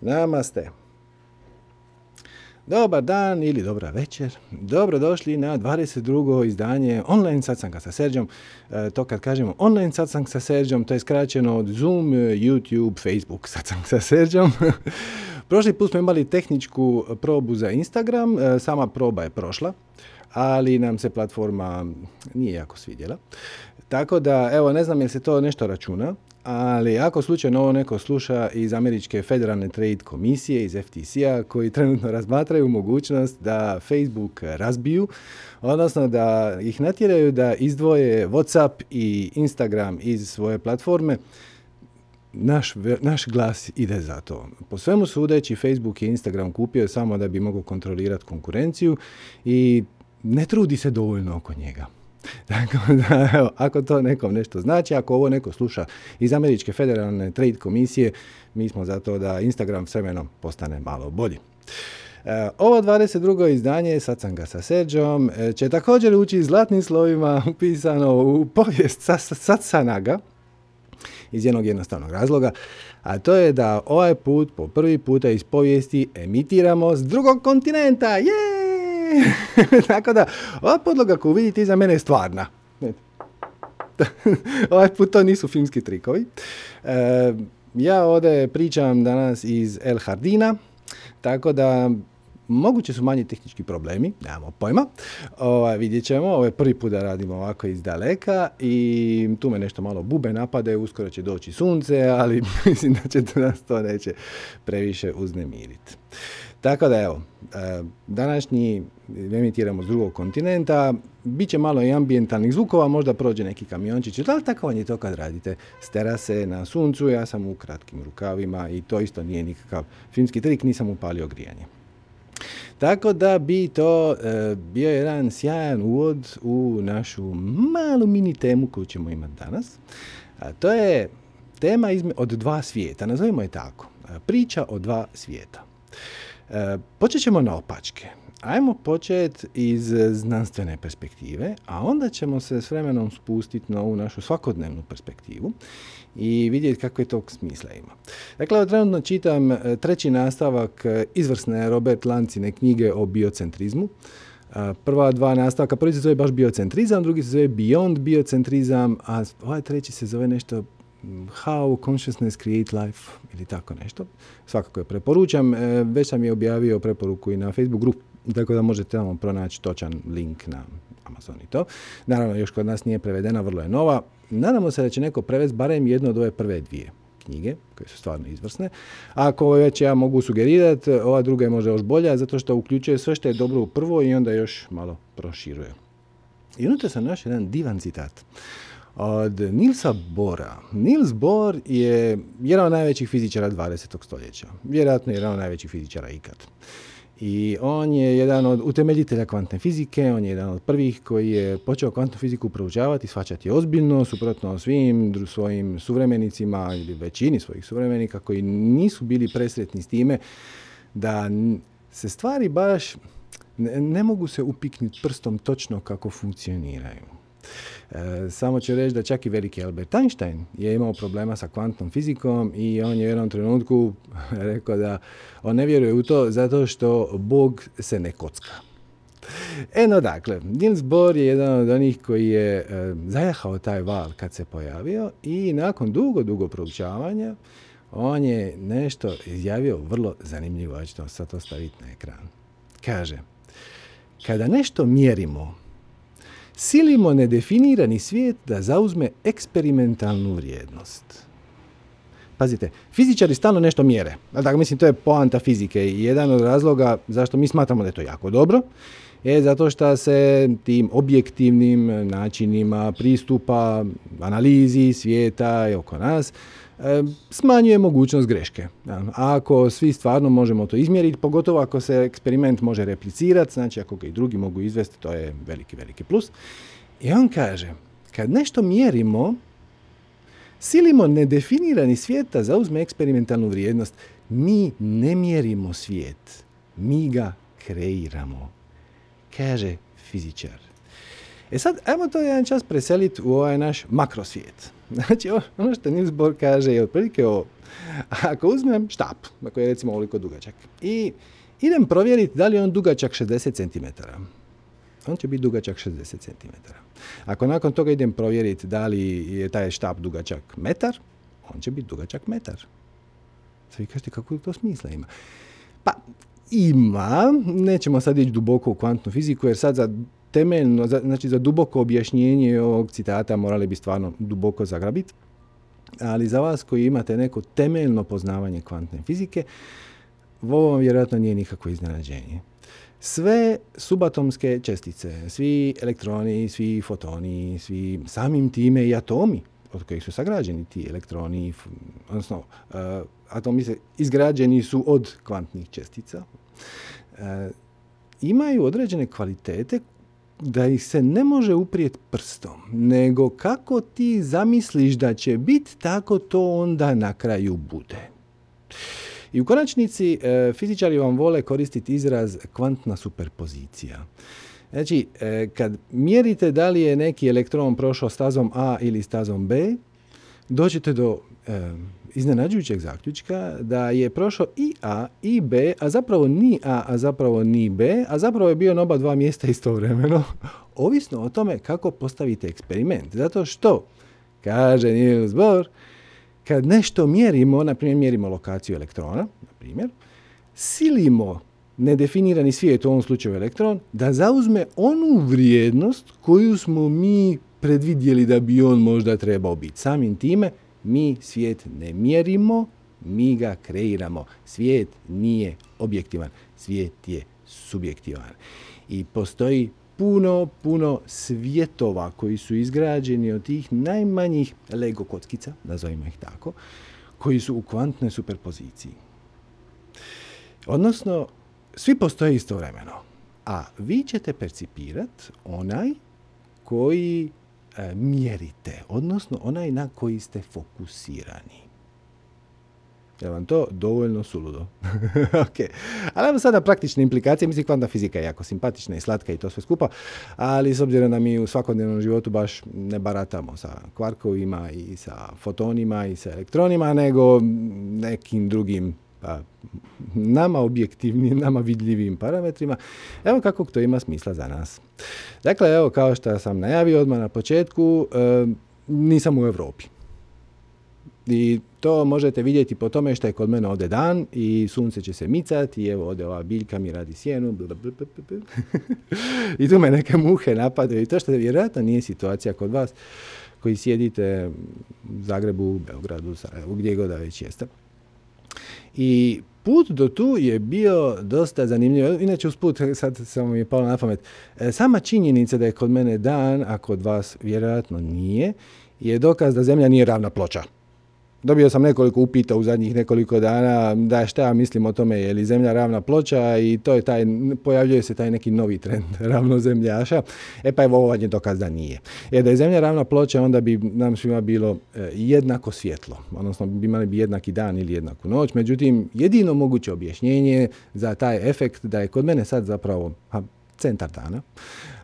Namaste. Dobar dan ili dobra večer. Dobrodošli na 22. izdanje online satsanga sa Serđom. E, to kad kažemo online satsang sa Serđom, to je skraćeno od Zoom, YouTube, Facebook satsang sa Serđom. Prošli put smo imali tehničku probu za Instagram, e, sama proba je prošla, ali nam se platforma nije jako svidjela. Tako da, evo, ne znam je se to nešto računa, ali ako slučajno ovo neko sluša iz Američke federalne trade komisije, iz FTC-a, koji trenutno razmatraju mogućnost da Facebook razbiju, odnosno da ih natjeraju da izdvoje WhatsApp i Instagram iz svoje platforme, naš, naš glas ide za to. Po svemu sudeći, Facebook i Instagram kupio samo da bi mogao kontrolirati konkurenciju i ne trudi se dovoljno oko njega. Tako da, evo, ako to nekom nešto znači, ako ovo neko sluša iz Američke federalne trade komisije, mi smo za to da Instagram s vremenom postane malo bolji. E, ovo 22. izdanje, sad sam ga sa Serđom, e, će također ući zlatnim slovima upisano u povijest Satsanaga, iz jednog jednostavnog razloga, a to je da ovaj put, po prvi puta iz povijesti, emitiramo s drugog kontinenta. Je! Tako da, ova podloga koju vidite iza mene je stvarna. ovaj put to nisu filmski trikovi. E, ja ovdje pričam danas iz El Hardina, tako da Moguće su manji tehnički problemi, nemamo pojma. Ovaj, vidjet ćemo, ovo je prvi put da radimo ovako iz daleka i tu me nešto malo bube napade, uskoro će doći sunce, ali mislim da će nas to neće previše uznemiriti. Tako da evo, e, današnji emitiramo s drugog kontinenta, bit će malo i ambijentalnih zvukova, možda prođe neki kamiončić, ali tako vam je to kad radite s terase na suncu, ja sam u kratkim rukavima i to isto nije nikakav filmski trik, nisam upalio grijanje. Tako da bi to e, bio jedan sjajan uvod u našu malu mini temu koju ćemo imati danas. To je tema izme, od dva svijeta, nazovimo je tako. Priča o dva svijeta. E, počet ćemo na opačke. Ajmo početi iz znanstvene perspektive, a onda ćemo se s vremenom spustiti na ovu našu svakodnevnu perspektivu i vidjeti kako je tog smisla ima. Dakle, trenutno čitam e, treći nastavak e, izvrsne Robert Lancine knjige o biocentrizmu. Prva dva nastavka, prvi se zove baš biocentrizam, drugi se zove Beyond biocentrizam, a ovaj treći se zove nešto How Consciousness Create Life ili tako nešto. Svakako je preporučam. E, već sam je objavio preporuku i na Facebook grupu, tako da možete tamo pronaći točan link na Amazon i to. Naravno, još kod nas nije prevedena, vrlo je nova. Nadamo se da će neko prevesti barem jedno od ove prve dvije knjige, koje su stvarno izvrsne. Ako već ja mogu sugerirati, ova druga je možda još bolja, zato što uključuje sve što je dobro u prvo i onda još malo proširuje. I unutra sam našao jedan divan citat od Nilsa Bora. Nils Bohr je jedan od najvećih fizičara 20. stoljeća. Vjerojatno je jedan od najvećih fizičara ikad. I on je jedan od utemeljitelja kvantne fizike, on je jedan od prvih koji je počeo kvantnu fiziku proučavati, shvaćati ozbiljno, suprotno svim svojim suvremenicima ili većini svojih suvremenika koji nisu bili presretni s time da se stvari baš ne, ne mogu se upiknuti prstom točno kako funkcioniraju. E, samo ću reći da čak i veliki Albert Einstein je imao problema sa kvantnom fizikom i on je u jednom trenutku rekao da on ne vjeruje u to zato što Bog se ne kocka. Eno dakle, Niels Bohr je jedan od onih koji je e, zajahao taj val kad se pojavio i nakon dugo, dugo proučavanja on je nešto izjavio vrlo zanimljivo, ja ću to sad ostaviti na ekran. Kaže, kada nešto mjerimo silimo nedefinirani svijet da zauzme eksperimentalnu vrijednost. Pazite, fizičari stalno nešto mjere. Dakle, mislim, to je poanta fizike i jedan od razloga zašto mi smatramo da je to jako dobro je zato što se tim objektivnim načinima pristupa analizi svijeta i oko nas smanjuje mogućnost greške. Ako svi stvarno možemo to izmjeriti, pogotovo ako se eksperiment može replicirati, znači ako ga i drugi mogu izvesti, to je veliki, veliki plus. I on kaže, kad nešto mjerimo, silimo nedefinirani svijet da zauzme eksperimentalnu vrijednost. Mi ne mjerimo svijet, mi ga kreiramo, kaže fizičar. E sad, ajmo to jedan čas preseliti u ovaj naš makrosvijet. Znači, ono što Niels Bohr kaže je otprilike ovo. Ako uzmem štap, koji je recimo ovoliko dugačak, i idem provjeriti da li je on dugačak 60 cm, on će biti dugačak 60 cm. Ako nakon toga idem provjeriti da li je taj štap dugačak metar, on će biti dugačak metar. Sad vi kažete kako to smisla ima. Pa ima, nećemo sad ići duboko u kvantnu fiziku jer sad za temeljno, znači za duboko objašnjenje ovog citata morali bi stvarno duboko zagrabiti. Ali za vas koji imate neko temeljno poznavanje kvantne fizike, ovo vam vjerojatno nije nikakvo iznenađenje. Sve subatomske čestice, svi elektroni, svi fotoni, svi samim time i atomi od kojih su sagrađeni ti elektroni, odnosno uh, atomi se izgrađeni su od kvantnih čestica, uh, imaju određene kvalitete da ih se ne može uprijeti prstom, nego kako ti zamisliš da će biti, tako to onda na kraju bude. I u konačnici e, fizičari vam vole koristiti izraz kvantna superpozicija. Znači, e, kad mjerite da li je neki elektron prošao stazom A ili stazom B, dođete do e, iznenađujućeg zaključka da je prošao i A i B, a zapravo ni A, a zapravo ni B, a zapravo je bio na oba dva mjesta istovremeno, ovisno o tome kako postavite eksperiment. Zato što, kaže Niels Bohr, kad nešto mjerimo, na primjer mjerimo lokaciju elektrona, na primjer, silimo nedefinirani svijet, u ovom slučaju elektron, da zauzme onu vrijednost koju smo mi predvidjeli da bi on možda trebao biti. Samim time mi svijet ne mjerimo, mi ga kreiramo. Svijet nije objektivan, svijet je subjektivan. I postoji puno, puno svjetova koji su izgrađeni od tih najmanjih Lego kockica, nazovimo ih tako, koji su u kvantnoj superpoziciji. Odnosno, svi postoje istovremeno, a vi ćete percipirati onaj koji mjerite, odnosno onaj na koji ste fokusirani. Je vam to dovoljno suludo? ok. Ali evo sada praktične implikacije. Mislim, kvantna fizika je jako simpatična i slatka i to sve skupa, ali s obzirom da mi u svakodnevnom životu baš ne baratamo sa kvarkovima i sa fotonima i sa elektronima, nego nekim drugim nama objektivnim, nama vidljivim parametrima, evo kako to ima smisla za nas. Dakle, evo kao što sam najavio odmah na početku, e, nisam u Europi. I to možete vidjeti po tome što je kod mene ovdje dan i sunce će se micati i evo ovdje ova biljka mi radi sjenu. I tu me neke muhe napadaju i to što vjerojatno nije situacija kod vas koji sjedite u Zagrebu, Beogradu, Sarajevu, gdje god da već jeste. I put do tu je bio dosta zanimljiv. Inače, usput, sad samo mi je palo na pamet, e, sama činjenica da je kod mene dan, a kod vas vjerojatno nije, je dokaz da zemlja nije ravna ploča. Dobio sam nekoliko upita u zadnjih nekoliko dana da šta ja mislim o tome je li zemlja ravna ploča i to je taj, pojavljuje se taj neki novi trend ravnozemljaša. E pa evo ovo je dokaz da nije. Jer da je zemlja ravna ploča onda bi nam svima bilo e, jednako svjetlo, odnosno bi imali bi jednaki dan ili jednaku noć. Međutim, jedino moguće objašnjenje za taj efekt da je kod mene sad zapravo a, centar dana,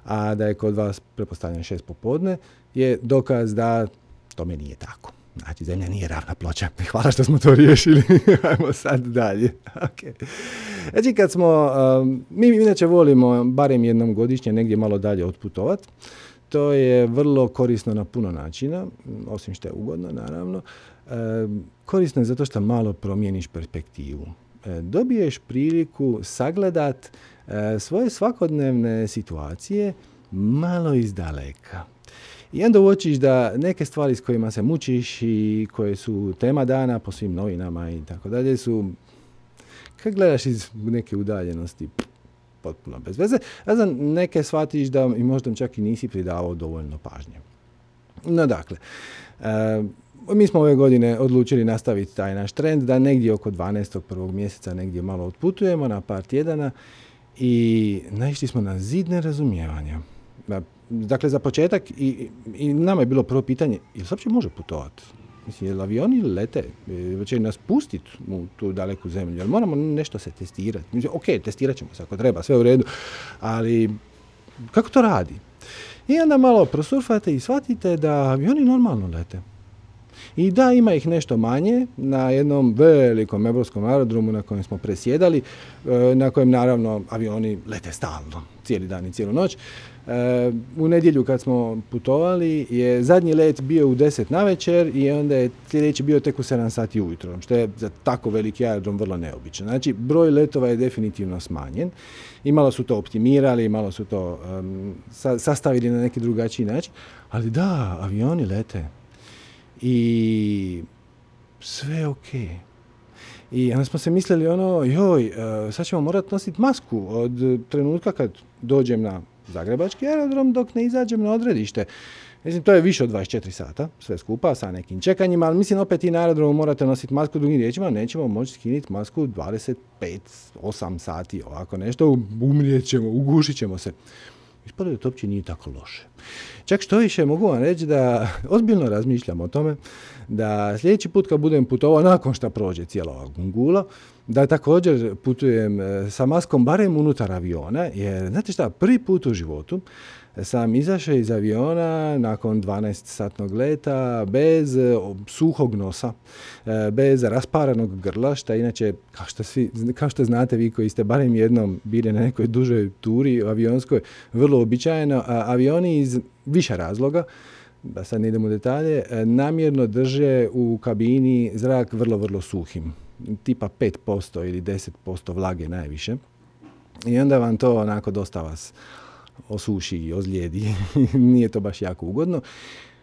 a da je kod vas pretpostavljam šest popodne, je dokaz da tome nije tako. Znači, zemlja nije ravna ploča. Hvala što smo to riješili. Ajmo sad dalje. Okay. Znači, kad smo, um, mi inače volimo barem jednom godišnje negdje malo dalje otputovat. To je vrlo korisno na puno načina, osim što je ugodno, naravno. Um, korisno je zato što malo promijeniš perspektivu. E, dobiješ priliku sagledat e, svoje svakodnevne situacije malo iz daleka i onda uočiš da neke stvari s kojima se mučiš i koje su tema dana po svim novinama i tako dalje su, kad gledaš iz neke udaljenosti, potpuno bez veze, a za neke shvatiš da i možda čak i nisi pridavao dovoljno pažnje. No dakle, e, mi smo ove godine odlučili nastaviti taj naš trend da negdje oko 12. prvog mjeseca negdje malo otputujemo na par tjedana i naišli smo na zidne razumijevanja. Dakle, za početak i, i nama je bilo prvo pitanje, jel se uopće može putovati? Mislim, jel avioni lete? Će nas pustiti u tu daleku zemlju? Jel moramo nešto se testirati? Mislim, ok, testirat ćemo se ako treba, sve u redu, ali kako to radi? I onda malo prosurfate i shvatite da avioni normalno lete. I da, ima ih nešto manje na jednom velikom evropskom aerodromu na kojem smo presjedali, e, na kojem naravno avioni lete stalno, cijeli dan i cijelu noć. E, u nedjelju kad smo putovali je zadnji let bio u 10 na večer i onda je sljedeći bio tek u 7 sati ujutro, što je za tako veliki aerodrom vrlo neobično. Znači, broj letova je definitivno smanjen i malo su to optimirali, malo su to sastavili na neki drugačiji način, ali da, avioni lete i sve je ok. I onda smo se mislili ono, joj, e, sad ćemo morati nositi masku od trenutka kad dođem na Zagrebački aerodrom dok ne izađem na odredište. Mislim, to je više od 24 sata, sve skupa, sa nekim čekanjima, ali mislim, opet i na aerodromu morate nositi masku, drugim riječima nećemo moći skinuti masku 25, 8 sati, ovako nešto, umrijet ćemo, ugušit ćemo se. Ispada da to uopće nije tako loše. Čak što više mogu vam reći da ozbiljno razmišljam o tome da sljedeći put kad budem putovao nakon što prođe cijela ova gungula, da također putujem e, sa maskom barem unutar aviona, jer znate šta, prvi put u životu sam izašao iz aviona nakon 12-satnog leta bez e, suhog nosa, e, bez rasparanog grla, što inače, kao što, svi, kao što znate vi koji ste barem jednom bili na nekoj dužoj turi avionskoj, vrlo običajeno, avioni iz više razloga, da sad ne idemo u detalje, namjerno drže u kabini zrak vrlo, vrlo suhim tipa 5% ili 10% vlage najviše. I onda vam to onako dosta vas osuši i ozlijedi. Nije to baš jako ugodno.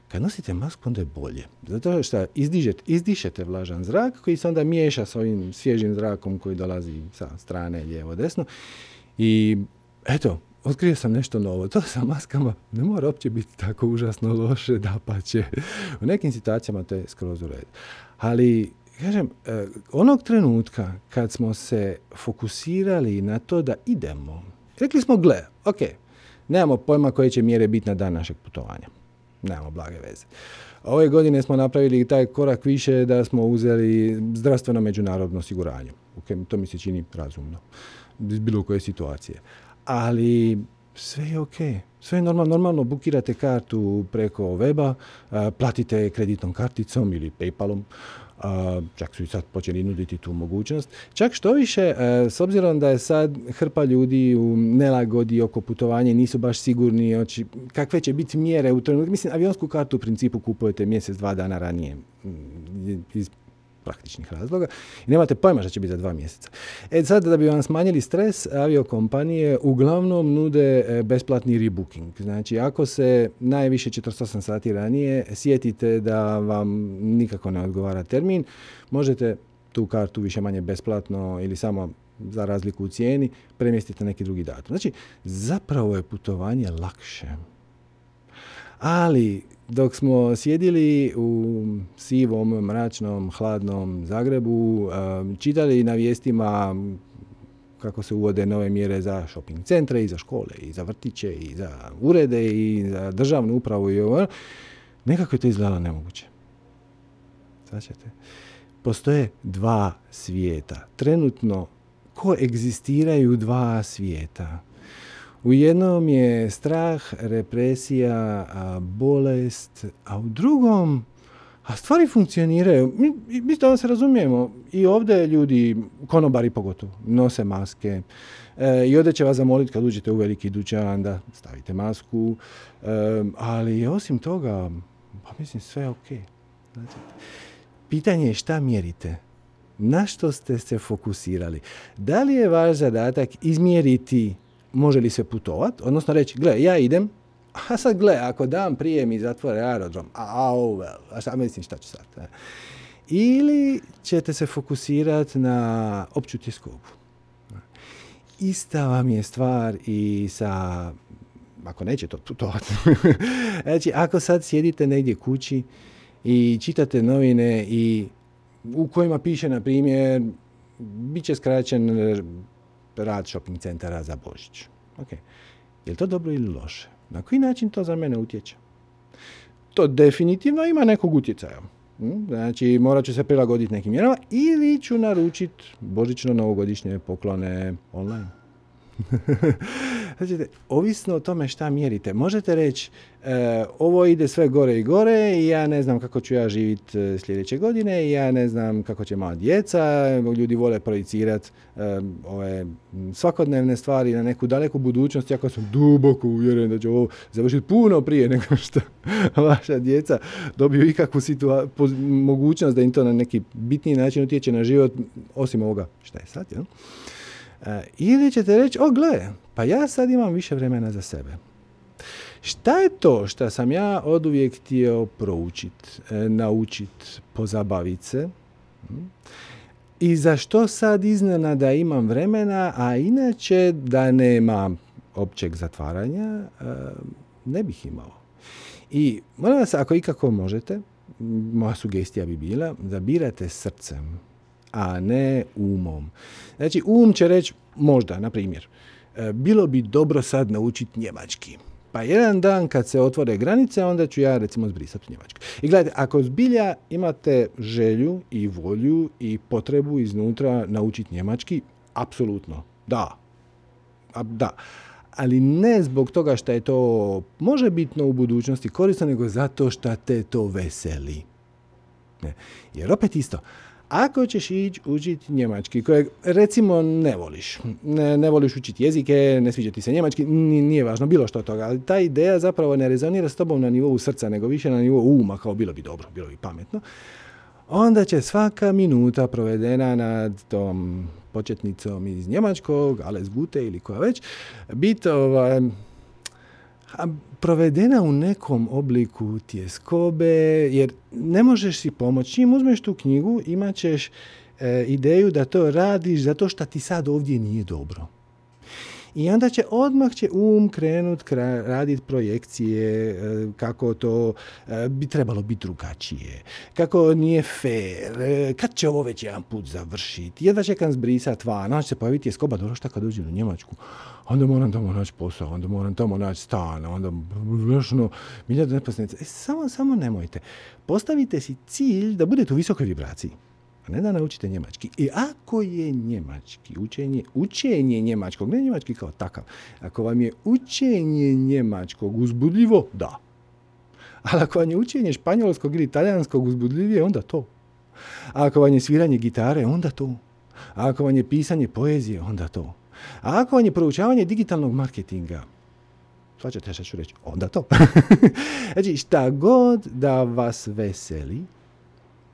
Kad nosite masku, onda je bolje. Zato što izdižete, izdišete vlažan zrak koji se onda miješa s ovim svježim zrakom koji dolazi sa strane lijevo desno. I eto, otkrio sam nešto novo. To sa maskama ne mora uopće biti tako užasno loše da pa će. U nekim situacijama to je skroz u redu. Ali kažem, e, onog trenutka kad smo se fokusirali na to da idemo, rekli smo, gle, ok, nemamo pojma koje će mjere biti na dan našeg putovanja. Nemamo blage veze. Ove godine smo napravili taj korak više da smo uzeli zdravstveno međunarodno osiguranje. Okay, to mi se čini razumno. Iz bilo koje situacije. Ali sve je ok. Sve je normalno. Normalno bukirate kartu preko weba, platite kreditnom karticom ili Paypalom, čak su i sad počeli nuditi tu mogućnost. Čak što više, e, s obzirom da je sad hrpa ljudi u nelagodi oko putovanja nisu baš sigurni oči, kakve će biti mjere u trenutku. Mislim, avionsku kartu u principu kupujete mjesec, dva dana ranije iz praktičnih razloga i nemate pojma što će biti za dva mjeseca. E sad, da bi vam smanjili stres, aviokompanije uglavnom nude e, besplatni rebooking. Znači, ako se najviše 48 sati ranije sjetite da vam nikako ne odgovara termin, možete tu kartu više manje besplatno ili samo za razliku u cijeni premjestiti na neki drugi datum. Znači, zapravo je putovanje lakše. Ali dok smo sjedili u sivom, mračnom, hladnom Zagrebu, um, čitali na vijestima kako se uvode nove mjere za shopping centre i za škole i za vrtiće i za urede i za državnu upravu i ovo, nekako je to izgledalo nemoguće. Značite, postoje dva svijeta. Trenutno koegzistiraju dva svijeta. U jednom je strah, represija, bolest, a u drugom, a stvari funkcioniraju. Mi, mi to se razumijemo. I ovdje ljudi, konobari pogotovo, nose maske. E, I ovdje će vas zamoliti kad uđete u veliki dućan da stavite masku. E, ali osim toga, pa mislim sve je ok. Znači, pitanje je šta mjerite. Na što ste se fokusirali? Da li je vaš zadatak izmjeriti može li se putovat, odnosno reći, gle, ja idem, a sad gle, ako dam prije mi zatvore aerodrom, a well, a šta mislim šta ću sad? Ili ćete se fokusirati na opću tjeskobu. Ista vam je stvar i sa, ako neće to putovat, znači ako sad sjedite negdje kući i čitate novine i u kojima piše, na primjer, bit će skraćen rad shopping centara za Božić. Ok. Je li to dobro ili loše? Na koji način to za mene utječe? To definitivno ima nekog utjecaja. Hm? Znači, morat ću se prilagoditi nekim mjerama ili ću naručiti božićno novogodišnje poklone online. Znači, ovisno o tome šta mjerite. Možete reći, e, ovo ide sve gore i gore i ja ne znam kako ću ja živjeti sljedeće godine i ja ne znam kako će moja djeca, ljudi vole projicirati e, ove svakodnevne stvari na neku daleku budućnost, jako sam duboko uvjeren da će ovo završiti puno prije nego što vaša djeca dobiju ikakvu mogućnost da im to na neki bitniji način utječe na život, osim ovoga šta je sad, jel? E, ili ćete reći, o gle, pa ja sad imam više vremena za sebe. Šta je to što sam ja od uvijek htio proučit, e, naučit, pozabavit se? Hm? I za što sad da imam vremena, a inače da nema općeg zatvaranja, e, ne bih imao. I molim vas, ako ikako možete, moja sugestija bi bila da birate srcem, a ne umom. Znači, um će reći, možda, na primjer, e, bilo bi dobro sad naučiti njemački. Pa jedan dan kad se otvore granice, onda ću ja recimo zbrisati u Njemačku. I gledajte, ako zbilja imate želju i volju i potrebu iznutra naučiti njemački, apsolutno, da. A, da. Ali ne zbog toga što je to može bitno u budućnosti korisno, nego zato što te to veseli. Ne. Jer opet isto, ako ćeš ići učiti njemački, kojeg recimo ne voliš, ne, ne voliš učiti jezike, ne sviđa ti se njemački, nije važno bilo što toga, ali ta ideja zapravo ne rezonira s tobom na nivou srca, nego više na nivou uma, kao bilo bi dobro, bilo bi pametno, onda će svaka minuta provedena nad tom početnicom iz njemačkog, Ales Gute ili koja već, biti ovaj, provedena u nekom obliku tjeskobe, jer ne možeš si pomoći. Čim uzmeš tu knjigu, imat ćeš e, ideju da to radiš zato što ti sad ovdje nije dobro. I onda će odmah će um krenut raditi projekcije e, kako to e, bi trebalo biti drugačije, kako nije fair, kad će ovo već jedan put završiti, jedva čekam zbrisat van, onda će se pojaviti je skoba, dobro šta kad dođe u Njemačku, onda moram tamo naći posao, onda moram tamo naći stan, onda još ono, neposlanica. E, samo, samo nemojte. Postavite si cilj da budete u visokoj vibraciji a ne da naučite njemački. I ako je njemački, učenje, učenje njemačkog, ne njemački kao takav, ako vam je učenje njemačkog uzbudljivo, da. Ali ako vam je učenje španjolskog ili talijanskog uzbudljivije, onda to. A ako vam je sviranje gitare, onda to. A ako vam je pisanje poezije, onda to. A ako vam je proučavanje digitalnog marketinga, ćete što ću reći, onda to. znači, šta god da vas veseli,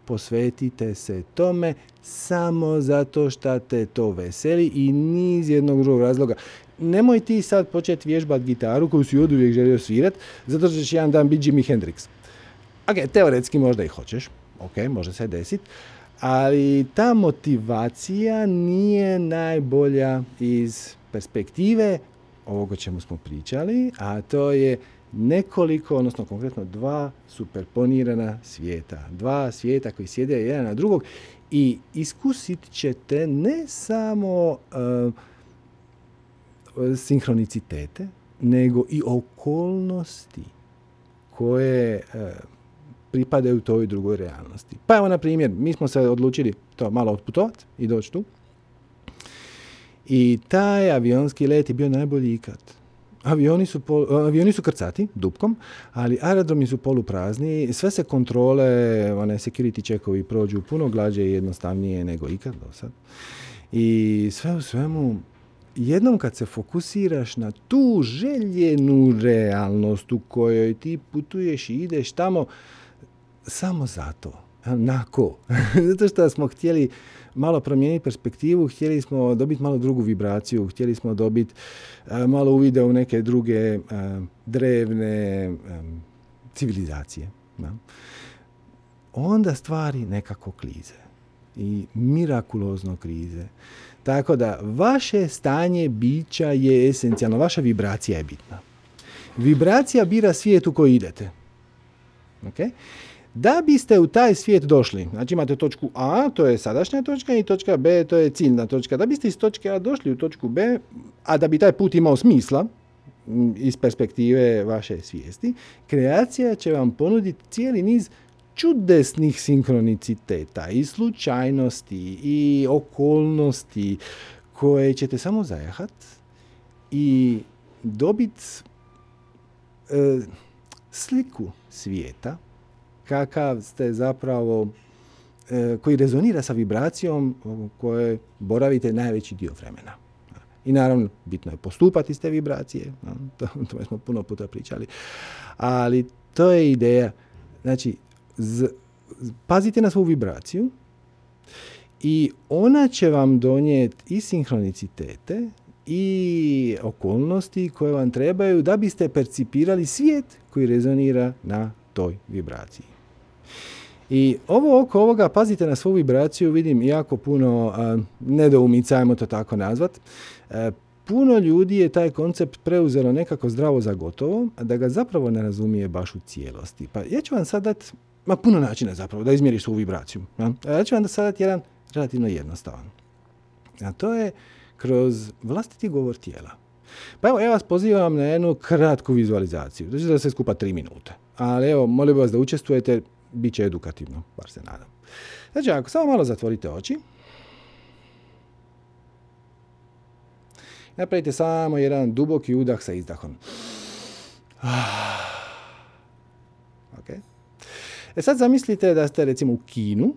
posvetite se tome samo zato što te to veseli i niz jednog drugog razloga. Nemoj ti sad početi vježbat gitaru koju si od uvijek želio svirat, zato što ćeš jedan dan biti Jimi Hendrix. Ok, teoretski možda i hoćeš, ok, može se desiti, ali ta motivacija nije najbolja iz perspektive ovoga o čemu smo pričali, a to je nekoliko, odnosno konkretno dva superponirana svijeta. Dva svijeta koji sjede jedan na drugog i iskusit ćete ne samo uh, sinhronicitete, nego i okolnosti koje uh, pripadaju toj drugoj realnosti. Pa evo, na primjer, mi smo se odlučili to malo otputovati i doći tu. I taj avionski let je bio najbolji ikad. Avioni su, pol, avioni su krcati, dupkom, ali aerodromi su poluprazni, sve se kontrole, one security checkovi prođu puno glađe i jednostavnije nego ikad do sad. I sve u svemu, jednom kad se fokusiraš na tu željenu realnost u kojoj ti putuješ i ideš tamo, samo zato, nako, zato što smo htjeli malo promijeniti perspektivu, htjeli smo dobiti malo drugu vibraciju, htjeli smo dobiti malo uvide u neke druge drevne civilizacije. Onda stvari nekako klize i mirakulozno krize. Tako da vaše stanje bića je esencijalno, vaša vibracija je bitna. Vibracija bira svijet u koji idete. Okay? Da biste u taj svijet došli, znači imate točku A, to je sadašnja točka i točka B, to je ciljna točka. Da biste iz točke A došli u točku B, a da bi taj put imao smisla, iz perspektive vaše svijesti, kreacija će vam ponuditi cijeli niz čudesnih sinkroniciteta i slučajnosti i okolnosti koje ćete samo zajahat i dobiti e, sliku svijeta kakav ste zapravo e, koji rezonira sa vibracijom koje boravite najveći dio vremena. I naravno, bitno je postupati iz te vibracije, to, to smo puno puta pričali, ali to je ideja. Znači, z, pazite na svoju vibraciju i ona će vam donijeti i sinhronicitete i okolnosti koje vam trebaju da biste percipirali svijet koji rezonira na toj vibraciji. I ovo oko ovoga, pazite na svoju vibraciju, vidim jako puno a, nedoumica, ajmo to tako nazvat. E, puno ljudi je taj koncept preuzelo nekako zdravo za gotovo, a da ga zapravo ne razumije baš u cijelosti. Pa ja ću vam sad dati, ma puno načina zapravo da izmjeriš svoju vibraciju. Ja, ja ću vam sad dati jedan relativno jednostavan. A to je kroz vlastiti govor tijela. Pa evo, ja vas pozivam na jednu kratku vizualizaciju. Znači da se skupa tri minute. Ali evo, molim vas da učestvujete, bit će edukativno, bar se nadam. Znači, ako samo malo zatvorite oči, napravite samo jedan duboki udah sa izdahom. Ok. E sad zamislite da ste recimo u kinu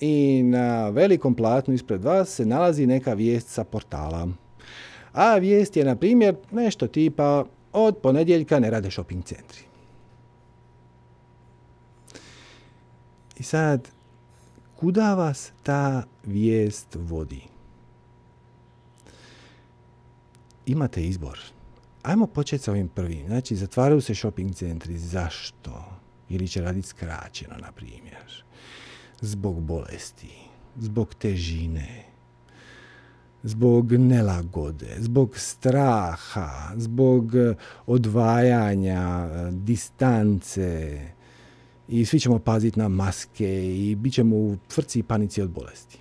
i na velikom platnu ispred vas se nalazi neka vijest sa portala. A vijest je, na primjer, nešto tipa od ponedjeljka ne rade shopping centri. I sad, kuda vas ta vijest vodi? Imate izbor. Ajmo početi sa ovim prvim. Znači, zatvaraju se shopping centri. Zašto? Ili će raditi skraćeno, na primjer. Zbog bolesti, zbog težine, zbog nelagode, zbog straha, zbog odvajanja, distance, i svi ćemo paziti na maske i bit ćemo u frci i panici od bolesti.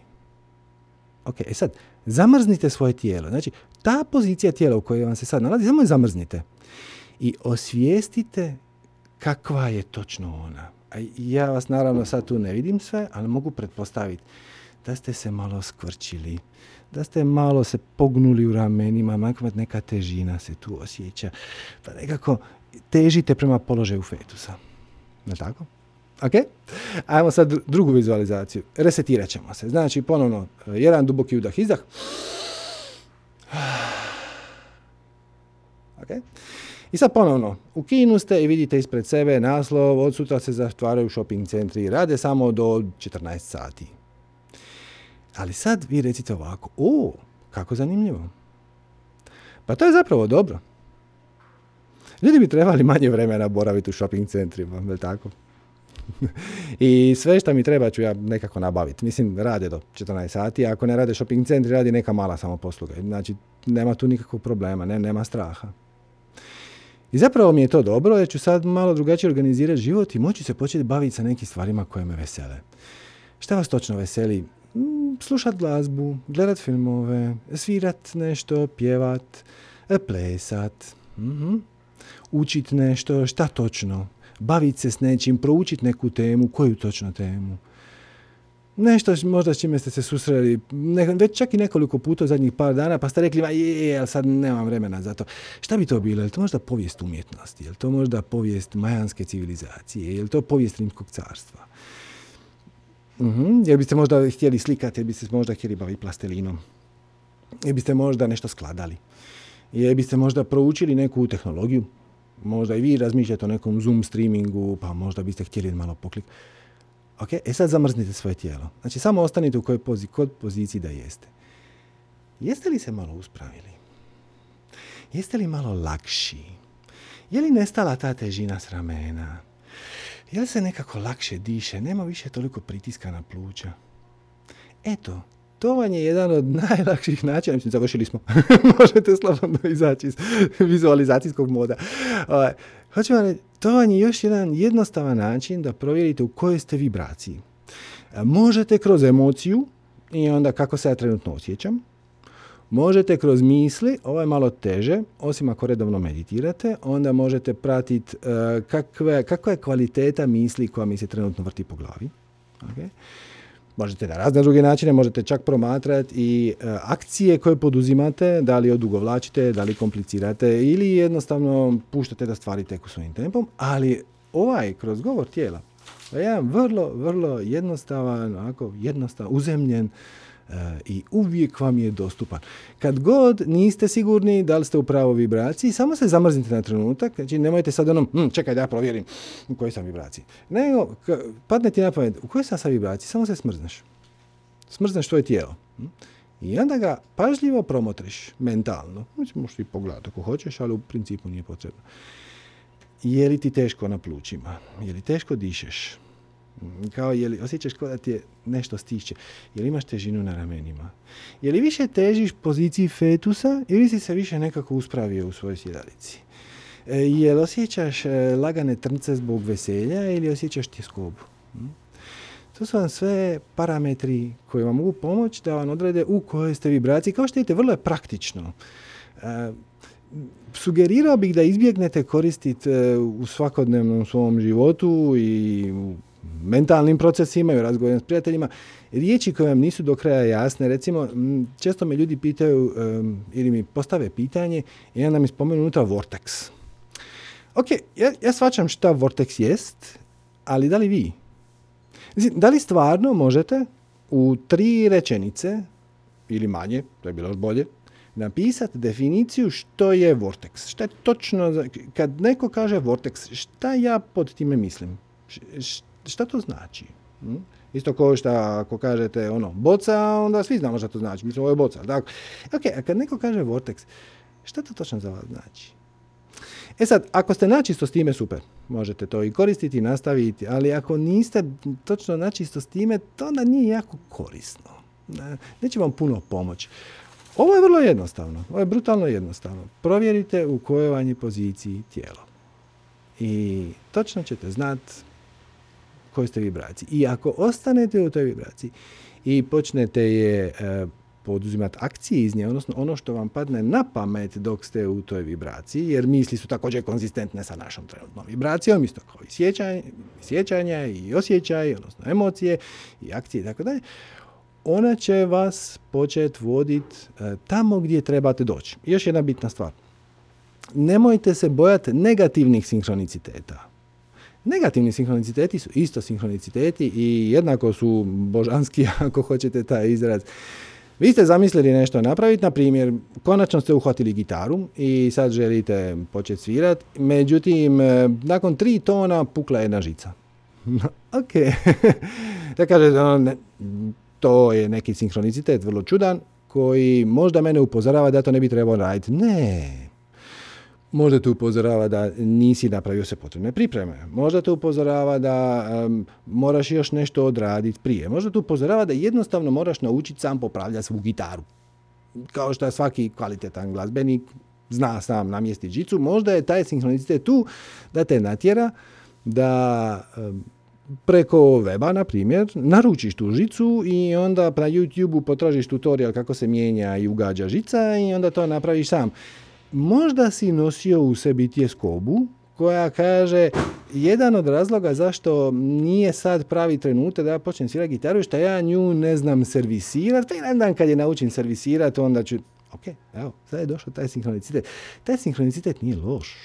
Ok, e sad, zamrznite svoje tijelo. Znači, ta pozicija tijela u kojoj vam se sad nalazi, samo je zamrznite. I osvijestite kakva je točno ona. A ja vas naravno sad tu ne vidim sve, ali mogu pretpostaviti da ste se malo skvrčili, da ste malo se pognuli u ramenima, makar neka težina se tu osjeća, pa nekako težite prema položaju fetusa. Ne tako? Ok? Ajmo sad drugu vizualizaciju. Resetirat ćemo se. Znači, ponovno, eh, jedan duboki udah, izdah. Ok? I sad ponovno, u kinu ste i vidite ispred sebe naslov, od sutra se zatvaraju shopping centri i rade samo do 14 sati. Ali sad vi recite ovako, o, kako zanimljivo. Pa to je zapravo dobro. Ljudi bi trebali manje vremena boraviti u shopping centrima, je tako? I sve što mi treba ću ja nekako nabaviti. Mislim, rade do 14 sati, ako ne rade shopping centri, radi neka mala samoposluga. Znači, nema tu nikakvog problema, ne, nema straha. I zapravo mi je to dobro, jer ću sad malo drugačije organizirati život i moći se početi baviti sa nekim stvarima koje me vesele. Šta vas točno veseli? Mm, slušat glazbu, gledat filmove, svirat nešto, pjevat, plesat, mm učit nešto, šta točno, baviti se s nečim, proučiti neku temu, koju točno temu. Nešto možda s čime ste se susreli, već čak i nekoliko puta zadnjih par dana, pa ste rekli, ma je, je, ali sad nemam vremena za to. Šta bi to bilo? Je li to možda povijest umjetnosti? Je li to možda povijest majanske civilizacije? Je li to povijest rimskog carstva? Uh-huh. Biste možda htjeli slikati, jer biste možda htjeli baviti plasterinom. Jer biste možda nešto skladali. Jer biste možda proučili neku tehnologiju. Možda i vi razmišljate o nekom Zoom streamingu, pa možda biste htjeli malo poklik. Ok, e sad zamrznite svoje tijelo. Znači samo ostanite u kojoj pozi, kod poziciji da jeste. Jeste li se malo uspravili? Jeste li malo lakši? Je li nestala ta težina s ramena? Je li se nekako lakše diše? Nema više toliko pritiska na pluća? Eto, to vam je jedan od najlakših načina, mislim, završili smo, možete slobodno izaći iz vizualizacijskog moda. Ovaj, vam reći, to vam je još jedan jednostavan način da provjerite u kojoj ste vibraciji. Možete kroz emociju i onda kako se ja trenutno osjećam, Možete kroz misli, ovo je malo teže, osim ako redovno meditirate, onda možete pratiti uh, kakva je kvaliteta misli koja mi se trenutno vrti po glavi. Okay? Možete na razne druge načine, možete čak promatrati i e, akcije koje poduzimate, da li odugovlačite, da li komplicirate ili jednostavno puštate da stvari teku svojim tempom, ali ovaj kroz govor tijela, je jedan vrlo, vrlo jednostavan, onako jednostavan, uzemljen, i uvijek vam je dostupan. Kad god niste sigurni da li ste u pravoj vibraciji, samo se zamrznite na trenutak, znači nemojte sad onom, hm, čekaj da ja provjerim u kojoj sam vibraciji. Nego, padne ti na pamet, u kojoj sam sa vibraciji, samo se smrzneš. Smrzneš tvoje tijelo. I onda ga pažljivo promotriš mentalno. Možeš i pogledati ako hoćeš, ali u principu nije potrebno. Je li ti teško na plućima? Je li teško dišeš? Kao je li osjećaš kao da ti je nešto stiče? Je li imaš težinu na ramenima? Je li više težiš poziciji fetusa ili si se više nekako uspravio u svojoj sjedalici? E, je li osjećaš e, lagane trnce zbog veselja ili osjećaš tjeskobu? Hm? To su vam sve parametri koji vam mogu pomoći da vam odrede u kojoj ste vibraciji. Kao što vidite, vrlo je praktično. E, sugerirao bih da izbjegnete koristiti u svakodnevnom svom životu i mentalnim procesima i u razgovorima s prijateljima, riječi koje vam nisu do kraja jasne. Recimo, često me ljudi pitaju ili mi postave pitanje i onda mi spomenu unutra vortex. Ok, ja, ja svačam šta vortex jest, ali da li vi? Da li stvarno možete u tri rečenice, ili manje, to je bilo još bolje, napisati definiciju što je vortex. Šta je točno, kad neko kaže vortex, šta ja pod time mislim? šta to znači? Hm? Isto kao što ako kažete ono boca, onda svi znamo šta to znači. Mislim, ovo je boca. Dakle, ok, a kad neko kaže vortex, šta to točno za vas znači? E sad, ako ste načisto s time, super. Možete to i koristiti i nastaviti, ali ako niste točno načisto s time, to onda nije jako korisno. Neće vam puno pomoći. Ovo je vrlo jednostavno. Ovo je brutalno jednostavno. Provjerite u kojoj vam je poziciji tijelo. I točno ćete znati kojoj ste vibraciji. I ako ostanete u toj vibraciji i počnete je e, poduzimati akcije iz nje, odnosno ono što vam padne na pamet dok ste u toj vibraciji, jer misli su također konzistentne sa našom trenutnom vibracijom, isto kao i sjećanje, sjećanja i osjećaj, odnosno emocije i akcije i tako dalje, ona će vas početi voditi e, tamo gdje trebate doći. Još jedna bitna stvar. Nemojte se bojati negativnih sinhroniciteta. Negativni sinhroniciteti su isto sinhroniciteti i jednako su božanski, ako hoćete taj izraz. Vi ste zamislili nešto napraviti, na primjer, konačno ste uhvatili gitaru i sad želite početi svirati, međutim, e, nakon tri tona pukla jedna žica. ok. da kažete, ono, to je neki sinhronicitet vrlo čudan, koji možda mene upozorava da to ne bi trebalo raditi. Ne, Možda te upozorava da nisi napravio se potrebne pripreme. Možda te upozorava da moraš još nešto odraditi prije. Možda te upozorava da jednostavno moraš naučiti sam popravljati svu gitaru. Kao što svaki kvalitetan glazbenik zna sam namjestiti žicu. Možda je taj sinkronicitet tu da te natjera da preko weba, na primjer, naručiš tu žicu i onda na YouTube-u potražiš tutorial kako se mijenja i ugađa žica i onda to napraviš sam možda si nosio u sebi tjeskobu koja kaže jedan od razloga zašto nije sad pravi trenutak da ja počnem svirati gitaru što ja nju ne znam servisirati, pa jedan dan kad je naučim servisirati onda ću, ok, evo, sad je došao taj sinkronicitet. Taj sinkronicitet nije loš,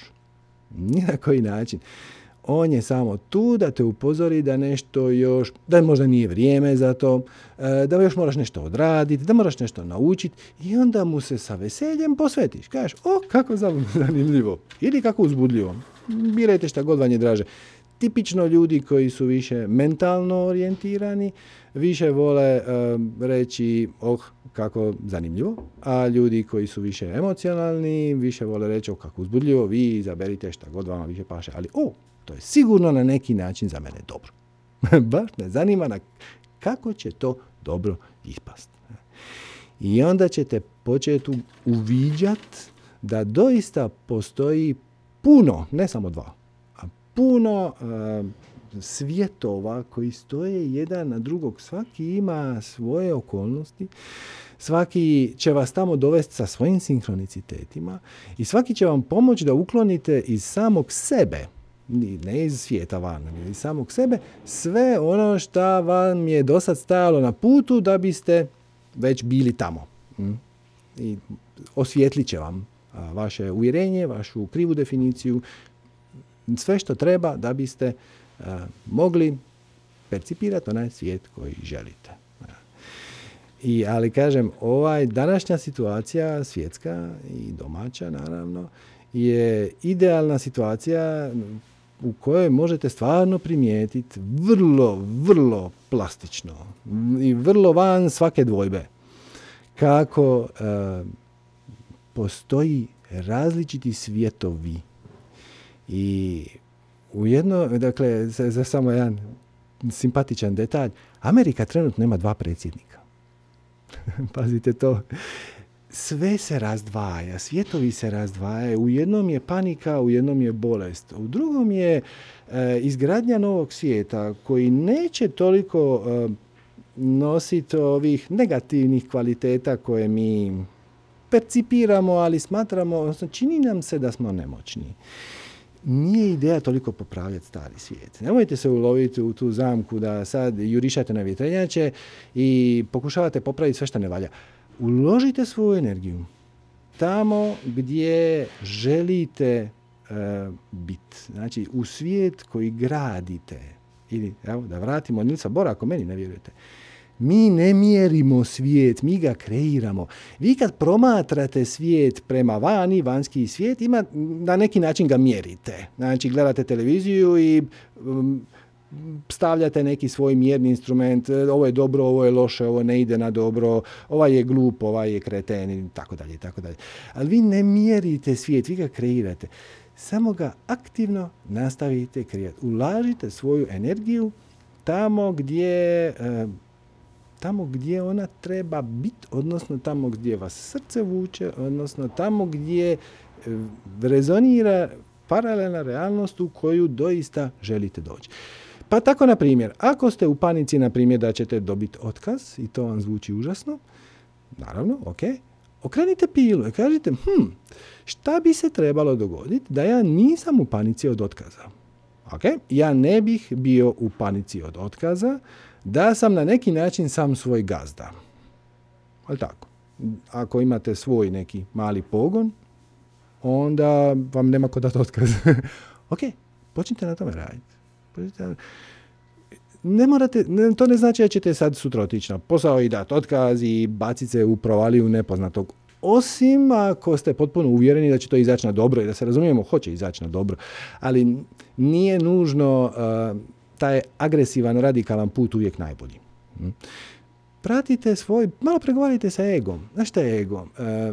ni na koji način. On je samo tu da te upozori da nešto još, da možda nije vrijeme za to, e, da još moraš nešto odraditi, da moraš nešto naučiti i onda mu se sa veseljem posvetiš. Kažeš, o, kako zanimljivo ili kako uzbudljivo. Birajte šta god vam je draže. Tipično ljudi koji su više mentalno orijentirani, više vole reći, oh, kako zanimljivo, a ljudi koji su više emocionalni, više vole reći, oh, kako uzbudljivo, vi izaberite šta god vama više paše, ali, o, to je sigurno na neki način za mene dobro. Baš me zanima na kako će to dobro ispast. I onda ćete početi uviđati da doista postoji puno, ne samo dva, a puno svjetova koji stoje jedan na drugog. Svaki ima svoje okolnosti, svaki će vas tamo dovesti sa svojim sinkronicitetima i svaki će vam pomoći da uklonite iz samog sebe ne iz svijeta van, iz samog sebe, sve ono što vam je do sad stajalo na putu da biste već bili tamo. Hm? I osvijetlit će vam vaše uvjerenje, vašu krivu definiciju, sve što treba da biste mogli percipirati onaj svijet koji želite. I, ali kažem, ovaj današnja situacija, svjetska i domaća naravno, je idealna situacija u kojoj možete stvarno primijetiti vrlo, vrlo plastično i vrlo van svake dvojbe kako e, postoji različiti svjetovi i u jedno, dakle, za, za samo jedan simpatičan detalj, Amerika trenutno nema dva predsjednika. Pazite to. Sve se razdvaja, svjetovi se razdvajaju. U jednom je panika, u jednom je bolest. U drugom je e, izgradnja novog svijeta koji neće toliko e, nositi ovih negativnih kvaliteta koje mi percipiramo, ali smatramo, odnosno čini nam se da smo nemoćni nije ideja toliko popravljati stari svijet. Nemojte se uloviti u tu zamku da sad jurišate na vjetrenjače i pokušavate popraviti sve što ne valja. Uložite svoju energiju tamo gdje želite uh, biti. Znači, u svijet koji gradite. Ili, evo, da vratimo Nilsa Bora, ako meni ne vjerujete. Mi ne mjerimo svijet, mi ga kreiramo. Vi kad promatrate svijet prema vani, vanjski svijet, ima, na neki način ga mjerite. Znači, gledate televiziju i um, stavljate neki svoj mjerni instrument, ovo je dobro, ovo je loše, ovo ne ide na dobro, ovaj je glup, ovaj je kreten i tako dalje, tako dalje. Ali vi ne mjerite svijet, vi ga kreirate. Samo ga aktivno nastavite kreirati. Ulažite svoju energiju tamo gdje tamo gdje ona treba biti, odnosno tamo gdje vas srce vuče, odnosno tamo gdje e, rezonira paralelna realnost u koju doista želite doći. Pa tako, na primjer, ako ste u panici, na primjer, da ćete dobiti otkaz i to vam zvuči užasno, naravno, ok, okrenite pilu i kažite, hm, šta bi se trebalo dogoditi da ja nisam u panici od otkaza? Ok, ja ne bih bio u panici od otkaza, da sam na neki način sam svoj gazda. Ali tako. Ako imate svoj neki mali pogon, onda vam nema kod dati otkaz. ok, počnite na tome raditi. Ne morate, to ne znači da ćete sad sutra otići na posao i dati otkaz i baciti se u provaliju nepoznatog. Osim ako ste potpuno uvjereni da će to izaći na dobro i da se razumijemo, hoće izaći na dobro. Ali nije nužno taj agresivan, radikalan put uvijek najbolji. Hm? Pratite svoj, malo pregovarajte sa egom. Znaš šta je ego? E,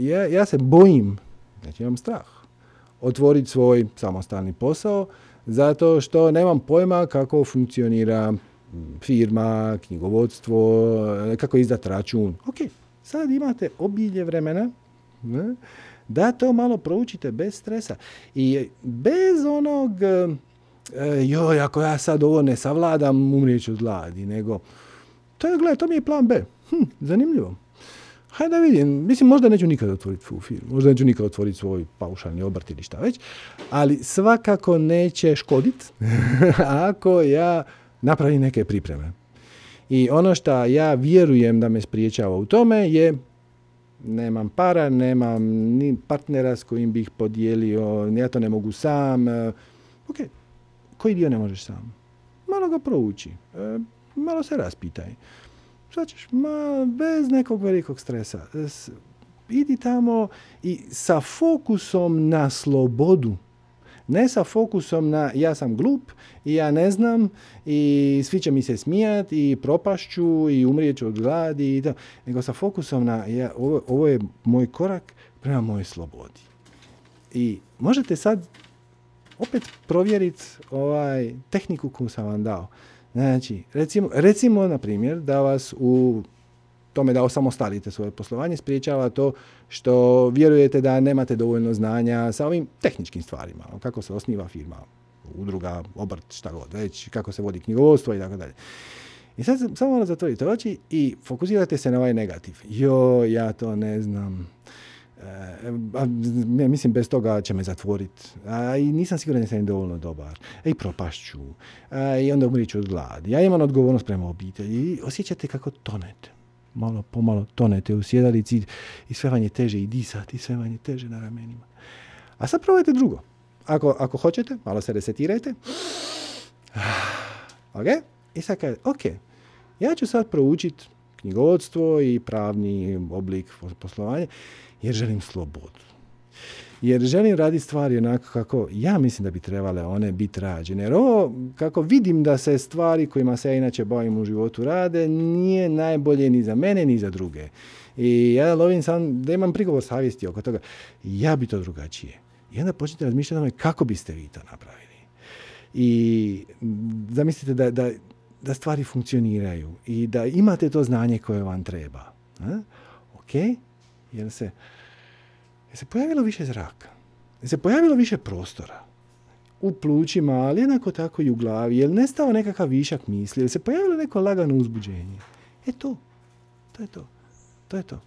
ja, ja se bojim, znači imam strah, otvoriti svoj samostalni posao zato što nemam pojma kako funkcionira hm, firma, knjigovodstvo, kako izdati račun. Ok, sad imate obilje vremena ne, da to malo proučite bez stresa i bez onog e, joj, ako ja sad ovo ne savladam, umrijeću od gladi, nego, to je, gledaj, to mi je plan B. Hm, zanimljivo. Hajde da vidim, mislim, možda neću nikad otvoriti full film, možda neću nikad otvoriti svoj paušalni obrt ili šta već, ali svakako neće škodit ako ja napravim neke pripreme. I ono što ja vjerujem da me spriječava u tome je nemam para, nemam ni partnera s kojim bih podijelio, ja to ne mogu sam. Ok, koji dio ne možeš sam? Malo ga prouči, e, malo se raspitaj. Šta ćeš? Ma, bez nekog velikog stresa. idi tamo i sa fokusom na slobodu. Ne sa fokusom na ja sam glup i ja ne znam i svi će mi se smijati i propašću i umrijeću od gladi i Nego sa fokusom na ja, ovo, ovo je moj korak prema mojoj slobodi. I možete sad opet provjeriti ovaj, tehniku koju sam vam dao. Znači, recimo, recimo na primjer da vas u tome da osamostalite svoje poslovanje spriječava to što vjerujete da nemate dovoljno znanja sa ovim tehničkim stvarima, kako se osniva firma, udruga, obrt, šta god, već kako se vodi knjigovodstvo i tako dalje. I sad samo zatvorite oči i fokusirate se na ovaj negativ. Jo, ja to ne znam ja mislim bez toga će me zatvoriti. I nisam siguran da sam dovoljno dobar. I propašću. A, I onda umriću od gladi. Ja imam odgovornost prema obitelji. I osjećate kako tonete. Malo pomalo tonete u sjedalici i sve vam je teže i disati, sve vam je teže na ramenima. A sad probajte drugo. Ako, ako hoćete, malo se resetirajte. Ok? I sad kaže, ok, ja ću sad proučiti knjigovodstvo i pravni oblik poslovanja jer želim slobodu. Jer želim raditi stvari onako kako ja mislim da bi trebale one biti rađene. Jer ovo, kako vidim da se stvari kojima se ja inače bavim u životu rade, nije najbolje ni za mene ni za druge. I ja lovim sam da imam prigovor savjesti oko toga. Ja bi to drugačije. I onda počnete razmišljati o kako biste vi to napravili. I zamislite da, da, da stvari funkcioniraju i da imate to znanje koje vam treba. A? Ok? Jer se, jer se pojavilo više zraka. Jer se pojavilo više prostora u plućima, ali jednako tako i u glavi. Jel nestao nekakav višak misli? Jel se pojavilo neko lagano uzbuđenje? E to. To je to. To je to.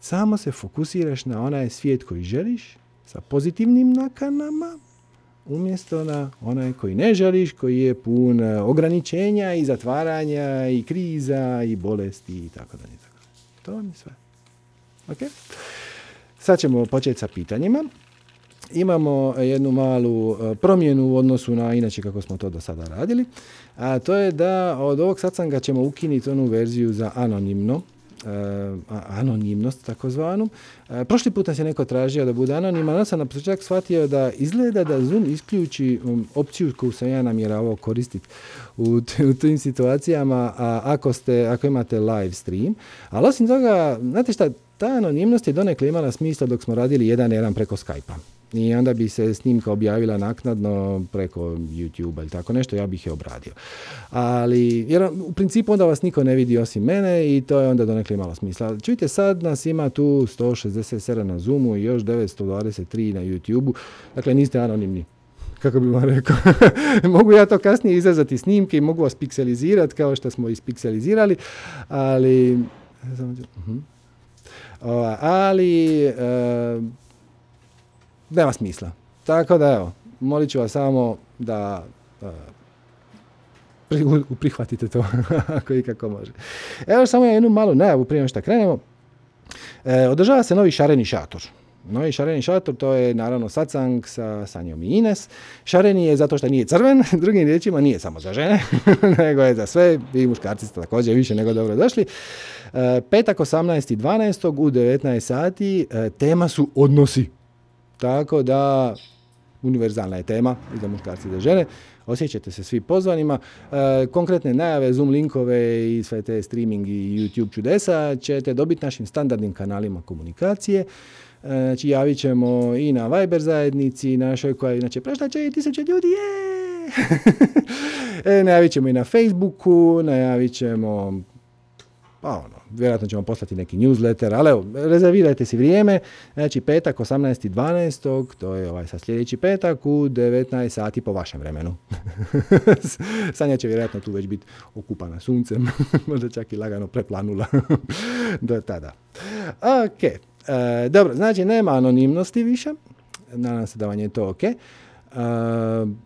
Samo se fokusiraš na onaj svijet koji želiš, sa pozitivnim nakanama, umjesto na onaj koji ne želiš, koji je pun e, ograničenja i zatvaranja i kriza i bolesti i tako dalje. To vam je sve. Ok? Sad ćemo početi sa pitanjima. Imamo jednu malu e, promjenu u odnosu na inače kako smo to do sada radili, a to je da od ovog satsanga ćemo ukinuti onu verziju za anonimno, anonimnost takozvanu. Prošli put nas je neko tražio da bude anoniman, onda sam na početku shvatio da izgleda da Zoom isključi opciju koju sam ja namjeravao koristiti u, u tim situacijama a ako, ste, ako imate live stream. Ali osim toga, znate šta, ta anonimnost je donekle imala smisla dok smo radili jedan jedan preko Skype-a i onda bi se snimka objavila naknadno preko YouTube ili tako nešto, ja bih je obradio. Ali, jer u principu onda vas niko ne vidi osim mene i to je onda donekle malo smisla. Čujte, sad nas ima tu 167 na Zoomu i još 923 na YouTubeu, dakle niste anonimni kako bi vam rekao, mogu ja to kasnije izazati snimke i mogu vas pikselizirati kao što smo ispikselizirali, ali uh ali e, nema smisla. Tako da evo, molit ću vas samo da uh, prihvatite to ako i kako može. Evo samo jednu malu najavu prije što krenemo. E, održava se novi šareni šator. Novi šareni šator, to je naravno satsang sa Sanjom i Ines. Šareni je zato što nije crven, drugim riječima nije samo za žene, nego je za sve, vi muškarci ste također više nego dobro došli. E, petak 18.12. u 19 sati e, tema su odnosi. Tako da, univerzalna je tema i za muškarci i za žene. Osjećate se svi pozvanima. E, konkretne najave, Zoom linkove i sve te streaming i YouTube čudesa ćete dobiti našim standardnim kanalima komunikacije. Znači, javit ćemo i na Viber zajednici našoj koja je inače prešla će i tisuće ljudi, je! e, najavit ćemo i na Facebooku, najavit ćemo pa ono, vjerojatno ćemo poslati neki newsletter, ali evo, rezervirajte si vrijeme, znači petak 18.12. to je ovaj sa sljedeći petak u 19 sati po vašem vremenu. Sanja će vjerojatno tu već biti okupana suncem, možda čak i lagano preplanula do tada. Ok, e, dobro, znači nema anonimnosti više, nadam se da vam je to ok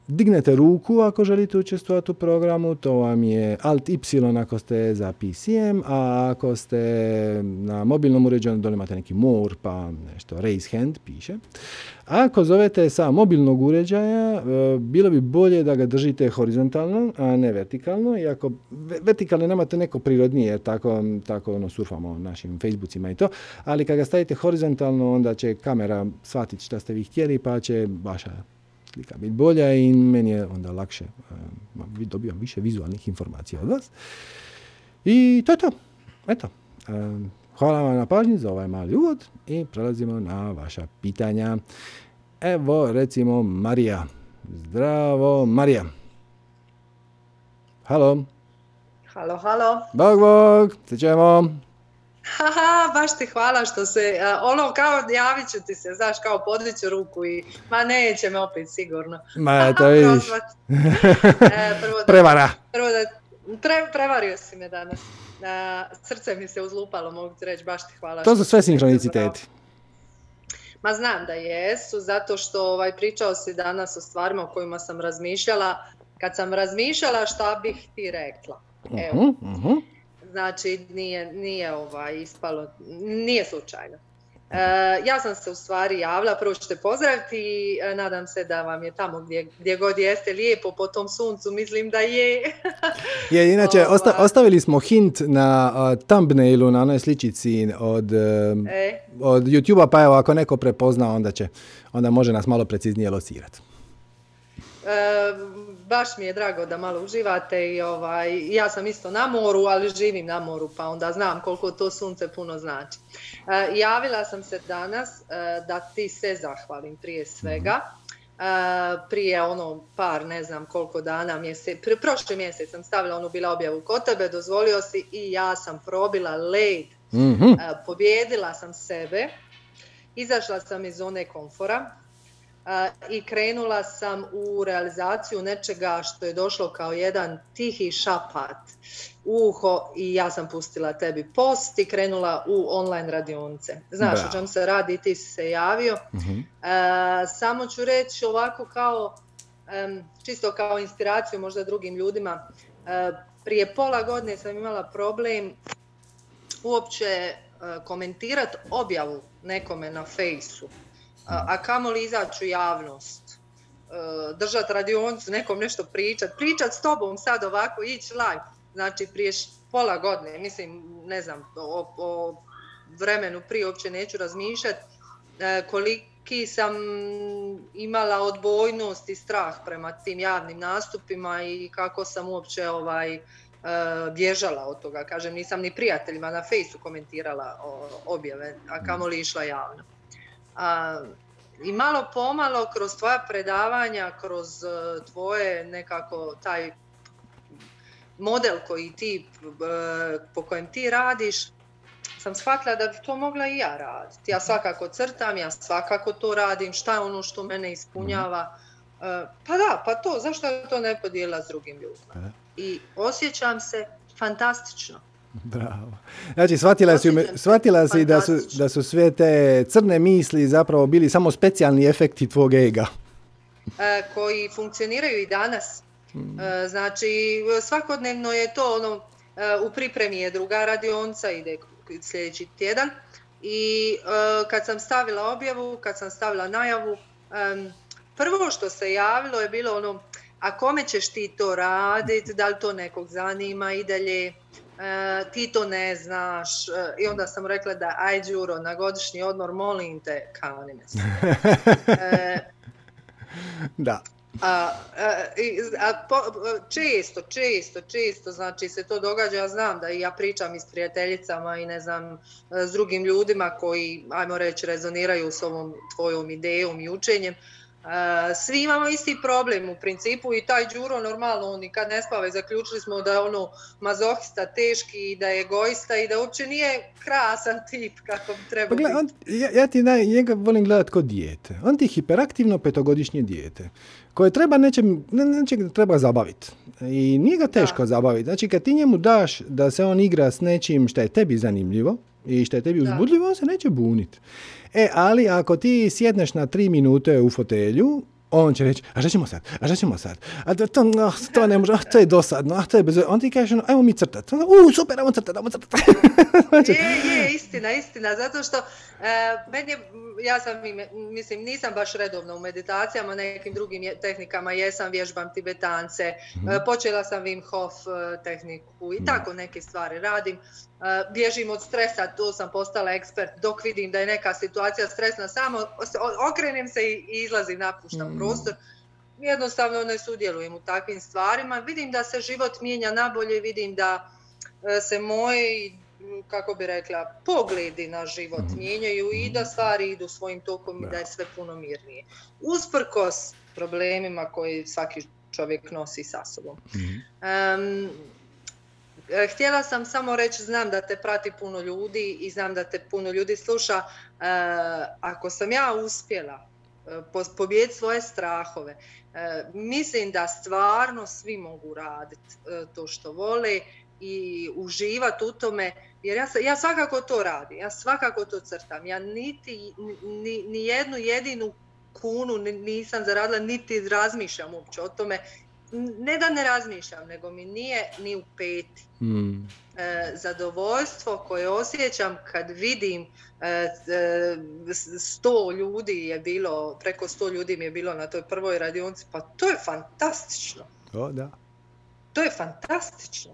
dignete ruku ako želite učestvovati u programu, to vam je Alt Y ako ste za PCM, a ako ste na mobilnom uređaju, dole imate neki more, pa nešto raise hand piše. Ako zovete sa mobilnog uređaja, e, bilo bi bolje da ga držite horizontalno, a ne vertikalno. I ako vertikalno nemate neko prirodnije, jer tako, tako ono, surfamo našim Facebookima i to, ali kad ga stavite horizontalno, onda će kamera shvatiti šta ste vi htjeli, pa će vaša slika biti bolja i meni je onda lakše, uh, dobivam više vizualnih informacija od vas. I to je to. Eto. Uh, hvala vam na pažnji za ovaj mali uvod i prelazimo na vaša pitanja. Evo, recimo, Marija. Zdravo, Marija. Halo. Halo, halo. Bog, bog, se ćemo. Haha, baš ti hvala što se, ono kao javit ću ti se, znaš, kao podiću ruku i ma neće me opet sigurno. Ma, to vidiš. e, prvo da, Prevara. Prvo da, pre, prevario si me danas. srce mi se uzlupalo, mogu ti reći, baš ti hvala. To su sve sinkroniciteti. Ma znam da jesu, zato što ovaj, pričao si danas o stvarima o kojima sam razmišljala. Kad sam razmišljala šta bih ti rekla. Evo. Mhm, Znači nije, nije ovaj, ispalo, nije slučajno. E, ja sam se u stvari javila, prvo ću te pozdraviti i e, nadam se da vam je tamo gdje, gdje god jeste lijepo po tom suncu, mislim da je. Je, inače, osta- Ovaj. ostavili smo hint na uh, thumbnailu, na onoj sličici od, um, e, od YouTube-a, pa evo, ako neko prepozna, onda će, onda može nas malo preciznije locirati. E, baš mi je drago da malo uživate i ovaj, ja sam isto na moru, ali živim na moru pa onda znam koliko to sunce puno znači. E, javila sam se danas e, da ti se zahvalim prije svega. E, prije ono par, ne znam koliko dana, mjese, pr- prošli mjesec sam stavila onu bila objavu kod tebe, dozvolio si i ja sam probila led, Mhm. E, pobjedila sam sebe, izašla sam iz zone komfora, i krenula sam u realizaciju nečega što je došlo kao jedan tihi šapat uho i ja sam pustila tebi post i krenula u online radionice. Znaš Bravo. o čem se radi, ti si se javio. Mhm. E, samo ću reći ovako kao, čisto kao inspiraciju možda drugim ljudima. E, prije pola godine sam imala problem uopće e, komentirati objavu nekome na fejsu, a, kamoli izaći u javnost, e, držat radionicu, nekom nešto pričat, pričat s tobom sad ovako, ići live. Znači prije pola godine, mislim, ne znam, o, o vremenu prije uopće neću razmišljati, e, koliki sam imala odbojnost i strah prema tim javnim nastupima i kako sam uopće ovaj, e, bježala od toga. Kažem, nisam ni prijateljima na fejsu komentirala objave, a kamoli išla javno. A, I malo pomalo kroz tvoja predavanja, kroz e, tvoje nekako taj model koji ti, e, po kojem ti radiš, sam shvatila da bi to mogla i ja raditi. Ja svakako crtam, ja svakako to radim, šta je ono što mene ispunjava. E, Pa da, pa to, zašto to ne podijela s drugim ljudima? I osjećam se fantastično. Bravo. Znači, shvatila si, shvatila si da, su, da su sve te crne misli zapravo bili samo specijalni efekti tvog ega. e, koji funkcioniraju i danas. E, Znači, svakodnevno je to ono, e, u pripremi je druga radionca, ide sljedeći tjedan i e, kad sam stavila objavu, kad sam stavila najavu, prvo što se javilo je bilo ono, a kome ćeš ti to raditi, da li to nekog zanima i dalje, ti to ne znaš. E, I onda sam rekla da aj Đuro, na godišnji odmor, molim te, kani me se. E, Da. a, a, i- a po, često, često, često, znači se to događa, ja znam da i ja pričam i s prijateljicama i ne znam, s drugim ljudima koji, ajmo reći, rezoniraju s ovom tvojom idejom i učenjem. Svi imamo isti problem u principu i taj Đuro normalno on nikad ne spava i zaključili smo da je ono mazohista teški i da je egoista i da uopće nije krasan tip kako bi Pa trebao biti. on, ja, ja ti naj, njega volim gledat kod dijete. On ti je hiperaktivno petogodišnje dijete koje treba nečem, ne, nečeg treba zabaviti. I nije ga teško zabaviti. Znači kad ti njemu daš da se on igra s nečim što je tebi zanimljivo i što je tebi uzbudljivo, on se neće bunit. E, ali ako ti sjedneš na tri minute u fotelju, on će reći, a šta ćemo sad? A šta ćemo sad? A to, to, ah, to ne može, ah, to je dosadno, ah, to je bez... On ti kaže, ono, ajmo mi crtat. U, super, ajmo crtat, ajmo crtat. Znači, Je, je, istina, istina, zato što e, meni ja sam, mislim, nisam baš redovno u meditacijama, nekim drugim je- tehnikama jesam, vježbam tibetance, e, počela sam Wim Hof e, tehniku i tako neke stvari radim. E, bježim od stresa, tu sam postala ekspert, dok vidim da je neka situacija stresna, samo okrenem se i, izlazim, napuštam Mm. prostor. Jednostavno ne sudjelujem u takvim stvarima. Vidim da se život mijenja nabolje, vidim da e, se moji, m, kako bi rekla, pogledi na život mijenjaju i da stvari idu svojim tokom i da je sve puno mirnije. Usprkos problemima koji svaki čovjek nosi sa sobom. Em, e, htjela sam samo reći, znam da te prati puno ljudi i znam da te puno ljudi sluša. E, ako sam ja uspjela e, pobijediti svoje strahove, e, mislim da stvarno svi mogu raditi to što vole i uživati u tome, jer ja, ja svakako to radim, ja svakako to crtam, ja niti, ni, ni jednu jedinu kunu nisam zaradila, niti razmišljam uopće o tome, ne da ne razmišljam, nego mi nije ni u peti. Hmm. E, zadovoljstvo koje osjećam kad vidim e, sto ljudi je bilo, preko sto ljudi mi je bilo na toj prvoj radionci, pa to je fantastično. O, da. To je fantastično.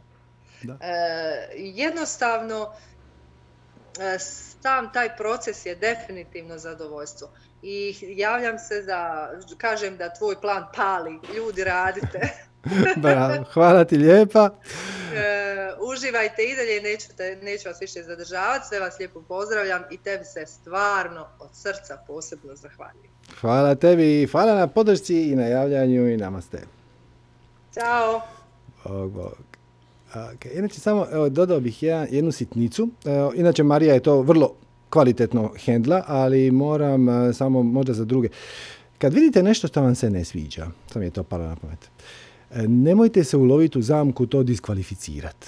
Da. E, jednostavno, sam taj proces je definitivno zadovoljstvo. I javljam se da kažem da tvoj plan pali. Ljudi radite. Bravo, hvala ti lijepa. E, uživajte i dalje, neću, te, neću vas više zadržavati, sve vas lijepo pozdravljam i tebi se stvarno od srca posebno zahvaljujem. Hvala tebi, hvala na podršci i na javljanju i namaste. Ćao. Bog, bog. Okay. Inače, samo evo, dodao bih ja jednu sitnicu. Evo, inače, Marija je to vrlo kvalitetno hendla, ali moram e, samo možda za druge. Kad vidite nešto što vam se ne sviđa, sam je to palo na pamet, e, nemojte se uloviti u zamku to diskvalificirati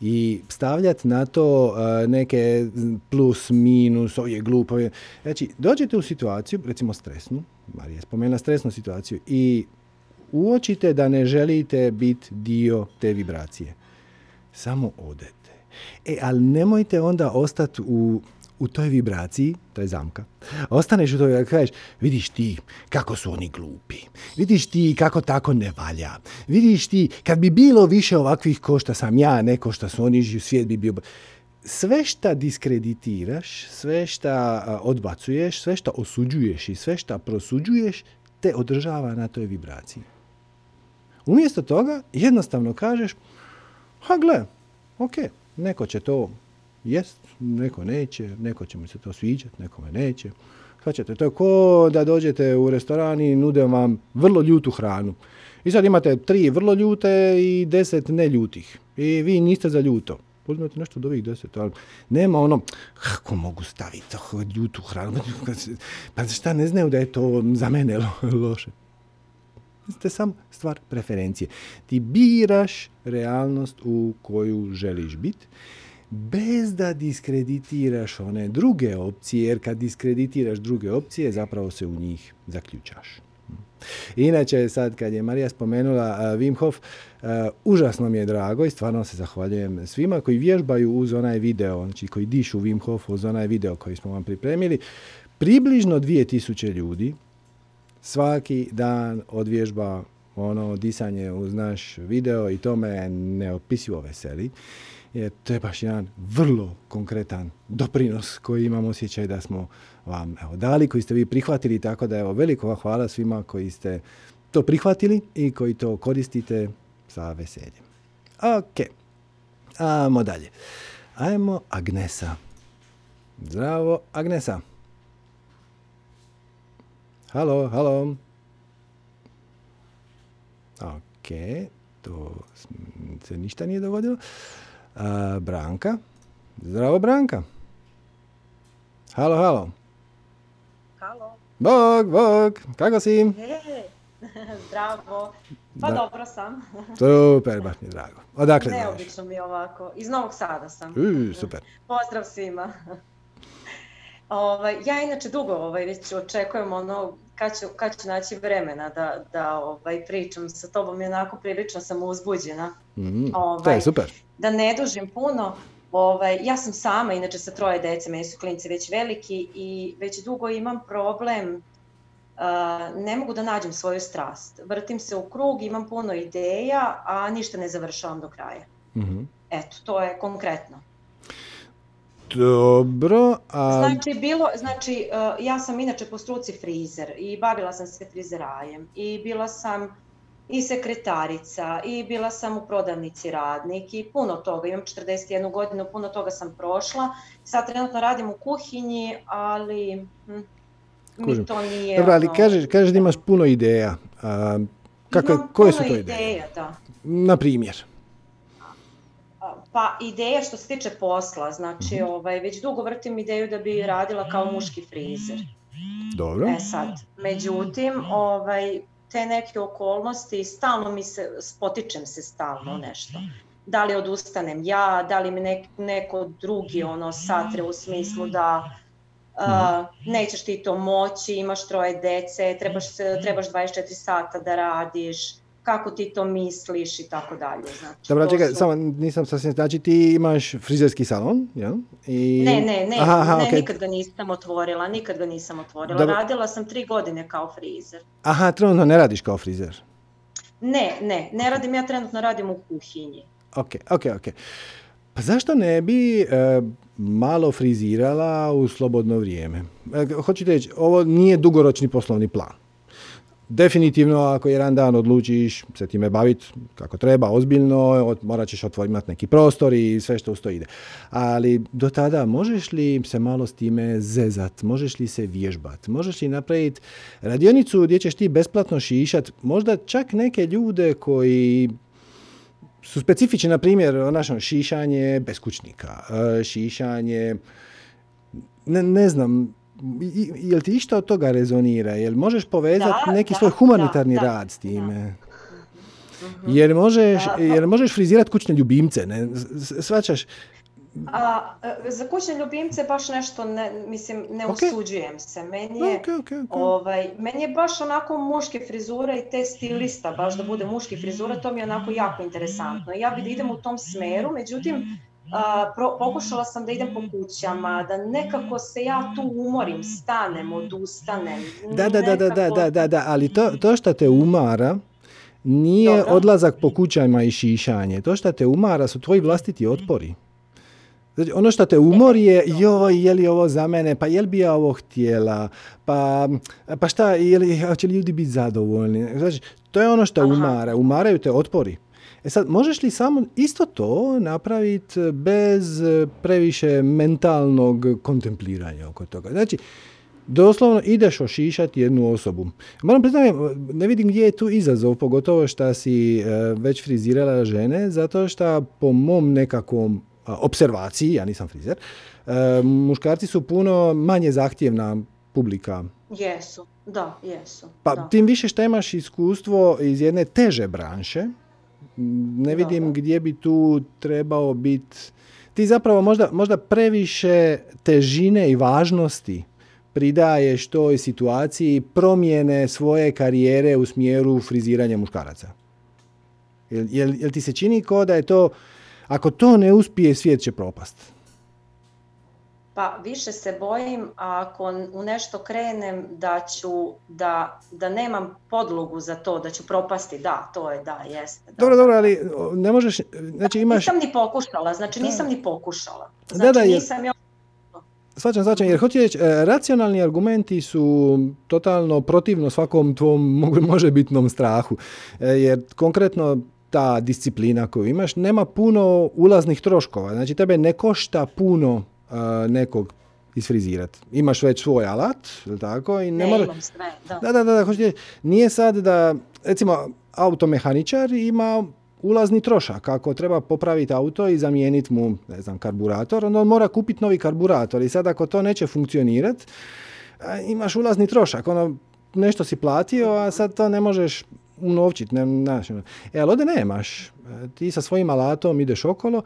i stavljati na to e, neke plus, minus, ovo je glupo. Znači, dođete u situaciju, recimo stresnu, Marija je spomenula stresnu situaciju i uočite da ne želite biti dio te vibracije. Samo odete. E, ali nemojte onda ostati u, u toj vibraciji, to je zamka, ostaneš u toj, kažeš, vidiš ti kako su oni glupi, vidiš ti kako tako ne valja, vidiš ti, kad bi bilo više ovakvih ko šta sam ja, neko šta su oni, svijet bi bio... Sve šta diskreditiraš, sve šta odbacuješ, sve šta osuđuješ i sve šta prosuđuješ, te održava na toj vibraciji. Umjesto toga jednostavno kažeš, ha gle, ok, neko će to jest, neko neće, neko će mu se to sviđati, nekome neće. Šta To je ko da dođete u restoran i nude vam vrlo ljutu hranu. I sad imate tri vrlo ljute i deset neljutih. I vi niste za ljuto. Uzmete nešto od ovih deset, ali nema ono, kako mogu staviti ljutu hranu? Pa šta ne znaju da je to za mene loše? To je samo stvar preferencije. Ti biraš realnost u koju želiš biti bez da diskreditiraš one druge opcije, jer kad diskreditiraš druge opcije, zapravo se u njih zaključaš. Inače, sad kad je Marija spomenula Wim Hof, užasno mi je drago i stvarno se zahvaljujem svima koji vježbaju uz onaj video, znači koji dišu Wim Hof uz onaj video koji smo vam pripremili. Približno 2000 ljudi svaki dan odvježba ono disanje uz naš video i to me neopisivo veseli. Jer to je baš jedan vrlo konkretan doprinos koji imam osjećaj da smo vam evo, dali, koji ste vi prihvatili, tako da evo veliko hvala svima koji ste to prihvatili i koji to koristite sa veseljem. Ok, ajmo dalje. Ajmo Agnesa. Zdravo, Agnesa. Halo, halo. Ok, to se ništa nije dogodilo. Branka. Zdravo, Branka. Halo, halo. Halo. Bog, Bog, kako si? zdravo. Pa dobro sam. super, baš mi je drago. Odakle Neobično mi je ovako. Iz Novog Sada sam. super. Pozdrav svima. Ovaj, ja inače dugo ovaj, već očekujem ono kad ću, kad ću naći vremena da, da ovaj, pričam sa tobom i onako prilično sam uzbuđena. Mm, ovaj, to je super. Da ne dužim puno. Ovaj, ja sam sama, inače sa troje dece, meni su klinci već veliki i već dugo imam problem, uh, ne mogu da nađem svoju strast. Vrtim se u krug, imam puno ideja, a ništa ne završavam do kraja. Mm-hmm. Eto, to je konkretno. Dobro. A... Znači, bilo, znači, uh, ja sam inače po struci frizer i bavila sam se frizerajem i bila sam i sekretarica i bila sam u prodavnici radnik i puno toga, imam 41 godinu, puno toga sam prošla. Sad trenutno radim u kuhinji, ali hm, mi to nije... Dobro, ali ono... kažeš, kažeš da imaš puno ideja. A, kako, koje su to ideje? ideja, da. Na primjer? Pa ideja što se tiče posla, znači mm-hmm. ovaj, već dugo vrtim ideju da bi radila kao muški frizer. Dobro. E sad, međutim, ovaj, te neke okolnosti, stalno mi se, spotičem se stalno nešto. da li odustanem ja, da li mi neko drugi ono satre u smislu da uh, nećeš ti to moći, imaš troje dece, trebaš, trebaš 24 sata da radiš, kako ti to misliš i tako dalje. Znači, Dobro, čekaj, su... samo nisam sasvim, znači ti imaš frizerski salon, jel? I... Ne, ne, ne, aha, aha, ne okay. nikad ga nisam otvorila, nikad ga nisam otvorila. Dobro. Radila sam tri godine kao frizer. Aha, trenutno ne radiš kao frizer? Ne, ne, ne radim, ja trenutno radim u kuhinji. Ok, ok, ok. Pa zašto ne bi e, malo frizirala u slobodno vrijeme? E, hoću reći, ovo nije dugoročni poslovni plan. Definitivno, ako jedan dan odlučiš se time baviti kako treba, ozbiljno, morat ćeš imati neki prostor i sve što uz ide. Ali do tada možeš li se malo s time zezat, možeš li se vježbat, možeš li napraviti radionicu gdje ćeš ti besplatno šišat, možda čak neke ljude koji su specifični, na primjer, našo, šišanje beskućnika, e, šišanje, ne znam, jel ti išta od toga rezonira? Jel možeš povezati neki svoj humanitarni rad s time? Mhm. Jer možeš, jer možeš frizirati kućne ljubimce, ne? Svačaš? A, e, za kućne ljubimce baš nešto ne, mislim, ne okay. usuđujem se. Meni je, okay, okay, ovaj, meni je baš onako muške frizure i te stilista, baš da bude muški frizura, to mi je onako jako interesantno. Ja bi da idem u tom smeru, međutim, pro, pokušala sam da idem po kućama, da nekako se ja tu umorim, stanem, odustanem. Da, da, da, da, da, da, da, ali to, to što te umara nije Dobro. odlazak po kućama i šišanje. To što te umara su tvoji vlastiti otpori. Znači, ono što te umori je, joj, je li ovo za mene, pa je li bi ja ovo htjela, pa, pa šta, je li, će li ljudi biti zadovoljni? Znači, to je ono što Aha. umara, umaraju te otpori. E sad, možeš li samo isto to napraviti bez previše mentalnog kontempliranja oko toga? Znači, doslovno ideš ošišati jednu osobu. Moram priznati, ne vidim gdje je tu izazov, pogotovo što si e, već frizirala žene, zato što po mom nekakvom observaciji, ja nisam frizer, e, muškarci su puno manje zahtjevna publika. Jesu, da, jesu. Pa da. tim više što imaš iskustvo iz jedne teže branše, ne vidim gdje bi tu trebao biti... Ti zapravo možda, možda previše težine i važnosti pridaješ toj situaciji promjene svoje karijere u smjeru friziranja muškaraca. Jel, jel, jel ti se čini ko da je to, ako to ne uspije, svijet će propast? Pa više se bojim ako u nešto krenem da ću, da, da nemam podlogu za to, da ću propasti, da, to je, da, jeste. Da. Dobro, dobro, ali ne možeš, znači imaš... Nisam ni pokušala, znači nisam ni pokušala. Znači da, da, jer... nisam ja... Svačam, svačam, jer hoću reći, e, racionalni argumenti su totalno protivno svakom tvom možebitnom strahu. E, jer konkretno ta disciplina koju imaš nema puno ulaznih troškova. Znači tebe ne košta puno nekog isfrizirati. Imaš već svoj alat, ili tako? I ne, ne mora... sve, da. Da, da, da, nije sad da, recimo, automehaničar ima ulazni trošak. Ako treba popraviti auto i zamijeniti mu, ne znam, karburator, onda on mora kupiti novi karburator. I sad ako to neće funkcionirati, imaš ulazni trošak. Ono, nešto si platio, a sad to ne možeš unovčiti. Ne, ne, e, ali ovdje nemaš. E, ti sa svojim alatom ideš okolo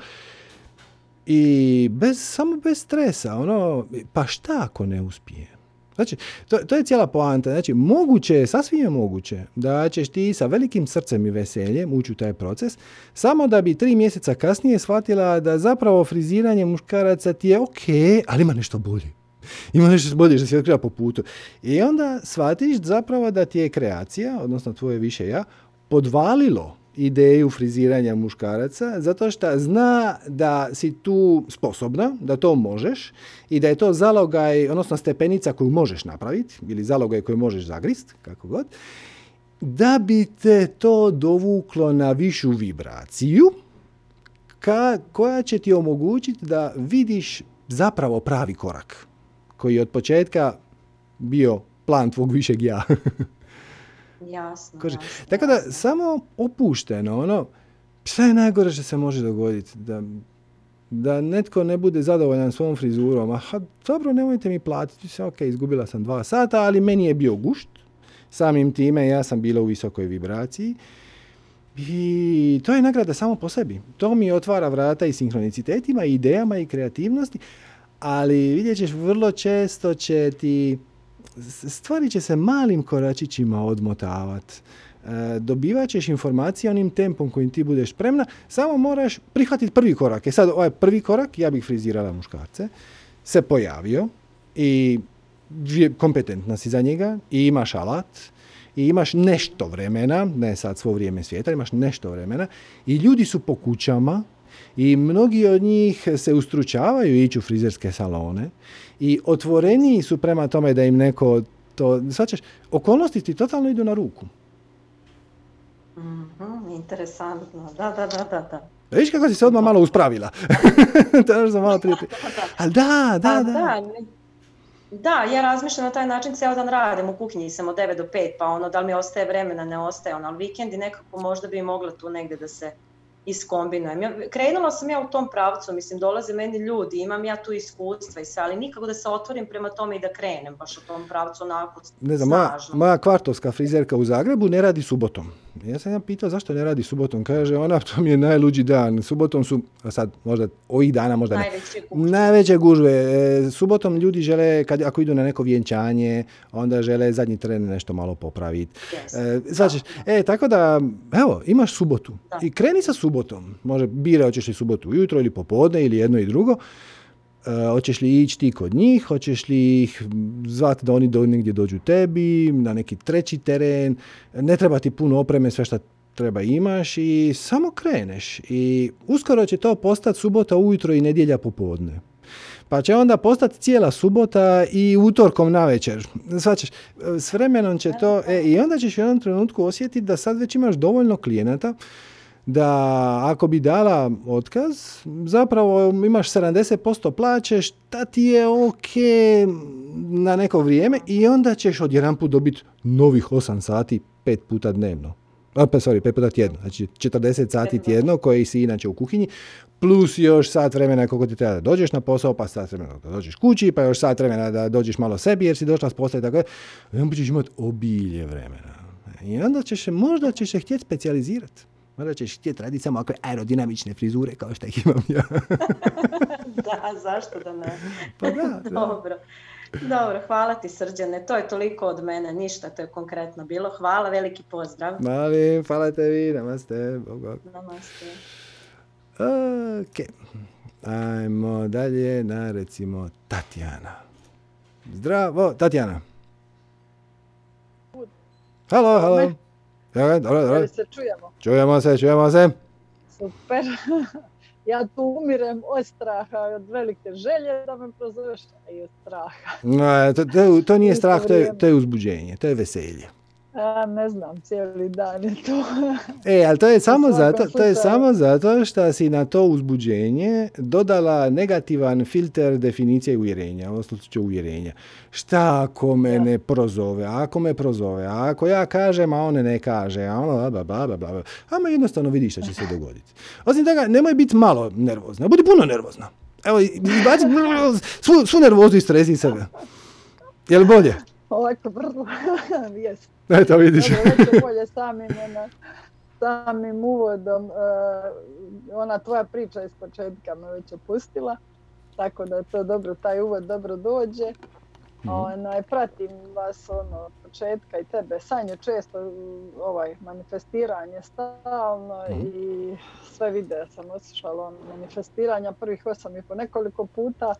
i bez, samo bez stresa, ono, pa šta ako ne uspije? Znači, to, to je cijela poanta. Znači, moguće je, sasvim je moguće da ćeš ti sa velikim srcem i veseljem ući u taj proces, samo da bi tri mjeseca kasnije shvatila da zapravo friziranje muškaraca ti je ok, ali ima nešto bolje. Ima nešto bolje što si otkriva po putu. I onda shvatiš zapravo da ti je kreacija, odnosno tvoje više ja, podvalilo ideju friziranja muškaraca zato što zna da si tu sposobna, da to možeš i da je to zalogaj, odnosno stepenica koju možeš napraviti ili zalogaj koju možeš zagrist, kako god, da bi te to dovuklo na višu vibraciju ka, koja će ti omogućiti da vidiš zapravo pravi korak koji je od početka bio plan tvog višeg ja. Jasno, Tako da, samo opušteno, ono, šta je najgore što se može dogoditi? Da, da netko ne bude zadovoljan svom frizurom, aha, dobro, nemojte mi platiti, se, ok, izgubila sam dva sata, ali meni je bio gušt, samim time ja sam bila u visokoj vibraciji I to je nagrada samo po sebi. To mi otvara vrata i sinkronicitetima, i idejama i kreativnosti, ali vidjet ćeš vrlo često će ti stvari će se malim koračićima odmotavati. E, dobivat ćeš informacije onim tempom kojim ti budeš spremna, samo moraš prihvatiti prvi korak. E sad, ovaj prvi korak, ja bih frizirala muškarce, se pojavio i kompetentna si za njega i imaš alat i imaš nešto vremena, ne sad svo vrijeme svijeta, imaš nešto vremena i ljudi su po kućama i mnogi od njih se ustručavaju ići u frizerske salone i otvoreniji su prema tome da im neko to, svačaš, okolnosti ti totalno idu na ruku. mm interesantno, da, da, da, da. da. Viš kako si se odmah malo uspravila. to je ono malo prije. Ali da, da, da. da. Da, ja razmišljam na taj način, cijel dan radim u kuhinji sam od 9 do 5, pa ono, da li mi ostaje vremena, ne ostaje, ono, ali vikendi nekako možda bi mogla tu negdje da se iskombinujem. Ja, krenula sam ja u tom pravcu, mislim, dolaze meni ljudi, imam ja tu iskustva i sve, ali nikako da se otvorim prema tome i da krenem baš u tom pravcu onako Ne znam, moja, moja kvartovska frizerka u Zagrebu ne radi subotom. Ja sam ja pitao zašto ne radi subotom. Kaže ona, to mi je najluđi dan. Subotom su, sad možda ovih dana možda ne. Najveće gužve. E, subotom ljudi žele, kad, ako idu na neko vjenčanje, onda žele zadnji tren nešto malo popraviti. Yes. E, e, tako da, evo, imaš subotu. I kreni sa subotom. Može, bira hoćeš li subotu ujutro ili popodne ili jedno i drugo. E, hoćeš li ići ti kod njih, hoćeš li ih zvati da oni do negdje dođu tebi, na neki treći teren, ne treba ti puno opreme, sve što treba imaš i samo kreneš. I uskoro će to postati subota ujutro i nedjelja popodne. Pa će onda postati cijela subota i utorkom na večer. Svačeš, s vremenom će to... E, I onda ćeš u jednom trenutku osjetiti da sad već imaš dovoljno klijenata da ako bi dala otkaz, zapravo imaš 70% plaće, šta ti je ok na neko vrijeme i onda ćeš odjedanput dobiti novih 8 sati pet puta dnevno. A, pa, sorry, pet puta tjedno. Znači 40 sati tjedno koje si inače u kuhinji, plus još sat vremena koliko ti treba da dođeš na posao, pa sat vremena da dođeš kući, pa još sat vremena da dođeš malo sebi jer si došla s posla i tako I onda ćeš imati obilje vremena. I onda ćeš, možda ćeš se htjeti specijalizirati. Možda ćeš htjeti raditi samo ovakve aerodinamične frizure kao što ih imam ja. da, zašto da ne? Pa da, Dobro. Dobro, hvala ti srđane. To je toliko od mene, ništa, to je konkretno bilo. Hvala, veliki pozdrav. Mali, hvala tebi, namaste. Bog, bog. Namaste. Ok, ajmo dalje na recimo Tatjana. Zdravo, Tatjana. Halo, halo. Ja, dobro, dobro. se čujemo? Čujemo se, čujemo se. Super. ja tu umirem od straha, od velike želje da me prozoveš, i od straha. No, to, to, to nije strah, to je, to je uzbuđenje, to je veselje. A, ne znam, cijeli dan je to. e, ali to je, samo zato, to je samo zato što si na to uzbuđenje dodala negativan filter definicije uvjerenja, u slučaju uvjerenja. Šta ako me ne prozove, ako me prozove, ako ja kažem, a on ne kaže, a ono, bla, bla, bla, bla. Ama jednostavno vidiš što će se dogoditi. Osim toga, nemoj biti malo nervozna, budi puno nervozna. Evo, izbaci svu, svu nervozu i stres iz sebe. Je li bolje? Ovako brzo, jest. Eto vidiš. Dobro, bolje samim, ona, samim uvodom, uh, ona tvoja priča iz početka me već opustila, tako da je to dobro, taj uvod dobro dođe. Mm. Onaj, pratim vas ono, od početka i tebe, Sanje često ovaj, manifestiranje stalno mm. i sve videa sam osjećala ono, manifestiranja prvih osam i po nekoliko puta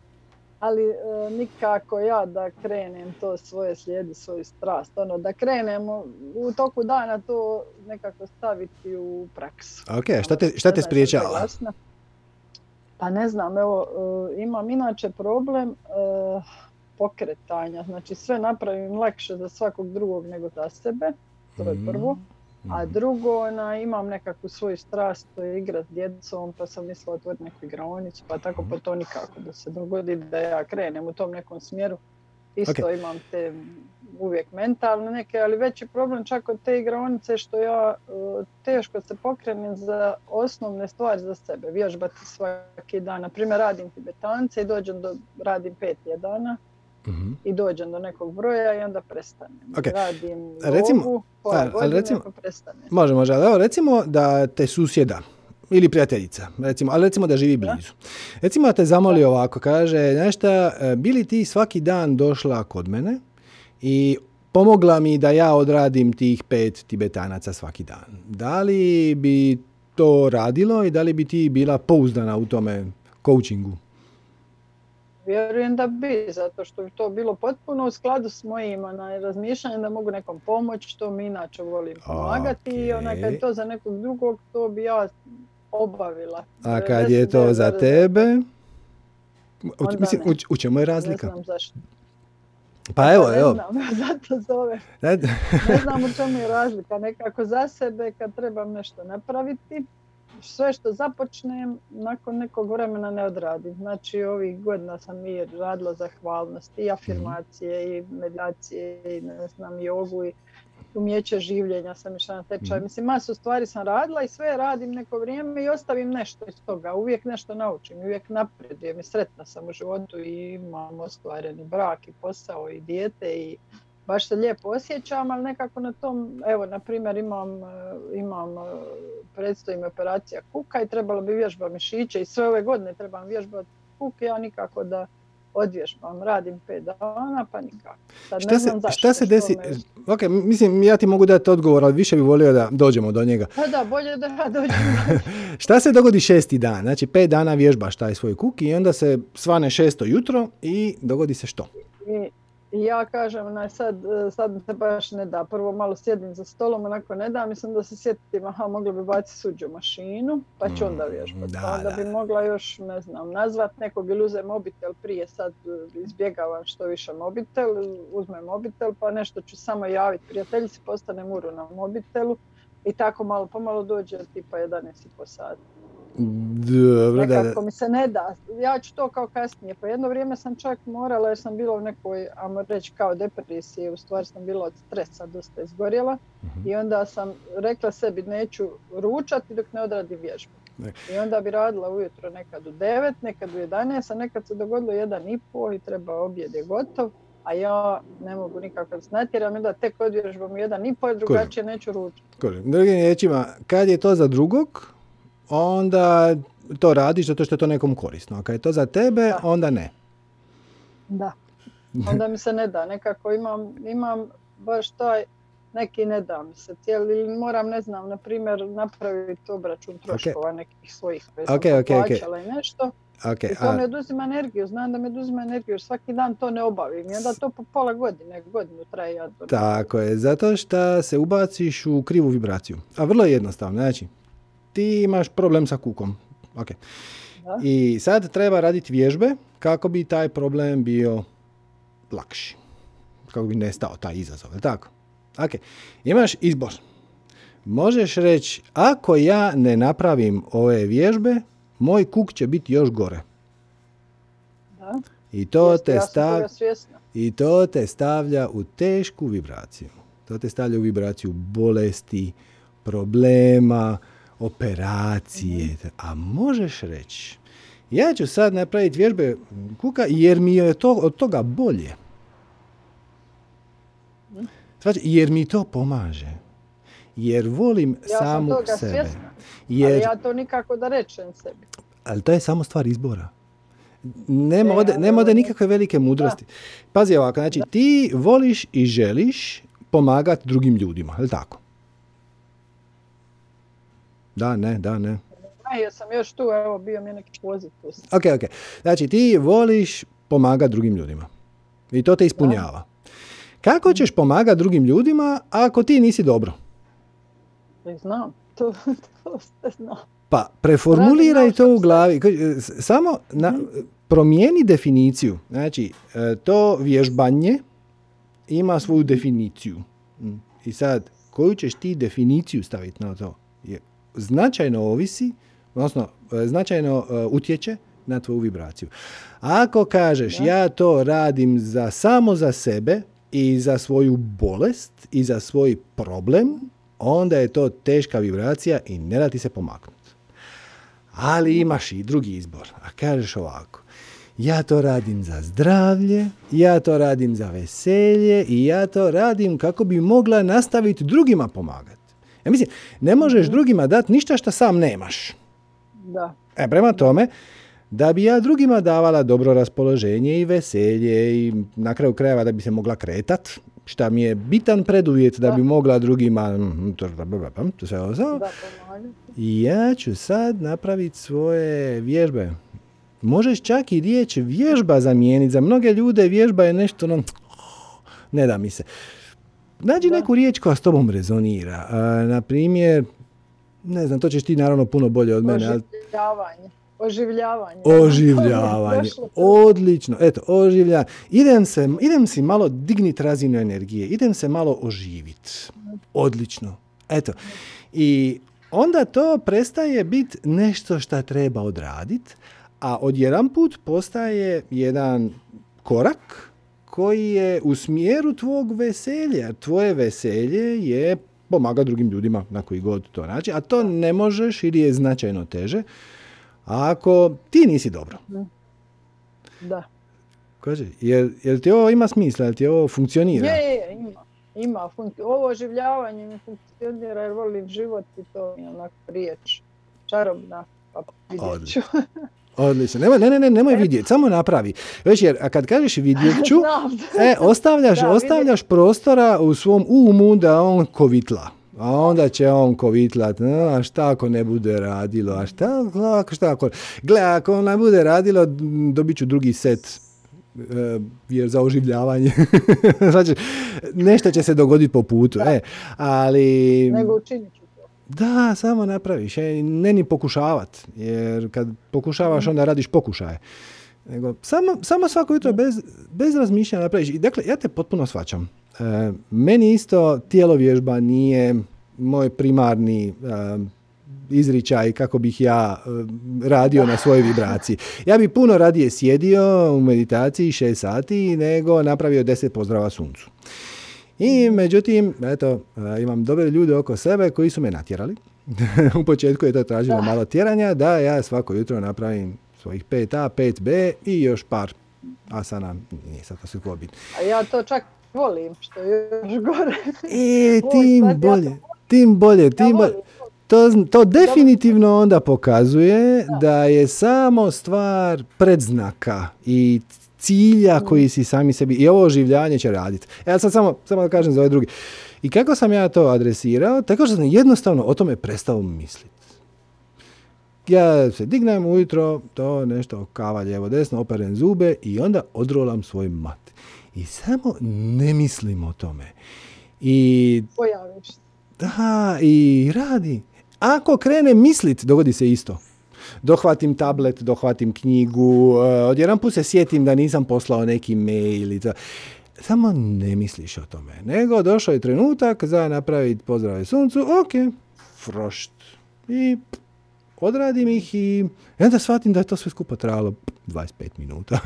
ali e, nikako ja da krenem to svoje slijedi, svoju strast, ono da krenem u toku dana to nekako staviti u praksu. Ok, šta te, šta te spriječava? Pa ne znam, evo, e, imam inače problem e, pokretanja, znači sve napravim lakše za svakog drugog nego za sebe, to je mhm. prvo. A mhm. drugo, ona, imam nekakvu svoju strast, to je igra s djecom, pa sam mislila otvoriti neku igraonicu, pa tako pa to nikako da se dogodi da ja krenem u tom nekom smjeru. Isto imam te uvijek mentalne neke, ali veći problem čak od te igraonice što ja e, teško se pokrenem za osnovne stvari za sebe. Vježbati svaki dan. Na primjer, radim tibetance i dođem do, radim pet jedana Mhm. i dođem do nekog broja i onda prestanem. Ok. Radim Recimo- pola a, ali godine recimo- prestanem. Može, može, ali evo recimo da te susjeda ili prijateljica, recimo, ali recimo da živi blizu. Recimo da te zamoli ovako, kaže, znaš šta, e, bi li ti svaki dan došla kod mene i pomogla mi da ja odradim tih pet tibetanaca svaki dan. Da li bi to radilo i da li bi ti bila pouzdana u tome coachingu? Vjerujem da bi, zato što bi to bilo potpuno u skladu s mojim razmišljanjem da mogu nekom pomoći, što mi inače volim pomagati i onaj, kad je to za nekog drugog, to bi ja obavila. A kad je to za 99,9. tebe? U, mislim, ne. u, u čemu je Ne razlika? znam zašto. Pa evo, ne evo. znam, zato zove. Ne- Ne znam u čemu je razlika. Nekako za sebe kad trebam nešto napraviti, sve što započnem, nakon nekog vremena ne odradim. Znači ovih godina sam i radila zahvalnost i afirmacije i meditacije i ne znam jogu i umjeće življenja sam išla na tečaj. Mhm. Mislim, masu stvari sam radila i sve radim neko vrijeme i ostavim nešto iz toga. Uvijek nešto naučim, uvijek napredujem i sretna sam u životu i imam ostvareni brak i posao i dijete i baš se lijepo osjećam, ali nekako na tom, evo, na primjer, imam, e, imam e, predstoji mi operacija kuka i trebalo bi vježba mišiće i sve ove godine trebam vježbati kuk, ja nikako da odvježbam, radim pet dana, pa nikako. Sad Šta ne se, znam zašto, šta se desi? me- Ok, mislim, ja ti mogu dati odgovor, ali više bi volio da dođemo do njega. Pa da, bolje da ja dođem. Šta se dogodi šesti dan? Znači, pet dana vježbaš taj svoj kuk i onda se svane šesto jutro i dogodi se što? I, i ja kažem, onaj, sad, e, sad se baš ne da. Prvo malo sjedim za stolom, onako ne da. Mislim da se sjetim, aha, mogla bi baciti suđu mašinu, pa ću onda Mm, vježbati. da, Pa onda da. bi mogla još, ne znam, nazvat nekog ili uzem mobitel prije. Sad izbjegavam što više mobitel, uzmem mobitel, pa nešto ću samo javiti prijateljici, postanem uru na mobitelu. I tako malo pomalo dođe tipa 11,5 sati. Dobro, da, Nekako da. mi se ne da. Ja ću to kao kasnije. Pa jedno vrijeme sam čak morala jer sam bila u nekoj, ajmo reći kao depresiji, u stvari sam bila od stresa dosta izgorjela. Mhm. I onda sam rekla sebi neću ručati dok ne odradim vježbu. I onda bi radila ujutro nekad u 9, nekad u 11, a nekad se dogodilo jedan i pol i treba objed je gotov. A ja ne mogu nikako se natjeram i onda tek odvježbam jedan i pol, jer drugačije neću ručati. Drugim riječima, kad je to za drugog, onda to radiš zato što je to nekom korisno. A kad je to za tebe, Da. onda ne. Da. Onda mi se ne da. Nekako imam, imam baš taj neki ne da mi se cijeli, ili moram, ne znam, na primjer, napraviti obračun troškova nekih svojih koje sam Ok, ok, ok. plaćala i nešto. Ok, I to a, mi oduzima energiju, znam da mi oduzima energiju, jer svaki dan to ne obavim. I onda to po pola godine, godinu traje ja tako je, zato što se ubaciš u krivu vibraciju. A vrlo je jednostavno, znači, ti imaš problem sa kukom. Ok. Da. I sad treba raditi vježbe kako bi taj problem bio lakši. Kako bi nestao taj izazov, je tako? Ok. Imaš izbor. Možeš reći, ako ja ne napravim ove vježbe, moj kuk će biti još gore. Da. I to, Jeste, te stav. I to te stavlja u tešku vibraciju. To te stavlja u vibraciju bolesti, problema, operacije. A možeš reći, ja ću sad napraviti vježbe kuka jer mi je to, od toga bolje. Znači, jer mi to pomaže. Jer volim Ja sam samu toga sebe. svjesna, Jer, ali ja to nikako da rečem sebi. ali to je samo stvar izbora. Nema E, ali nema ovo- nikakve velike mudrosti. Pazi ovako, znači ti voliš i želiš pomagati drugim ljudima, je li tako? Da, ne, da, ne. A ja sam još tu, evo, bio mi je neki poziv. Ok, ok. Znači ti voliš pomagati drugim ljudima. I to te ispunjava. Kako ćeš pomagati drugim ljudima ako ti nisi dobro? I znam, to, to znam. Pa preformuliraj to u glavi. S- Samo na, promijeni definiciju. Znači, e, to vježbanje ima svoju definiciju. Mm. I sad, koju ćeš ti definiciju staviti na to? Značajno ovisi, odnosno e, značajno e, utječe na tvoju vibraciju. Ako kažeš Da. ja to radim za samo za sebe i za svoju bolest i za svoj problem, onda je to teška vibracija i ne da ti se pomaknuti. Ali imaš i drugi izbor. A kažeš ovako. ja to radim za zdravlje, ja to radim za veselje i ja to radim kako bi mogla nastaviti drugima pomagati. Ja mislim, ne možeš drugima dati ništa što sam nemaš. Da. E, prema tome, da bi ja drugima davala dobro raspoloženje i veselje i na kraju krajeva da bi se mogla kretat, šta mi je bitan preduvjet da bi mogla drugima mm, to sve ovo. Ja ću sad napraviti svoje vježbe. Možeš čak i riječ vježba zamijeniti. Za mnoge ljude vježba je nešto, no, ne da mi se. Nađi neku riječ koja s tobom rezonira. na primjer, ne znam, to ćeš ti naravno puno bolje od mene. Oživljavanje. Oživljavanje. Oživljavanje. Odlično. Eto, oživlja. Idem, se, idem si malo dignit razinu energije. Idem se malo oživit. Odlično. Eto. I onda to prestaje biti nešto što treba odraditi, a odjedan put postaje jedan korak koji je u smjeru tvog veselja. Tvoje veselje je pomaga drugim ljudima na koji god to način, a to ne možeš ili je značajno teže ako ti nisi dobro. Da. Kaže, jel, jel ti ovo ima smisla, jel ti ovo funkcionira? Je, je, ima. Ima, ovo oživljavanje mi funkcionira jer volim život i to mi onako riječ čarobna, pa vidjet ću. Odlično. Nemoj, ne, ne, ne, nemoj vidjeti, samo napravi. Već jer, a kad kažeš vidjet ću, e, ostavljaš, ostavljaš prostora u svom umu da on kovitla. A onda će on kovitlat, a šta ako ne bude radilo, a šta, ako, šta ako, gle, ako ne bude radilo, dobit ću drugi set e, jer za oživljavanje. znači, nešto će se dogoditi po putu. E, ali... Nego učinit ću. Da, samo napraviš. E, ne ni pokušavat. Jer kad pokušavaš, onda radiš pokušaje. Nego, samo, samo svako jutro bez, bez razmišljanja napraviš. I dakle, ja te potpuno svačam. E, meni isto tijelo vježba nije moj primarni e, izričaj kako bih ja e, radio na svojoj vibraciji. Ja bi puno radije sjedio u meditaciji šest sati nego napravio deset pozdrava suncu. I međutim, eto, imam dobre ljude oko sebe koji su me natjerali. u početku je to tražilo malo tjeranja da ja svako jutro napravim svojih 5A, 5B i još par asana, nije sad to sve A ja to čak volim, što je još gore. E, tim bolje, tim bolje, tim bolje. To, to definitivno onda pokazuje da je samo stvar predznaka i cilja koji si sami sebi, i ovo oživljanje će raditi. E, sad samo, samo da kažem za ove drugi. I kako sam ja to adresirao? Tako što sam jednostavno o tome prestao misliti. Ja se dignem ujutro, to nešto kava lijevo desno, operem zube i onda odrolam svoj mat. I samo ne mislim o tome. I... Pojaviš Da, i radi. Ako krene mislit, dogodi se isto. Dohvatim tablet, dohvatim knjigu, uh, odjedan put se sjetim da nisam poslao neki mail i to. Samo ne misliš o tome. Nego došao je trenutak za napraviti pozdrave suncu, ok, frošt. I odradim ih i onda shvatim da je to sve skupo trajalo 25 minuta.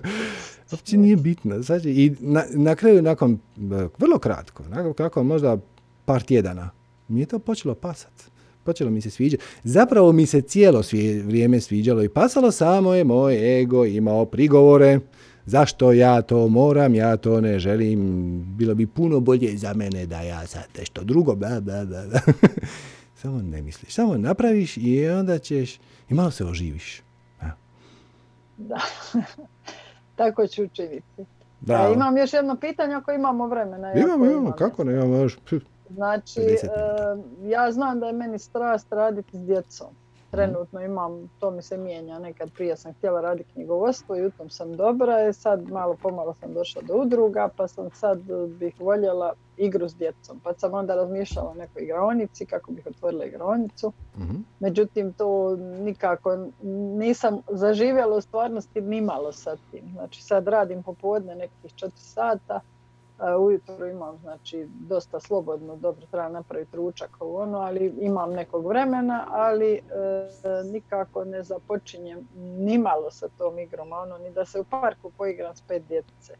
Uopće nije bitno. Znači, I na, na, kraju, nakon, vrlo kratko, nakon kako možda par tjedana, mi je to počelo pasat. Počelo mi se sviđati. Zapravo mi se cijelo vrijeme sviđalo i pasalo, samo je moj ego imao prigovore. Zašto ja to moram, ja to ne želim, bilo bi puno bolje za mene da ja sad nešto drugo, bla, bla, bla. samo ne misliš, samo napraviš i onda ćeš, i malo se oživiš. Da. tako ću učiniti. Da. imam još jedno pitanje ako imamo vremena. Imamo, imamo, kako ne, imamo još... Znači, e, ja znam da je meni strast raditi s djecom. Trenutno imam, to mi se mijenja, nekad prije sam htjela raditi knjigovodstvo i u tom sam dobra, i sad malo pomalo sam došla do udruga, pa sam sad bih voljela igru s djecom. Pa sam onda razmišljala o nekoj igraonici, kako bih otvorila igraonicu. Mhm. Međutim, to nikako nisam zaživjela u stvarnosti nimalo sa tim. Znači sad radim popodne nekih četiri sata, ujutro imam znači dosta slobodno, dobro treba napraviti ručak ono, ali imam nekog vremena, ali e, nikako ne započinjem nimalo sa tom igrom, ono, ni da se u parku poigram s pet djece.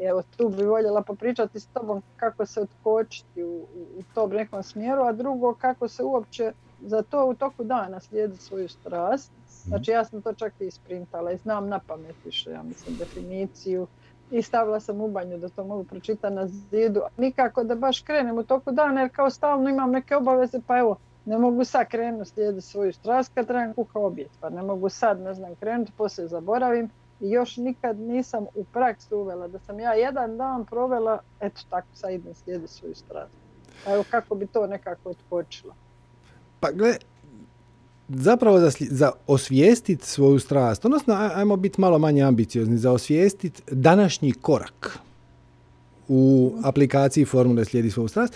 evo tu bi voljela popričati s tobom kako se otkočiti u, u tom nekom smjeru, a drugo kako se uopće za to u toku dana slijedi svoju strast. Znači ja sam to čak i isprintala i znam na pamet više, ja mislim, definiciju. I stavila sam u banju da to mogu pročitati na zidu. Nikako da baš krenem u toku dana jer kao stalno imam neke obaveze pa evo ne mogu sad krenuti slijediti svoju strast kad trebam kuha objet. Pa ne mogu sad, ne znam, krenuti, poslije zaboravim. I još nikad nisam u praksu uvela da sam ja jedan dan provela, eto tako sad idem slijediti svoju strast. Pa evo kako bi to nekako otpočilo. Pa gle, zapravo za, za osvijestiti svoju strast, odnosno ajmo biti malo manje ambiciozni, za osvijestiti današnji korak u aplikaciji formule slijedi svoju strast,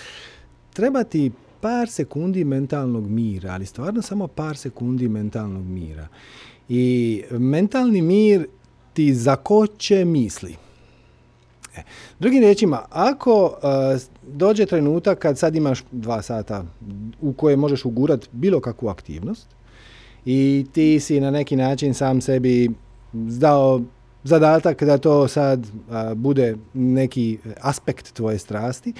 treba ti par sekundi mentalnog mira, ali stvarno samo par sekundi mentalnog mira. I mentalni mir ti zakoče misli. E, drugim riječima, ako e, dođe trenutak kad sad imaš dva sata u koje možeš ugurati bilo kakvu aktivnost i ti si na neki način sam sebi zdao zadatak da to sad bude neki aspekt tvoje strasti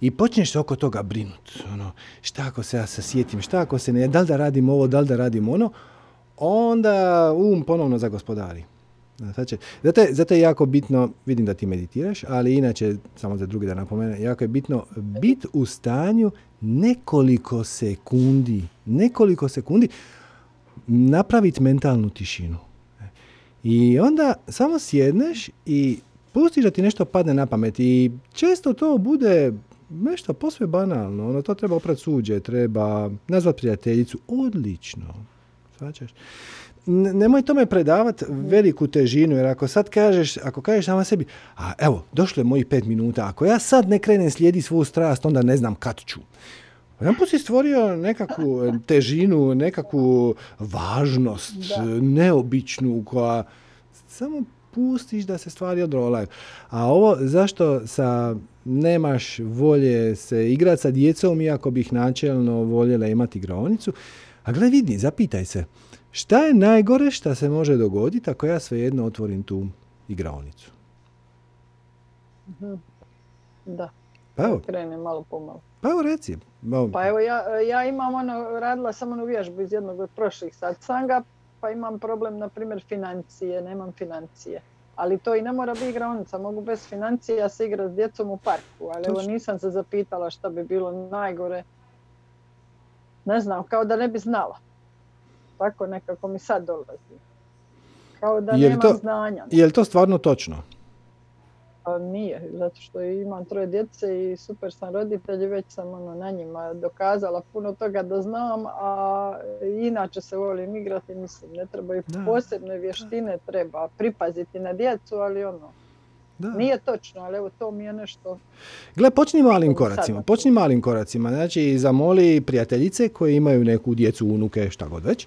i počneš oko toga brinut. Ono, šta ako se ja se sjetim, šta ako se ne, da li da radim ovo, da li da radim ono, onda um ponovno zagospodari. Zato je, zato je jako bitno, vidim da ti meditiraš, ali inače, samo za drugi da napomene, jako je bitno biti u stanju nekoliko sekundi, nekoliko sekundi napraviti mentalnu tišinu. I onda samo sjedneš i pustiš da ti nešto padne na pamet i često to bude nešto posve banalno, ono to treba oprat suđe, treba nazvat prijateljicu, odlično, svačaš. Nemoj tome predavati veliku težinu, jer ako sad kažeš, ako kažeš sama sebi, a evo, došlo je mojih pet minuta, ako ja sad ne krenem slijedi svu strast, onda ne znam kad ću. Jedan put si stvorio nekakvu težinu, nekakvu važnost, neobičnu, koja samo pustiš da se stvari odrolaju. A ovo, zašto sa nemaš volje se igrati sa djecom, iako bih načelno voljela imati igraonicu, a gle vidi, zapitaj se, šta je najgore što se može dogoditi ako ja svejedno otvorim tu igraonicu? Mhm. Da. Pa evo. Krenem malo pomalo. Pa evo reci. Pa evo ja, ja imam ono, radila sam onu vježbu iz jednog od prošlih satsanga, pa imam problem, na primjer, financije, nemam financije. Ali to i ne mora biti igraonica, mogu bez financija se igrati s djecom u parku, ali evo nisam se zapitala šta bi bilo najgore. Ne znam, kao da ne bi znala. Tako nekako mi sad dolazi. Kao da nema znanja. Je li to stvarno točno? Pa nije, zato što imam troje djece i super sam roditelj i već sam ono, na njima dokazala puno toga da znam, a inače se volim igrati, mislim, ne trebaju posebne vještine, treba pripaziti na djecu, ali ono, da. Nije točno, ali evo to mi je nešto... Gle, počni malim koracima, počni malim koracima. Znači, zamoli prijateljice koje imaju neku djecu, unuke, šta god već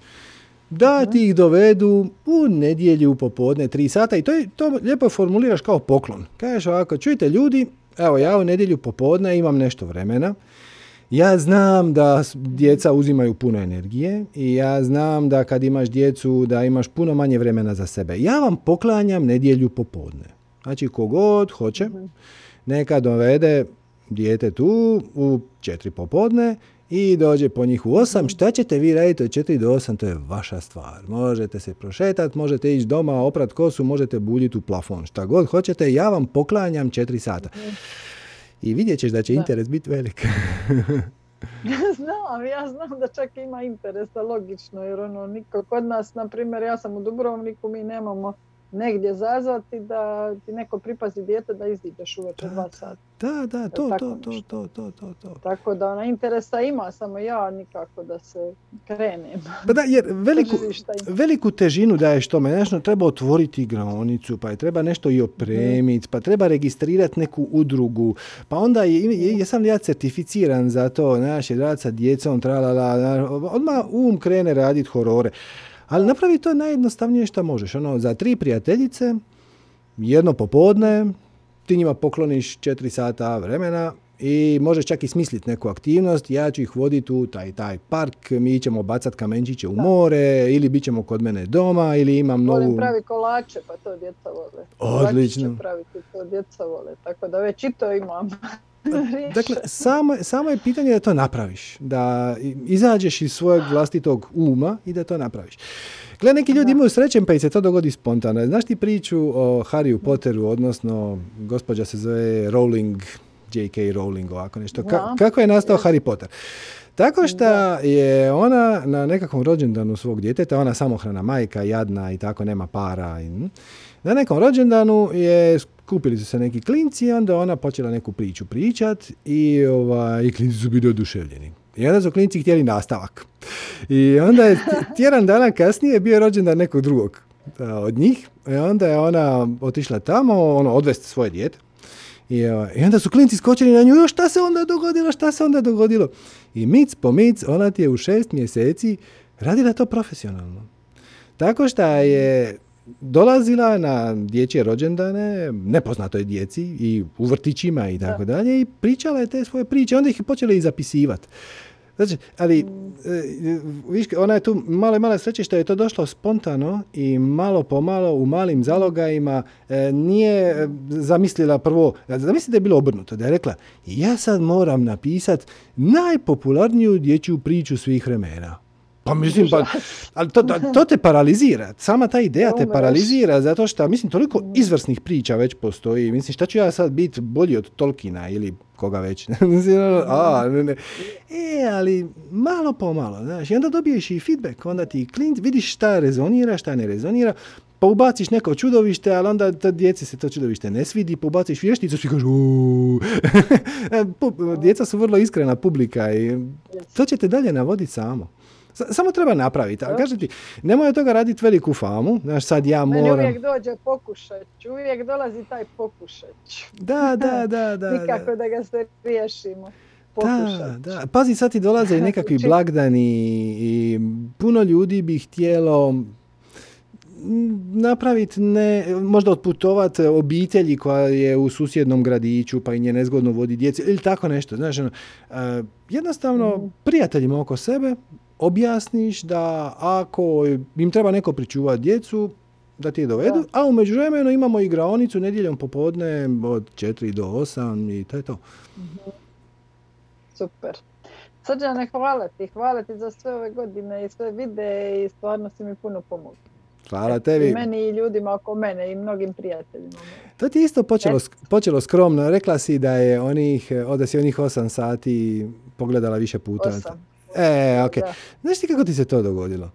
da mhm. ti ih dovedu u nedjelju popodne, tri sata i to, je, to lijepo formuliraš kao poklon. Kažeš ovako, čujte ljudi, evo ja u nedjelju popodne imam nešto vremena, ja znam da djeca uzimaju puno energije i ja znam da kad imaš djecu da imaš puno manje vremena za sebe. Ja vam poklanjam nedjelju popodne. Znači kogod hoće, mhm. neka dovede dijete tu u četiri popodne i dođe po njih u osam. Šta ćete vi raditi od četiri do osam, to je vaša stvar. Možete se prošetati, možete ići doma, oprat kosu, možete buljiti u plafon. Šta god hoćete, ja vam poklanjam četiri sata. I vidjet ćeš da će interes biti velik. znam, ja znam da čak ima interesa, logično, jer ono, niko kod nas, na primjer, ja sam u Dubrovniku, mi nemamo negdje zazvati da ti neko pripazi dijete da iziđeš uveče dva sata. Da, da, to, to, to, to, to, to, to. Tako da ona interesa ima, samo ja nikako da se krenem. Pa da, jer veliku, veliku težinu daješ tome, nešto treba otvoriti igraonicu, pa je treba nešto i opremiti, pa treba registrirati neku udrugu, pa onda je, jesam li ja certificiran za to, znaš, je rad sa djecom, tralala, odmah um krene raditi horore. Ali napravi to najjednostavnije što možeš. Ono, za tri prijateljice, jedno popodne, ti njima pokloniš četiri sata vremena i možeš čak i smisliti neku aktivnost. Ja ću ih voditi u taj, taj park, mi ćemo bacati kamenčiće u more ili bit ćemo kod mene doma ili imam novu... Volim pravi kolače, pa to djeca vole. Odlično. Kolače praviti, to djeca vole, tako da već i to imam. Dakle, samo, samo je pitanje da to napraviš. Da izađeš iz svojeg vlastitog uma i da to napraviš. Gle, neki ljudi imaju srećen pa i se to dogodi spontano. Znaš ti priču o Harryu Potteru, odnosno gospođa se zove Rowling, J.K. Rowling, ovako nešto. kako je nastao Harry Potter? Tako što je ona na nekakvom rođendanu svog djeteta, ona samohrana majka, jadna i tako, nema para. I, na nekom rođendanu je kupili su se neki klinci i onda ona počela neku priču pričat i, ovaj, i klinci su bili oduševljeni. I onda su klinci htjeli nastavak. I onda je tjedan dana kasnije bio rođendan nekog drugog od njih. I onda je ona otišla tamo, ono, odvesti svoje dijete. I, I onda su klinci skočili na nju, šta se onda dogodilo, šta se onda dogodilo? I mic po mic, ona ti je u šest mjeseci radila to profesionalno. Tako što je dolazila na dječje rođendane, nepoznatoj djeci i u vrtićima i tako dalje i pričala je te svoje priče, onda ih je počela i zapisivati. Znači, ali, e, viš, ona je tu malo i malo sreće što je to došlo spontano i malo po malo u malim zalogajima e, nije zamislila prvo, zamislite da je bilo obrnuto, da je rekla ja sad moram napisati najpopularniju dječju priču svih vremena. Pa mislim, pa, ali to, to te paralizira. Sama ta ideja te paralizira zato što, mislim, toliko izvrsnih priča već postoji. Mislim, šta ću ja sad biti bolji od Tolkina ili koga već. Ono, a, ne, ne. E, ali malo po malo, znaš. I onda dobiješ i feedback. Onda ti klint, vidiš šta rezonira, šta ne rezonira. Pa ubaciš neko čudovište, ali onda ta djeci se to čudovište ne svidi, pa ubaciš vješticu, svi kažu e, Djeca su vrlo iskrena publika i to će te dalje navoditi samo. Samo treba napraviti. Ali kažem ti, nemoj od toga raditi veliku famu. Znaš, sad ja moram... Meni uvijek dođe pokušać. Uvijek dolazi taj pokušać. Da, da, da. da Nikako da. ga se riješimo. Da, da. Pazi, sad ti dolaze i nekakvi blagdani i puno ljudi bi htjelo napraviti, ne, možda otputovati obitelji koja je u susjednom gradiću pa i nje nezgodno vodi djece ili tako nešto. Znaš, ono, jednostavno mhm. prijateljima oko sebe objasniš da ako im treba neko pričuvati djecu, da ti je dovedu, a u međuvremenu imamo igraonicu nedjeljom popodne od 4 do 8 i to je to. Mhm. Super. Srđane, hvala ti, hvala ti za sve ove godine i sve vide i stvarno si mi puno pomogli. Hvala tebi. I meni i ljudima oko mene i mnogim prijateljima. To ti isto počelo, počelo skromno. Rekla si da je onih, da si onih 8 sati pogledala više puta. 8. E, ok. Znaš ti kako ti se to dogodilo?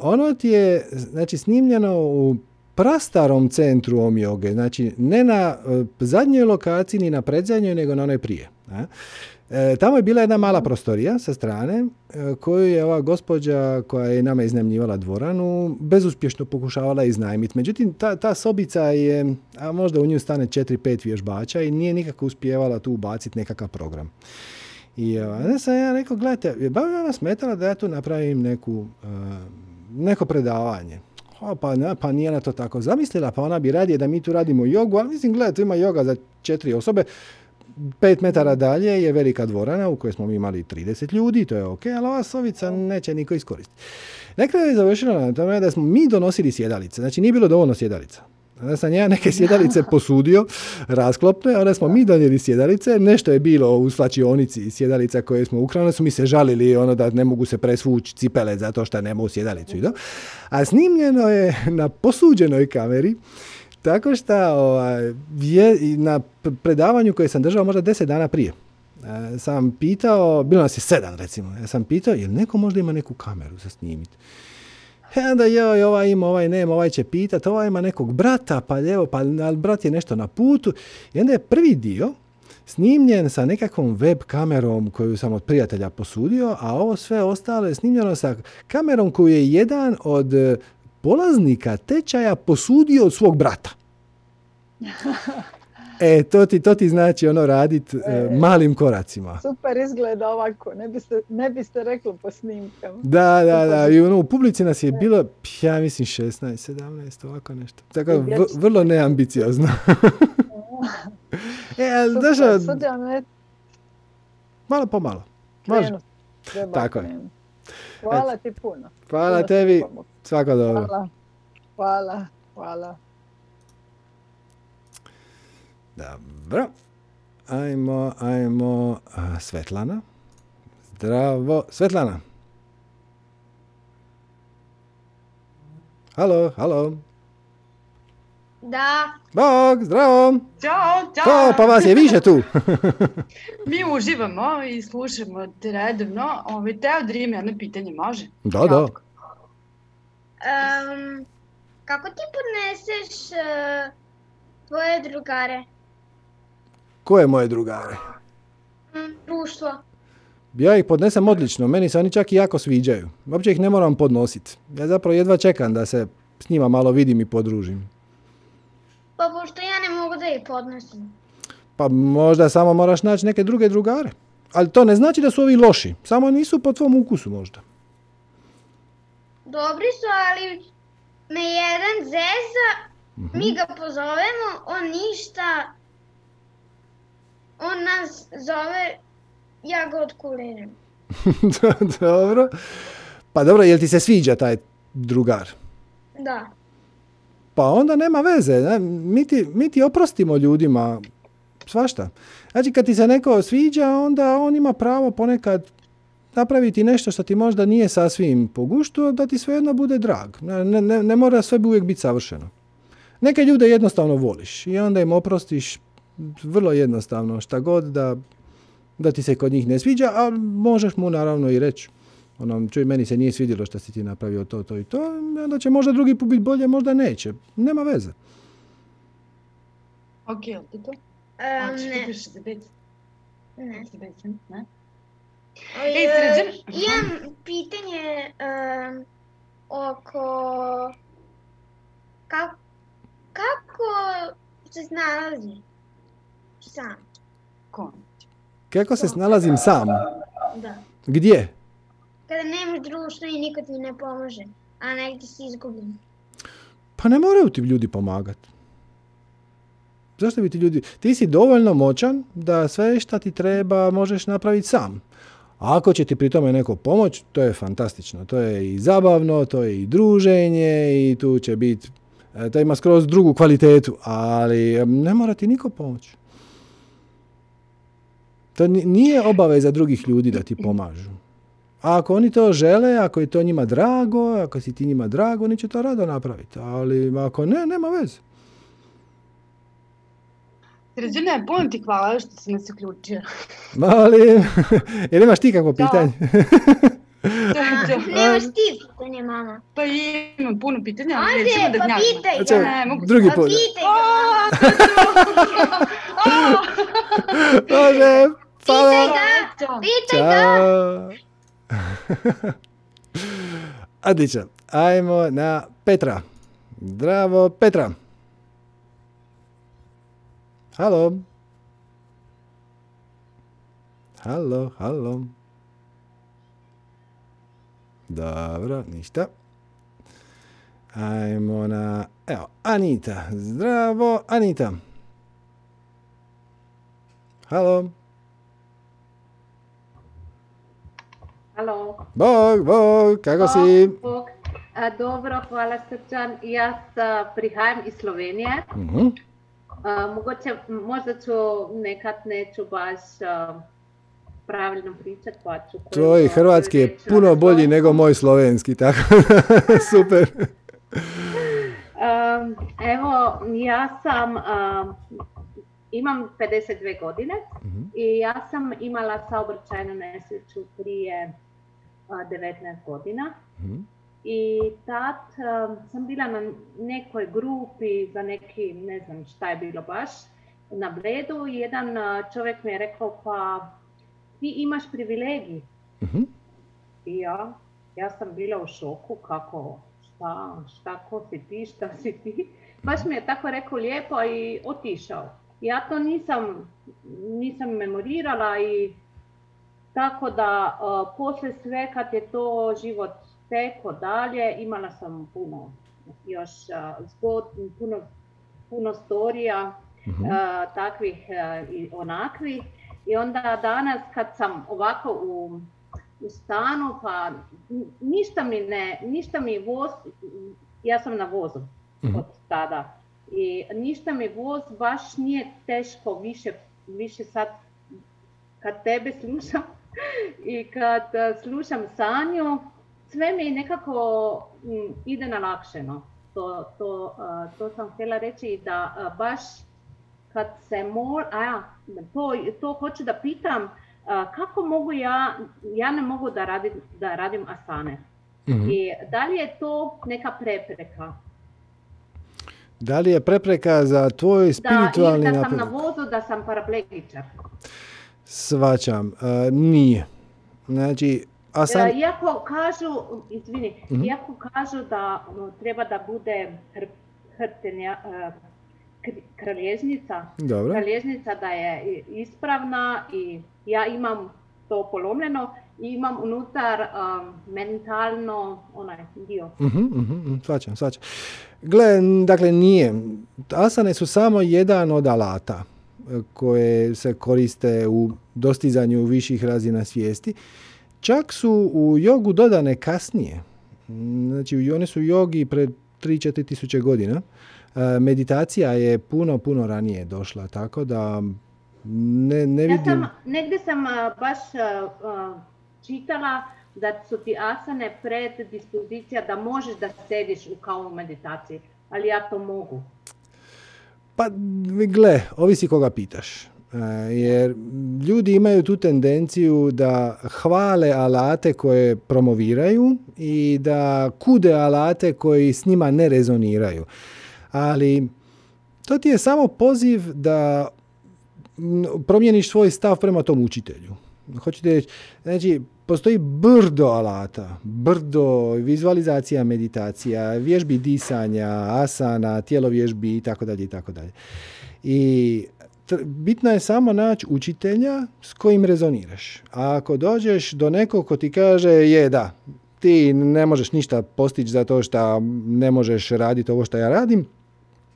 ono ti je, znači, snimljeno u prastarom centru omjoge, znači ne na e, zadnjoj lokaciji ni na predzadnjoj, nego na onoj prije. E, tamo je bila jedna mala prostorija sa strane e, koju je ova gospođa koja je nama iznajmljivala dvoranu bezuspješno pokušavala iznajmiti. Međutim, ta, ta sobica je, a možda u nju stane 4-5 vježbača i nije nikako uspijevala tu ubaciti nekakav program. I onda sam ja rekao, gledajte, je baš ona smetala da ja tu napravim neku, uh, neko predavanje. O, pa, ne, pa nije na to tako zamislila, pa ona bi radije da mi tu radimo jogu, ali mislim, gledajte, ima joga za četiri osobe, pet metara dalje je velika dvorana u kojoj smo mi imali 30 ljudi, to je ok, ali ova sovica neće niko iskoristiti. Kraju je završilo na tome da smo mi donosili sjedalice, znači nije bilo dovoljno sjedalica. Onda sam ja neke sjedalice posudio, rasklopne, onda smo mi donijeli sjedalice, nešto je bilo u slačionici sjedalica koje smo ukrali, su mi se žalili ono da ne mogu se presvući cipele zato što nema sjedalicu. Do? A snimljeno je na posuđenoj kameri, tako što ovaj, je, na predavanju koje sam držao možda deset dana prije, e, sam pitao, bilo nas je sedam recimo, ja sam pitao, jel neko možda ima neku kameru za snimiti? E onda joj, ovaj ima, ovaj nema, ovaj će pitat, ovaj ima nekog brata, pa evo, pa brat je nešto na putu. I onda je prvi dio snimljen sa nekakvom web kamerom koju sam od prijatelja posudio, a ovo sve ostalo je snimljeno sa kamerom koju je jedan od e, polaznika tečaja posudio od svog brata. E, to ti, to ti znači ono radit e, e, malim koracima. Super izgleda ovako, ne biste, ne biste rekli po snimkama. Da, da, da, i ono, u publici nas je bilo, ja mislim 16, 17, ovako nešto. Tako, v, vrlo neambiciozno. e, ali došao... Malo po malo. Može. Tako je. Hvala ti puno. Hvala tebi. Svako dobro. Hvala. Hvala. Hvala. Dobro. ajmo, ajmo, a, Svetlana. Zdravo, Svetlana. Halo, halo. Da, Bog, zdravo. Ćao, ćao. To, pa vas je više tu. Mi uživamo i slušamo te redovno. Ovaj, teo da jedno pitanje, može? Da, da. Em, kako ti podneseš e, tvoje drugare? Ko je moje drugare? Društvo. Ja ih podnesem odlično, meni se oni čak i jako sviđaju. Uopće ih ne moram podnositi. Ja zapravo jedva čekam da se s njima malo vidim i podružim. Pa pošto ja ne mogu da ih podnosim. Pa možda samo moraš naći neke druge drugare. Ali to ne znači da su ovi loši, samo nisu po tvom ukusu možda. Dobri su, ali me jedan zeza, mi ga pozovemo, on ništa, on nas zove, ja ga dobro. Pa dobro, jel ti se sviđa taj drugar? Da. Pa onda nema veze. Ne? Mi, ti, mi ti oprostimo ljudima svašta. Znači kad ti se neko sviđa, onda on ima pravo ponekad napraviti nešto što ti možda nije sasvim po guštu, da ti svejedno bude drag. Ne, ne, ne mora sve uvijek biti savršeno. Neke ljude jednostavno voliš i onda im oprostiš vrlo jednostavno šta god da, da ti se kod njih ne sviđa, a možeš mu naravno i reći ono, čuj, meni se nije svidjelo što si ti napravio to, to i to, onda će možda drugi put biti bolje, možda neće. Nema veze. Ok, ti to? Ne, ne. Imam pitanje em, oko kako, kako se snalazi sam. Ko? Kako se snalazim sam? Da. Gdje? Kada nemaš društvo i niko ti ne pomaže, a negdje si izgubljen. Pa ne moraju ti ljudi pomagati. Zašto bi ti ljudi... Ti si dovoljno moćan da sve šta ti treba možeš napraviti sam. A ako će ti pri tome neko pomoć, to je fantastično. To je i zabavno, to je i druženje i tu će biti... e, To ima skroz drugu kvalitetu, ali ne mora ti niko pomoći. To ni- nije obaveza drugih ljudi da ti pomažu. A ako oni to žele, ako je to njima drago, ako si ti njima drago, oni će to rado napraviti. Ali ako ne, nema veze. Sređane, puno ti hvala što si nas uključio. Ali, jel imaš ti kakvo pitanje? Nemaš ti pitanje, mama. Pa imam puno pitanja, ali Ajde, nećemo da pa gnjavimo. pitaj Znači, ga. Ne, mogu drugi Pa put. pitaj ga. Može, hvala. Pitaj ga. Odlično. Ajmo na Petra. Zdravo, Petra. Halo. Halo, halo. Dobro, ništa. Ajmo na, evo, Anita. Zdravo, Anita. Halo. Halo. Bog, bog, kako si? Bog. A, dobro, hvala Srčan. Jaz a, prihajam iz Slovenije. Mhm. A, mogoče, možda ću nekad neću baš a, pravilno pričati, pa ću... koju Tvoj hrvatski je puno bolji razgovarati. nego moj slovenski, tako super. Um, evo, ja sam, um, imam 52 godine Mhm. i ja sam imala saobraćajnu nesreću prije uh, 19 godina. Mhm. I tad um, sam bila na nekoj grupi za neki, ne znam šta je bilo baš, na Bledu i jedan uh, čovjek mi je rekao pa ti imaš privilegij. Mhm. I ja, ja sam bila u šoku kako, šta, šta, ko si ti, šta si ti. Baš mi je tako rekao lijepo i otišao. Ja to nisam, nisam memorirala i tako da uh, poslije sve kad je to život teko dalje, imala sam puno još uh, zgod, puno, puno storija Mhm. uh, takvih i onakvih. I onda danas kad sam ovako u, u stanu, pa ništa mi ne, ništa mi voz, ja sam na vozu Mhm. od tada. I ništa mi voz baš nije teško više više sad kad tebe slušam i kad e, slušam Sanju, sve mi nekako m, ide na lakšeno. To, to, e, to sam htjela reći da e, baš kad se mor, a ja, to, to hoću da pitam, kako mogu ja, ja ne mogu da radim, da radim asane. Mhm. I da li je to neka prepreka? Da li je prepreka za tvoj Da, ili spiritualni da sam na napredak? vozu, da sam paraplegičar. Svačam. E, nije. Znači, a sam... E, Iako kažu, izvini, Mhm. iako kažu da ono, treba da bude hr, hrtenja, e, kr- kralježnica, Dobro. kralježnica da je ispravna i ja imam to polomljeno i imam unutar um, mentalno onaj dio. Mhm, mhm, mhm, svačam, svačam. Gle, dakle nije. Asane su samo jedan od alata e, koje se koriste u dostizanju viših razina svijesti. Čak su u jogu dodane kasnije. Znači, one su jogi pred 3-4 tisuće godina. E, Meditacija je puno, puno ranije došla, tako da ne, ne Ja vidim... sam, negdje sam a, baš a, čitala da su ti asane pred dispozicija da možeš da sediš u kao meditaciji, ali ja to mogu. Pa, gle, ovisi koga pitaš. E, Jer ljudi imaju tu tendenciju da hvale alate koje promoviraju i da kude alate koji s njima ne rezoniraju. Ali to ti je samo poziv da promijeniš svoj stav prema tom učitelju. Hoćete reći, znači, postoji brdo alata, brdo vizualizacija, meditacija, vježbi disanja, asana, tjelovježbi i tako dalje i tako dalje. I bitno je samo naći učitelja s kojim rezoniraš. A ako dođeš do nekog ko ti kaže je da, ti ne možeš ništa postići zato što ne možeš raditi ovo što ja radim,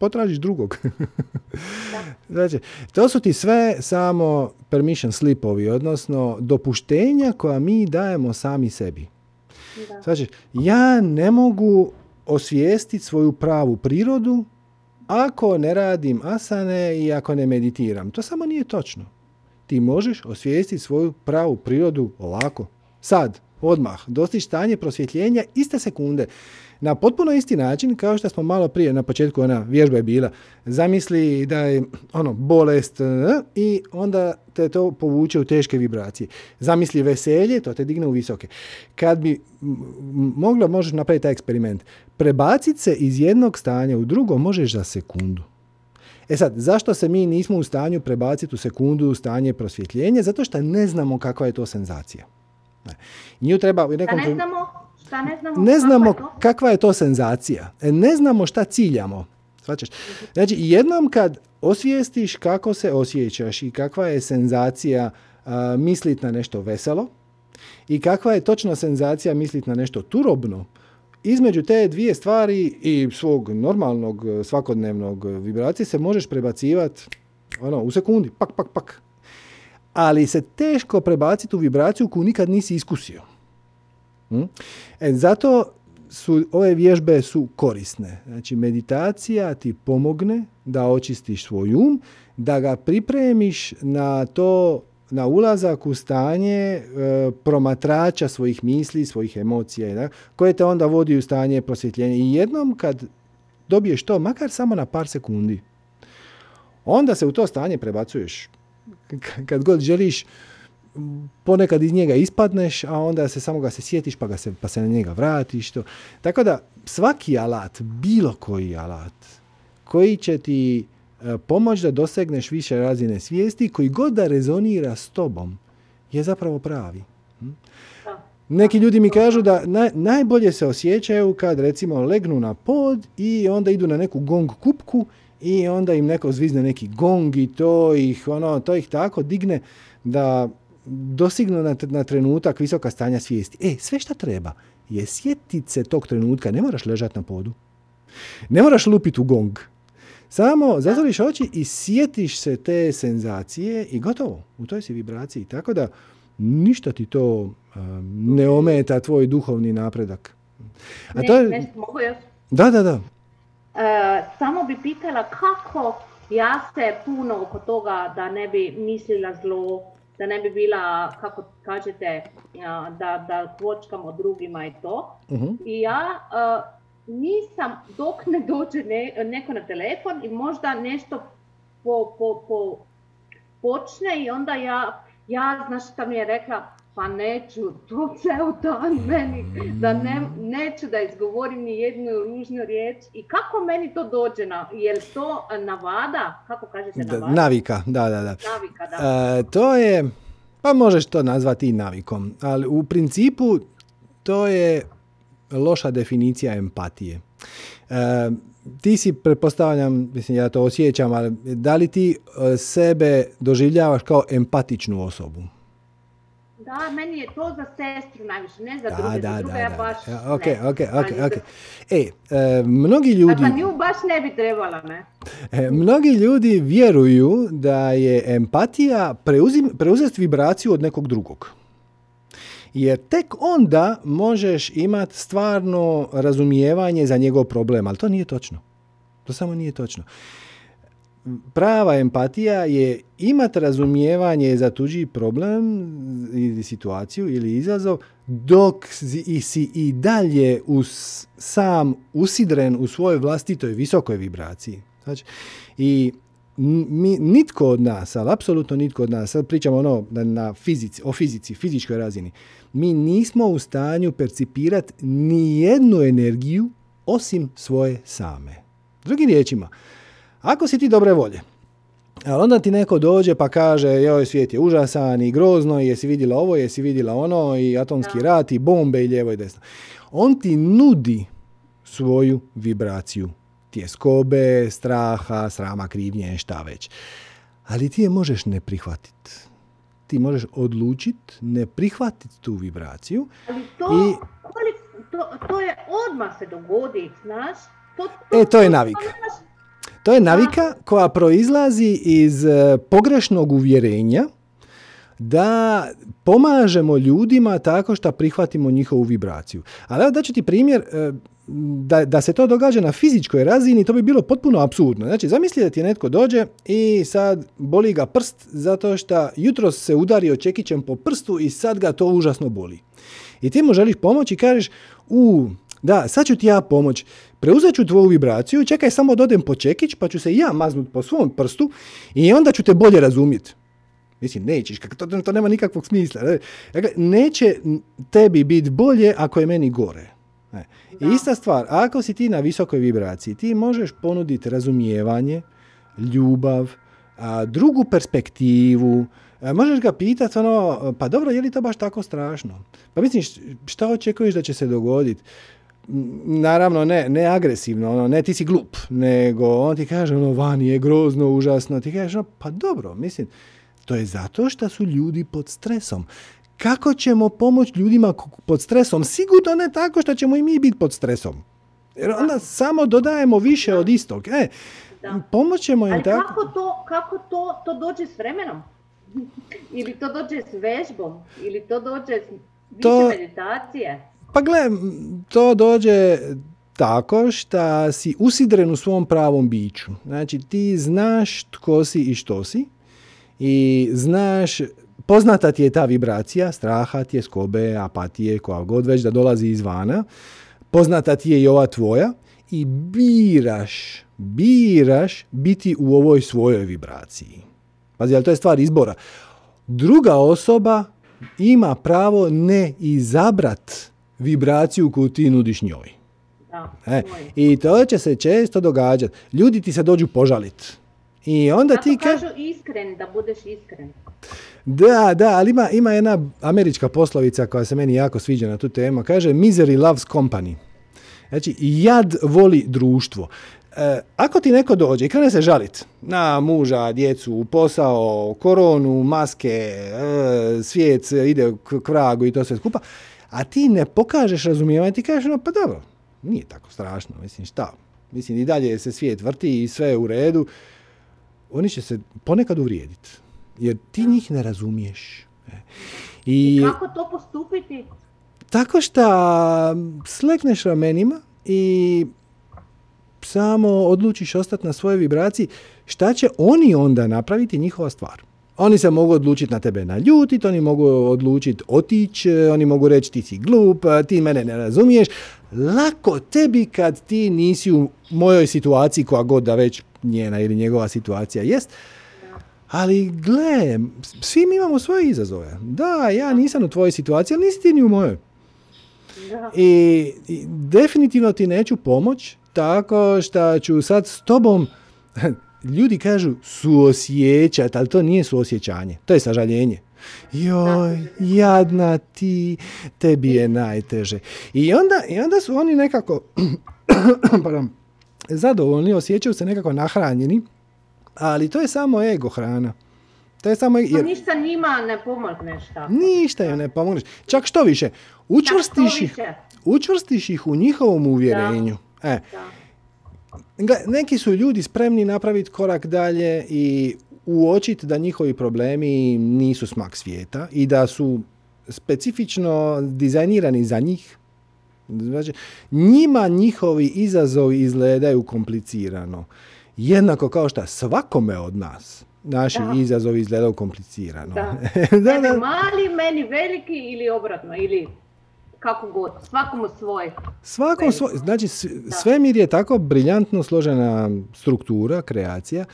potražiš drugog. znači, to su ti sve samo permission slipovi, odnosno dopuštenja koja mi dajemo sami sebi. Da. Znači, ja ne mogu osvijestiti svoju pravu prirodu ako ne radim asane i ako ne meditiram. To samo nije točno. Ti možeš osvijestiti svoju pravu prirodu ovako, sad, odmah, dostići stanje prosvjetljenja iste sekunde. Na potpuno isti način kao što smo malo prije na početku ona vježba je bila. Zamisli da je ono bolest eh, i onda te to povuče u teške vibracije. Zamisli veselje, to te digne u visoke. Kad bi m- m- moglo, možeš napraviti taj eksperiment. Prebaciti se iz jednog stanja u drugo možeš za sekundu. E sad, zašto se mi nismo u stanju prebaciti u sekundu u stanje prosvjetljenja? Zato što ne znamo kakva je to senzacija. Ne. Nju treba u Da nekom ne tren- znamo, šta ne znamo, ne kako znamo je to? kakva je to senzacija. E, Ne znamo šta ciljamo. Znači, jednom kad osvijestiš kako se osjećaš i kakva je senzacija a, mislit na nešto veselo i kakva je točno senzacija mislit na nešto turobno, između te dvije stvari i svog normalnog e, svakodnevnog vibracije se možeš prebacivati ono, u sekundi, pak, pak, pak. Ali se teško prebaciti u vibraciju koju nikad nisi iskusio. Mm? E, zato su ove vježbe su korisne. Znači meditacija ti pomogne da očistiš svoj um, da ga pripremiš na to na ulazak u stanje e, promatrača svojih misli, svojih emocija tako, koje te onda vodi u stanje prosvjetljenja. I jednom kad dobiješ to, makar samo na par sekundi, onda se u to stanje prebacuješ. Kad god želiš, ponekad iz njega ispadneš, a onda se samo ga se sjetiš pa, ga se, pa se na njega vratiš. To. Tako da svaki alat, bilo koji alat, koji će ti e, pomoći da dosegneš više razine svijesti, koji god da rezonira s tobom, je zapravo pravi. Hm? Neki ljudi mi kažu da naj- najbolje se osjećaju kad recimo legnu na pod i onda idu na neku gong kupku i onda im neko zvizne neki gong i to ih, ono, to ih tako digne da dosignu na, na trenutak visoka stanja svijesti. E, sve šta treba je sjetit se tog trenutka, ne moraš ležati na podu. Ne moraš lupiti u gong. Samo zatvoriš oči i sjetiš se te senzacije i gotovo. U toj si vibraciji. Tako da ništa ti to um, ne ometa tvoj duhovni napredak. A Ne, to je... nešto mogu još? Da, da, da. E, samo bi pitala kako ja se puno oko toga da ne bi mislila zlo, da ne bi bila, kako kažete, da, da kvočkamo drugima i to. Mhm. I ja nisam, dok ne dođe neko na telefon i možda nešto po, po, po, počne i onda ja, ja, znaš šta mi je rekla, pa neću, to ceo dan meni, da ne, neću da izgovorim ni jednu ružnu riječ. I kako meni to dođe? Na, je li to navada? Kako kažete navada? navika, da, da, da. Navika, da. E, to je, pa možeš to nazvati i navikom, ali u principu to je loša definicija empatije. E, ti si, pretpostavljam, mislim ja to osjećam, ali da li ti e, sebe doživljavaš kao empatičnu osobu? Da, meni je to za sestru najviše, ne za druge. Da, za druge da, ja baš ok, ne. ok, ok, ok. E, e, mnogi ljudi... A pa nju baš ne bi trebala, ne? E, mnogi ljudi vjeruju da je empatija preuzim, preuzeti vibraciju od nekog drugog. Jer tek onda možeš imati stvarno razumijevanje za njegov problem, ali to nije točno. To samo nije točno prava empatija je imati razumijevanje za tuđi problem ili situaciju ili izazov dok si i dalje us, sam usidren u svojoj vlastitoj visokoj vibraciji. Znači, I mi, nitko od nas, ali apsolutno nitko od nas, sad pričamo ono na fizici, o fizici, fizičkoj razini, mi nismo u stanju percipirati ni jednu energiju osim svoje same. Drugim riječima, ako si ti dobre volje, ali onda ti neko dođe pa kaže joj svijet je užasan i grozno i jesi vidjela ovo, jesi vidjela ono i atomski da. rat i bombe i lijevo i desno. On ti nudi svoju vibraciju tjeskobe, straha, srama, krivnje, šta već. Ali ti je možeš ne prihvatiti. Ti možeš odlučiti ne prihvatiti tu vibraciju. Ali to, i... to, to je odmah se dogodi, znaš? To, to, e, to je navik. To, je navika koja proizlazi iz e, pogrešnog uvjerenja da pomažemo ljudima tako što prihvatimo njihovu vibraciju. Ali evo daću ti primjer, e, da, da se to događa na fizičkoj razini, to bi bilo potpuno apsurdno. Znači, zamisli da ti netko dođe i sad boli ga prst zato što jutros se udario čekićem po prstu i sad ga to užasno boli. I ti mu želiš pomoći i kažeš, u, da, sad ću ti ja pomoć. Preuzet ću tvoju vibraciju, čekaj samo da odem po čekić, pa ću se ja maznut po svom prstu i onda ću te bolje razumjeti. Mislim, nećeš, to, to nema nikakvog smisla. Dakle, neće tebi biti bolje ako je meni gore. E. Ista stvar, ako si ti na visokoj vibraciji, ti možeš ponuditi razumijevanje, ljubav, a, drugu perspektivu, a, možeš ga pitati ono, pa dobro, je li to baš tako strašno? Pa misliš, šta očekuješ da će se dogoditi? Naravno ne, ne agresivno, ono, ne ti si glup, nego on ti kaže ono vani je grozno, užasno, ti kažeš ono, pa dobro, mislim, to je zato što su ljudi pod stresom. Kako ćemo pomoći ljudima pod stresom? Sigurno ne tako što ćemo i mi biti pod stresom. Jer onda samo dodajemo više od istog. E, pomoćemo im Ali tako. kako to, kako to, to dođe s vremenom? ili to dođe s vežbom? Ili to dođe s više to, meditacije? Pa gle, to dođe tako što si usidren u svom pravom biću. Znači ti znaš tko si i što si i znaš, poznata ti je ta vibracija straha, tjeskobe, apatije, koja god već da dolazi izvana. Poznata ti je i ova tvoja i biraš, biraš biti u ovoj svojoj vibraciji. Pazi, ali to je stvar izbora. Druga osoba ima pravo ne izabrat vibraciju koju ti nudiš njoj. Da, e, I to će se često događati. Ljudi ti se dođu požaliti. I onda Zato ti kažu iskren, da budeš iskren. Da, da, ali ima, ima jedna američka poslovica koja se meni jako sviđa na tu temu. Kaže, misery loves company. Znači, jad voli društvo. E, ako ti neko dođe i krene se žalit na muža, djecu, posao, koronu, maske, e, svijet ide k vragu i to sve skupa, a ti ne pokažeš razumijevanje, ti kažeš, no pa dobro, nije tako strašno, mislim šta, mislim i dalje se svijet vrti i sve je u redu, oni će se ponekad uvrijediti, jer ti njih ne razumiješ. E. I, kako to postupiti? Tako što slekneš ramenima i samo odlučiš ostati na svojoj vibraciji, šta će oni onda napraviti njihova stvar? Oni se mogu odlučiti na tebe naljutiti, oni mogu odlučiti otići, oni mogu reći ti si glup, ti mene ne razumiješ. Lako tebi kad ti nisi u mojoj situaciji koja god da već njena ili njegova situacija jest. Ali gle, svi mi imamo svoje izazove. Da, ja nisam u tvojoj situaciji, ali nisi ti ni u mojoj. I, I definitivno ti neću pomoć tako što ću sad s tobom ljudi kažu suosjećati, ali to nije suosjećanje, to je sažaljenje. Joj, jadna ti, tebi je najteže. I onda, i onda su oni nekako pardon, zadovoljni, osjećaju se nekako nahranjeni, ali to je samo ego hrana. To je samo... Jer... ništa njima ne pomogneš tako. Ništa joj ne pomogneš. Čak što više, učvrstiš, ih, učvrstiš ih u njihovom uvjerenju. E, neki su ljudi spremni napraviti korak dalje i uočiti da njihovi problemi nisu smak svijeta i da su specifično dizajnirani za njih. Znači, njima njihovi izazovi izgledaju komplicirano. Jednako kao što svakome od nas naši izazovi izgledaju komplicirano. Da. da, da. mali, meni veliki ili obratno, ili kako god, svakomu svoj. Svakom svoj, znači svemir je tako briljantno složena struktura, kreacija,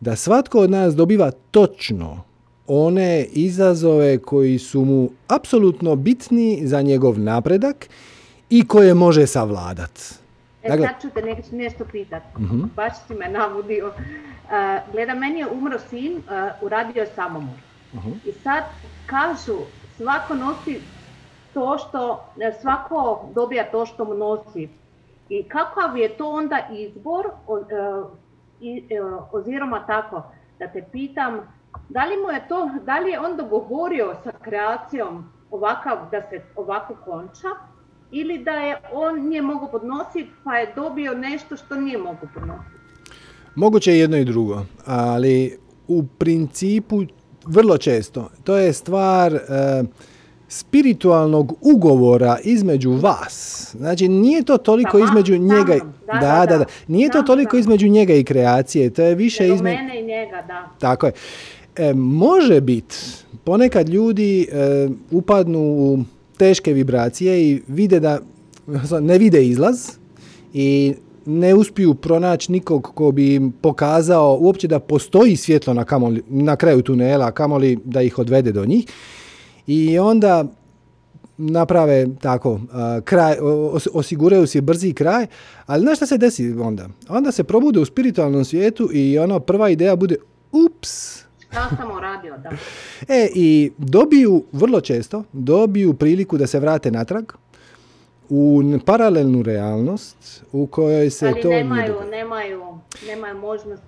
da svatko od nas dobiva točno one izazove koji su mu apsolutno bitni za njegov napredak i koje može savladat. E, dakle, sad ću te nešto pitat, uh baš si me navodio. Uh, gleda, meni je umro sin, uh, uradio samomor. uh I sad kažu, svako nosi to što e, svako dobija to što mu nosi. I kakav je to onda izbor, e, e, oziroma tako, da te pitam, da li mu je to, da li je on dogovorio sa kreacijom ovakav, da se ovako konča, ili da je on nije mogu podnositi pa je dobio nešto što nije mogu podnositi? Moguće je jedno i drugo, ali u principu vrlo često to je stvar spiritualnog ugovora između vas. Znači, nije to toliko između njega... Da, da, da. Nije to toliko između njega i kreacije. To je više između... mene i njega, da. Tako je. E, može biti, ponekad ljudi e, upadnu u teške vibracije i vide da ne vide izlaz i ne uspiju pronaći nikog ko bi im pokazao uopće da postoji svjetlo na, kamoli, na kraju tunela, kamoli da ih odvede do njih i onda naprave tako kraj, osiguraju si brzi kraj, ali znaš šta se desi onda? Onda se probude u spiritualnom svijetu i ono prva ideja bude ups, sam uradio, da. E, i dobiju, vrlo često, dobiju priliku da se vrate natrag u paralelnu realnost u kojoj se Ali to... nemaju, nemaju, nemaju možnost...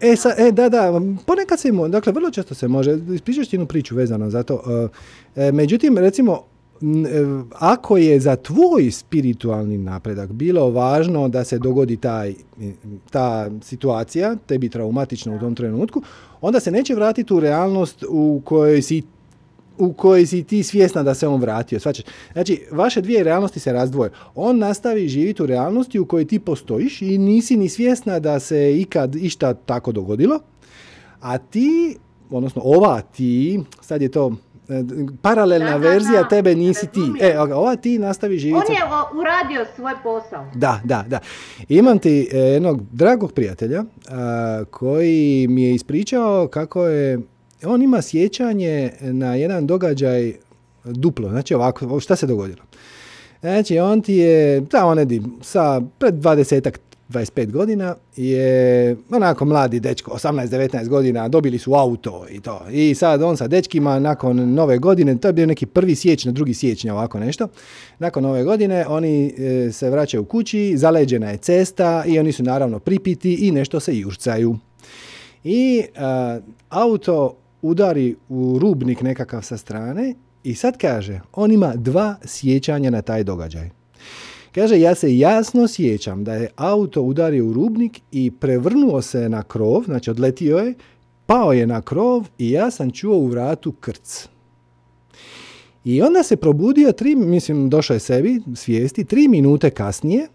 E, e, da, da, ponekad se, dakle, vrlo često se može, ispričaš ti jednu priču vezano za to. E, e međutim, recimo, e, ako je za tvoj spiritualni napredak bilo važno da se dogodi taj, ta situacija, tebi traumatična u tom trenutku, onda se neće vratiti u realnost u kojoj si u kojoj si ti svjesna da se on vratio. Svačeš? Znači, vaše dvije realnosti se razdvoje. On nastavi živjeti u realnosti u kojoj ti postojiš i nisi ni svjesna da se ikad išta tako dogodilo, a ti, odnosno ova ti, sad je to e, paralelna verzija tebe nisi ti. E, ova ti nastavi živjeti. On je uradio svoj posao. Da, da, da. Imam ti e, jednog dragog prijatelja koji mi je ispričao kako je on ima sjećanje na jedan događaj duplo. Znači ovako, šta se dogodilo? Znači, on ti je, tamo nedi, sa pred 20 25 godina je onako mladi dečko, 18-19 godina, dobili su auto i to. I sad on sa dečkima nakon nove godine, to je bio neki prvi siječnja, drugi siječnja, ovako nešto. Nakon nove godine oni e, se vraćaju kući, zaleđena je cesta i oni su naravno pripiti i nešto se jurcaju. I auto udari u rubnik nekakav sa strane i sad kaže, on ima dva sjećanja na taj događaj. Kaže, ja se jasno sjećam da je auto udario u rubnik i prevrnuo se na krov, znači odletio je, pao je na krov i ja sam čuo u vratu krc. I onda se probudio, tri, mislim, došao je sebi, svijesti, tri minute kasnije,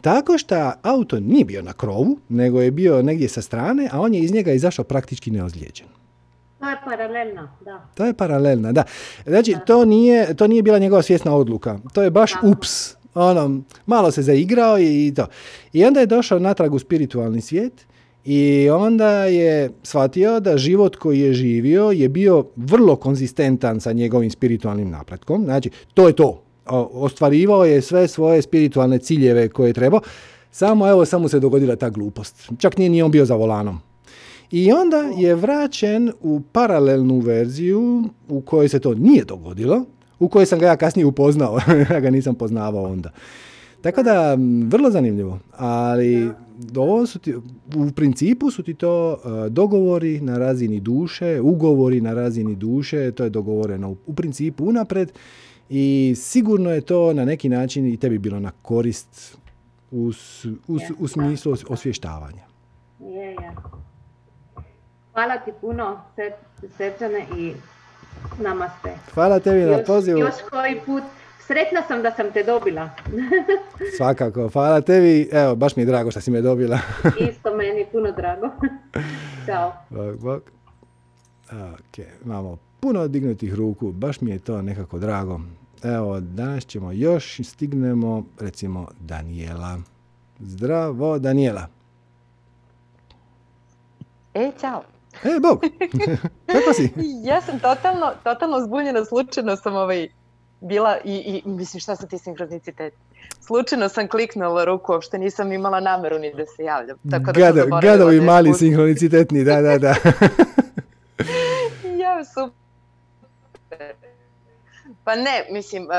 Tako što auto nije bio na krovu, nego je bio negdje sa strane, a on je iz njega izašao praktički neozlijeđen. To je paralelna, da. To je paralelna, da. Znači, To, nije, to nije bila njegova svjesna odluka. To je baš ups. Ono, malo se zaigrao i to. I onda je došao natrag u spiritualni svijet i onda je shvatio da život koji je živio je bio vrlo konzistentan sa njegovim spiritualnim napretkom. Znači, to je to. Ostvarivao je sve svoje spiritualne ciljeve koje je trebao. Samo, evo, samo se dogodila ta glupost. Čak nije ni on bio za volanom. I onda je vraćen u paralelnu verziju u kojoj se to nije dogodilo, u kojoj sam ga ja kasnije upoznao, ja ga nisam poznavao onda. Tako da, vrlo zanimljivo, ali ovo su ti, u principu su ti to e, dogovori na razini duše, ugovori na razini duše, to je dogovoreno u, principu unapred i sigurno je to na neki način i tebi bilo na korist u, u, u smislu osvještavanja. Je, je. Hvala ti puno, Srđane i namaste. Hvala tebi na pozivu. Još koji put. Sretna sam da sam te dobila. Svakako. Hvala tebi. Evo, baš mi je drago što si me dobila. Isto meni, puno drago. Ćao. Bog, bog. Ok, imamo puno dignutih ruku. Baš mi je to nekako drago. Evo, danas ćemo još stignemo, recimo, Daniela. Zdravo, Daniela. E, čao. E, Bog, kako si? ja sam totalno, totalno zbunjena, slučajno sam ovaj, bila i, i mislim šta su ti sinkronicitet? Slučajno sam kliknula ruku, uopšte nisam imala nameru ni da se javljam. Tako da Gado, gadovi mali sinkronicitetni, da, da, da. ja, super. Pa ne, mislim, uh,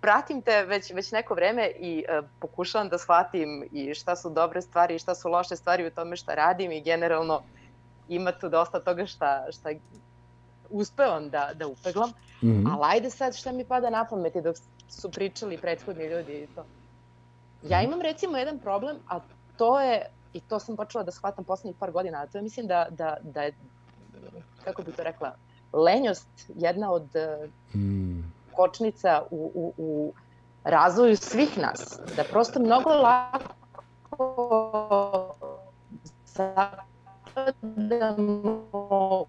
pratim te već, već neko vreme i uh, pokušavam da shvatim i šta su dobre stvari i šta su loše stvari u tome šta radim i generalno ima tu dosta toga šta, šta uspevam da, da upeglam, mm -hmm. ali ajde sad šta mi pada na pameti dok su pričali prethodni ljudi i to. Ja mhm. imam recimo jedan problem, a to je, i to sam počela da shvatam poslednjih par godina, a to je mislim da, da, da je, kako bi to rekla, lenjost jedna od mm. kočnica u, u, u razvoju svih nas. Da prosto mnogo lako zapadamo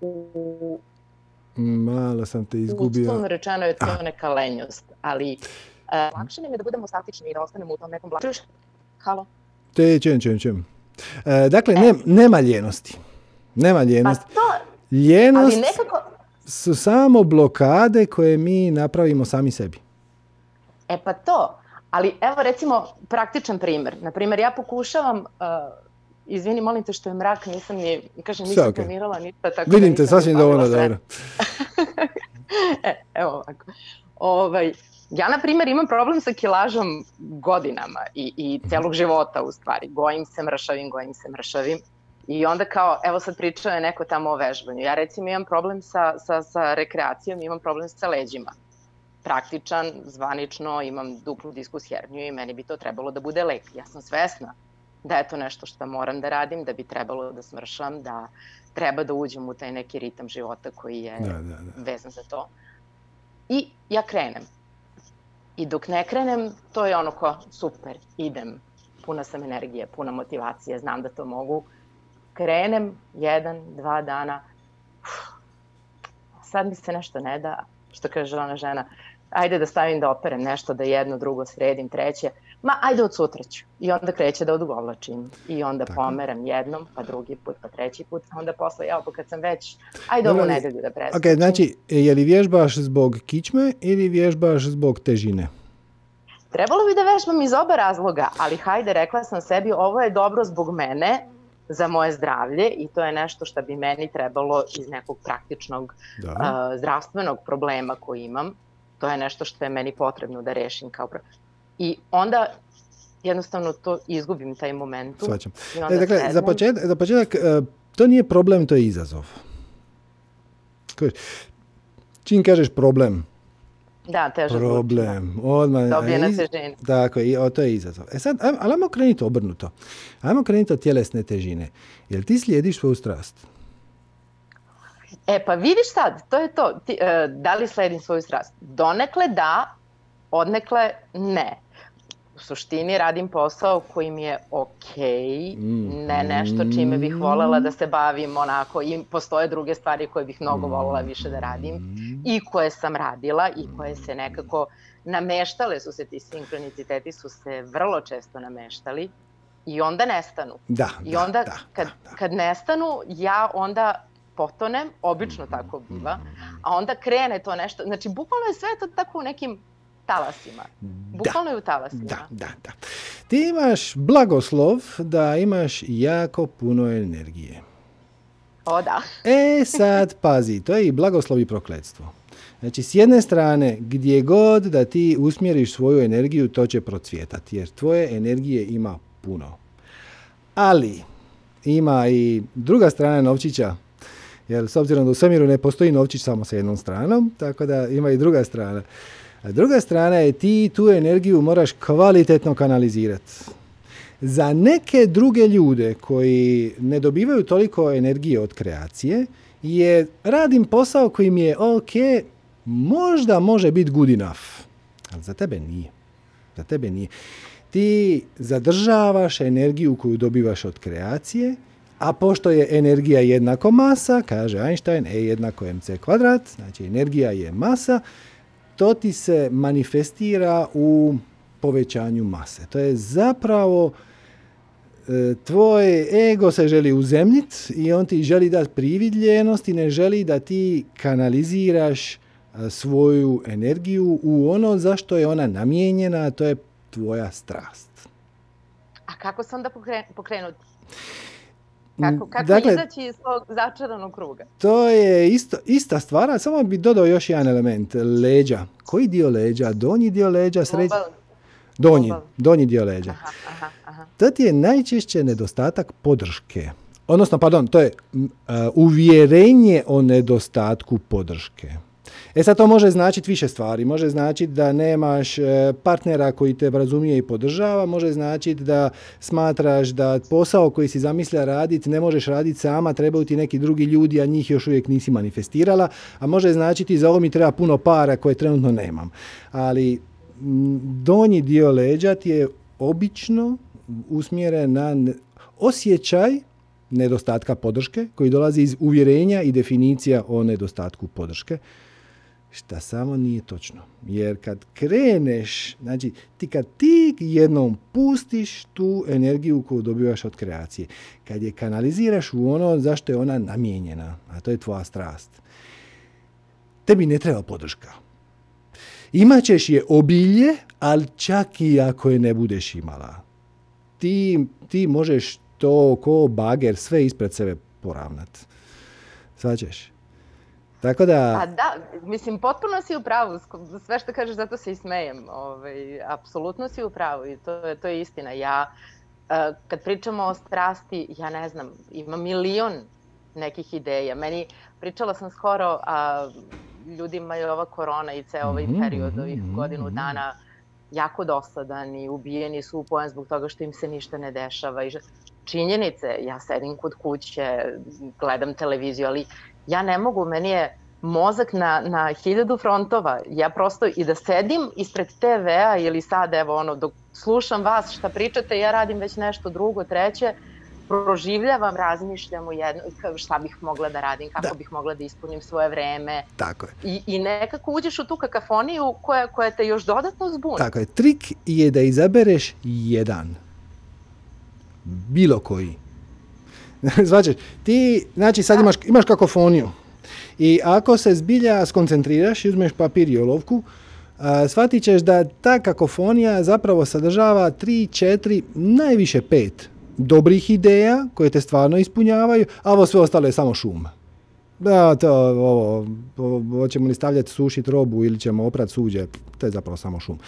u Malo sam te izgubio. Uslovno rečeno je to ah. neka lenjost, ali uh, lakše nam je da budemo statični i da ostanemo u tom nekom blagu. Halo? Te, čujem, čujem, čujem. E, dakle, ne, nema ljenosti. Nema ljenosti. Pa to, ljenost nekako... su samo blokade koje mi napravimo sami sebi. E pa to, ali evo recimo praktičan primer. Naprimjer, ja pokušavam uh, Izvini, molim te što je mrak, nisam ni, kažem, nisam okay. planirala ništa. Tako Vidim te, sasvim dovoljno dobro. e, evo ovako. Ovaj, ja, na primjer, imam problem sa kilažom godinama i, i celog života, u stvari. Gojim se, mršavim, gojim se, mršavim. I onda kao, evo sad pričao je neko tamo o vežbanju. Ja recimo imam problem sa, sa, sa rekreacijom, imam problem sa leđima. Praktičan, zvanično, imam duplu diskus herniju i meni bi to trebalo da bude lek. Ja sam svesna da je to nešto što moram da radim, da bi trebalo da smršam, da treba da uđem u taj neki ritam života koji je da, da, da. vezan za to. I ja krenem. I dok ne krenem, to je ono ko, super, idem, puna sam energije, puna motivacije, znam da to mogu. Krenem, jedan, dva dana, uf, sad mi se nešto ne da, što kaže ona žena, ajde da stavim da operem nešto, da jedno, drugo sredim, treće, ma ajde od sutra ću. I onda kreće da odugovlačim. I onda Tako. pomeram jednom, pa drugi put, pa treći put, onda posle, ja, pa kad sam već, ajde ovu nedelju da preskočim. Ok, znači, je li vježbaš zbog kičme ili vježbaš zbog težine? Trebalo bi da vežbam iz oba razloga, ali hajde, rekla sam sebi, ovo je dobro zbog mene, za moje zdravlje i to je nešto što bi meni trebalo iz nekog praktičnog da. uh, zdravstvenog problema koji imam. To je nešto što je meni potrebno da rešim kao I onda jednostavno to izgubim taj momentum. Svaćam. E, dakle, za početak, za početak, uh, to nije problem, to je izazov. Čim kažeš problem, da, teže Problem. Odmah, Dobije na težini. Tako, i, o, to je izazov. E sad, ali ajmo krenuti obrnuto. Ajmo krenuti od tjelesne težine. Jel ti slijediš svoju strast? E pa vidiš sad, to je to. Ti, uh, da li sledim svoju strast? Donekle da, odnekle ne. suštini radim posao koji mi je okej, Mm. ne nešto čime bih volela da se bavim onako i postoje druge stvari koje bih mnogo volela više da radim i koje sam radila i koje se nekako nameštale su se ti sinkroniciteti su se vrlo često nameštali i onda nestanu. Da, I da, onda da, kad, da, da. kad nestanu, ja onda potonem, obično tako biva, a onda krene to nešto, znači bukvalno je sve to tako u nekim talasima. Bukvalno je u talasima. Da, da, da. Ti imaš blagoslov da imaš jako puno energije. O da. E sad, pazi, to je i blagoslov i prokletstvo. Znači, s jedne strane, gdje god da ti usmjeriš svoju energiju, to će procvjetati, jer tvoje energije ima puno. Ali, ima i druga strana novčića, jer s obzirom da u svemiru ne postoji novčić samo sa jednom stranom, tako da ima i druga strana. A druga strana je ti tu energiju moraš kvalitetno kanalizirati. Za neke druge ljude koji ne dobivaju toliko energije od kreacije, je radim posao koji mi je ok, možda može biti good enough. Ali za tebe nije. Za tebe nije. Ti zadržavaš energiju koju dobivaš od kreacije, a pošto je energija jednako masa, kaže Einstein, E jednako mc kvadrat, znači energija je masa, to ti se manifestira u povećanju mase. To je zapravo e, tvoj ego se želi uzemljit i on ti želi dati prividljenost i ne želi da ti kanaliziraš a, svoju energiju u ono zašto je ona namijenjena, a to je tvoja strast. A kako onda pokre- pokrenuti? Kako, kako Dakle, izaći iz tog začaranog kruga? To je isto, ista stvar, samo bi dodao još jedan element. Leđa. Koji dio leđa? Donji dio leđa? Global. Donji, global. donji dio leđa. Aha, aha, aha. To ti je najčešće nedostatak podrške. Odnosno, pardon, to je a, uvjerenje o nedostatku podrške. E sad to može značiti više stvari. Može značiti da nemaš e, partnera koji te razumije i podržava, može značiti da smatraš da posao koji si zamislila raditi ne možeš raditi sama, trebaju ti neki drugi ljudi, a njih još uvijek nisi manifestirala, a može značiti za ovo mi treba puno para koje trenutno nemam. Ali donji dio leđa ti je obično usmjeren na osjećaj nedostatka podrške koji dolazi iz uvjerenja i definicija o nedostatku podrške. Šta samo nije točno. Jer kad kreneš, znači ti kad ti jednom pustiš tu energiju koju dobivaš od kreacije, kad je kanaliziraš u ono zašto je ona namijenjena, a to je tvoja strast, tebi ne treba podrška. Imaćeš je obilje, ali čak i ako je ne budeš imala. Ti, ti možeš to ko bager sve ispred sebe poravnat. Svađaš? Tako da... A da, mislim, potpuno si u pravu, sve što kažeš, zato se i smejem. Ovaj, apsolutno si u pravu i to, to je istina. Ja, e, kad pričamo o strasti, ja ne znam, ima milion nekih ideja. Meni, pričala sam skoro, a ljudima je ova korona i ceo ovaj Mhm, period ovih mhm, godinu mhm. dana jako dosadan i ubijeni su u pojan zbog toga što im se ništa ne dešava. I činjenice, ja sedim kod kuće, gledam televiziju, ali ja ne mogu, meni je mozak na, na hiljadu frontova. Ja prosto i da sedim ispred TV-a ili sad evo ono dok slušam vas šta pričate, ja radim već nešto drugo, treće, proživljavam, razmišljam u jedno, šta bih mogla da radim, kako Da. bih mogla da ispunim svoje vreme Tako je. i, i nekako uđeš u tu kakafoniju koja, koja te još dodatno zbuni. Tako je. Trik je da izabereš jedan. Bilo koji. Zvačeš, ti, znači sad imaš, imaš kakofoniju. I ako se zbilja skoncentriraš i uzmeš papir i olovku, a, shvatit ćeš da ta kakofonija zapravo sadržava 3, 4, najviše 5 dobrih ideja koje te stvarno ispunjavaju, a ovo sve ostalo je samo šum. Da, to, ovo, hoćemo li stavljati sušit robu ili ćemo oprat suđe, to je zapravo samo šum.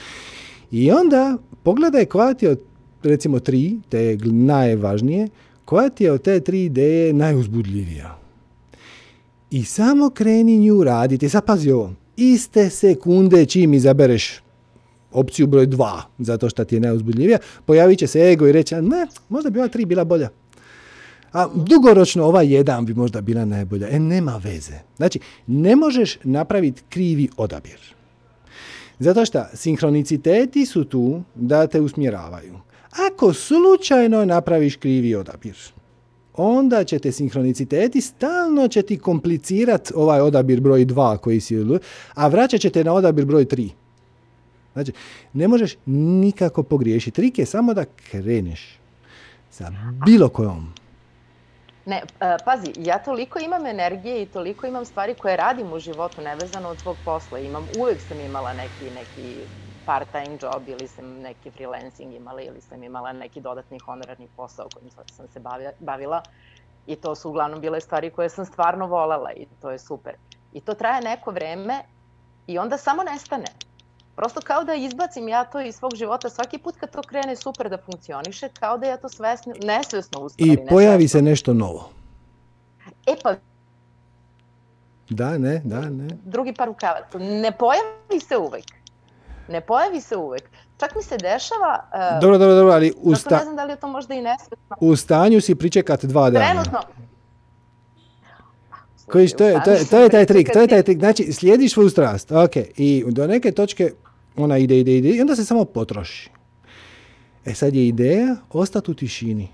I onda pogledaj koja ti od, recimo tri, te najvažnije, koja ti je od te tri ideje najuzbudljivija. I samo kreni nju raditi. Sad pazi ovo, iste sekunde čim izabereš opciju broj dva, zato što ti je najuzbudljivija, pojavit će se ego i reći, "A ne, možda bi ova tri bila bolja. A dugoročno ova jedan bi možda bila najbolja. E, nema veze. Znači, ne možeš napraviti krivi odabir. Zato što sinhroniciteti su tu da te usmjeravaju. Ako slučajno napraviš krivi odabir, onda će te sinhroniciteti stalno će ti komplicirati ovaj odabir broj 2 koji si, a vraćat će te na odabir broj 3. Znači, ne možeš nikako pogriješiti. Trik je samo da kreneš sa bilo kojom. Ne, e, pazi, ja toliko imam energije i toliko imam stvari koje radim u životu nevezano od svog posla. Imam, uvek sam imala neki, neki part-time job ili sam neki freelancing imala ili sam imala neki dodatni honorarni posao kojim sam se bavila i to su uglavnom bile stvari koje sam stvarno volela i to je super. I to traje neko vreme i onda samo nestane. Prosto kao da izbacim ja to iz svog života svaki put kad to krene super da funkcioniše, kao da ja to svesno, nesvesno ustavim. I pojavi se nešto novo. E pa... Da, ne, da, ne. Drugi par rukavaca. Ne pojavi se uvek. Ne pojavi se uvek. Čak mi se dešava... Uh, dobro, dobro, dobro, ali... U sta... ne znam da li je to možda i. U stanju si pričekat dva dana. Trenutno, Koji, to, je, to, je, to je taj trik, to je taj trik. Znači, slijediš svoju strast, ok, i do neke točke ona ide, ide, ide i onda se samo potroši. E sad je ideja ostati u tišini.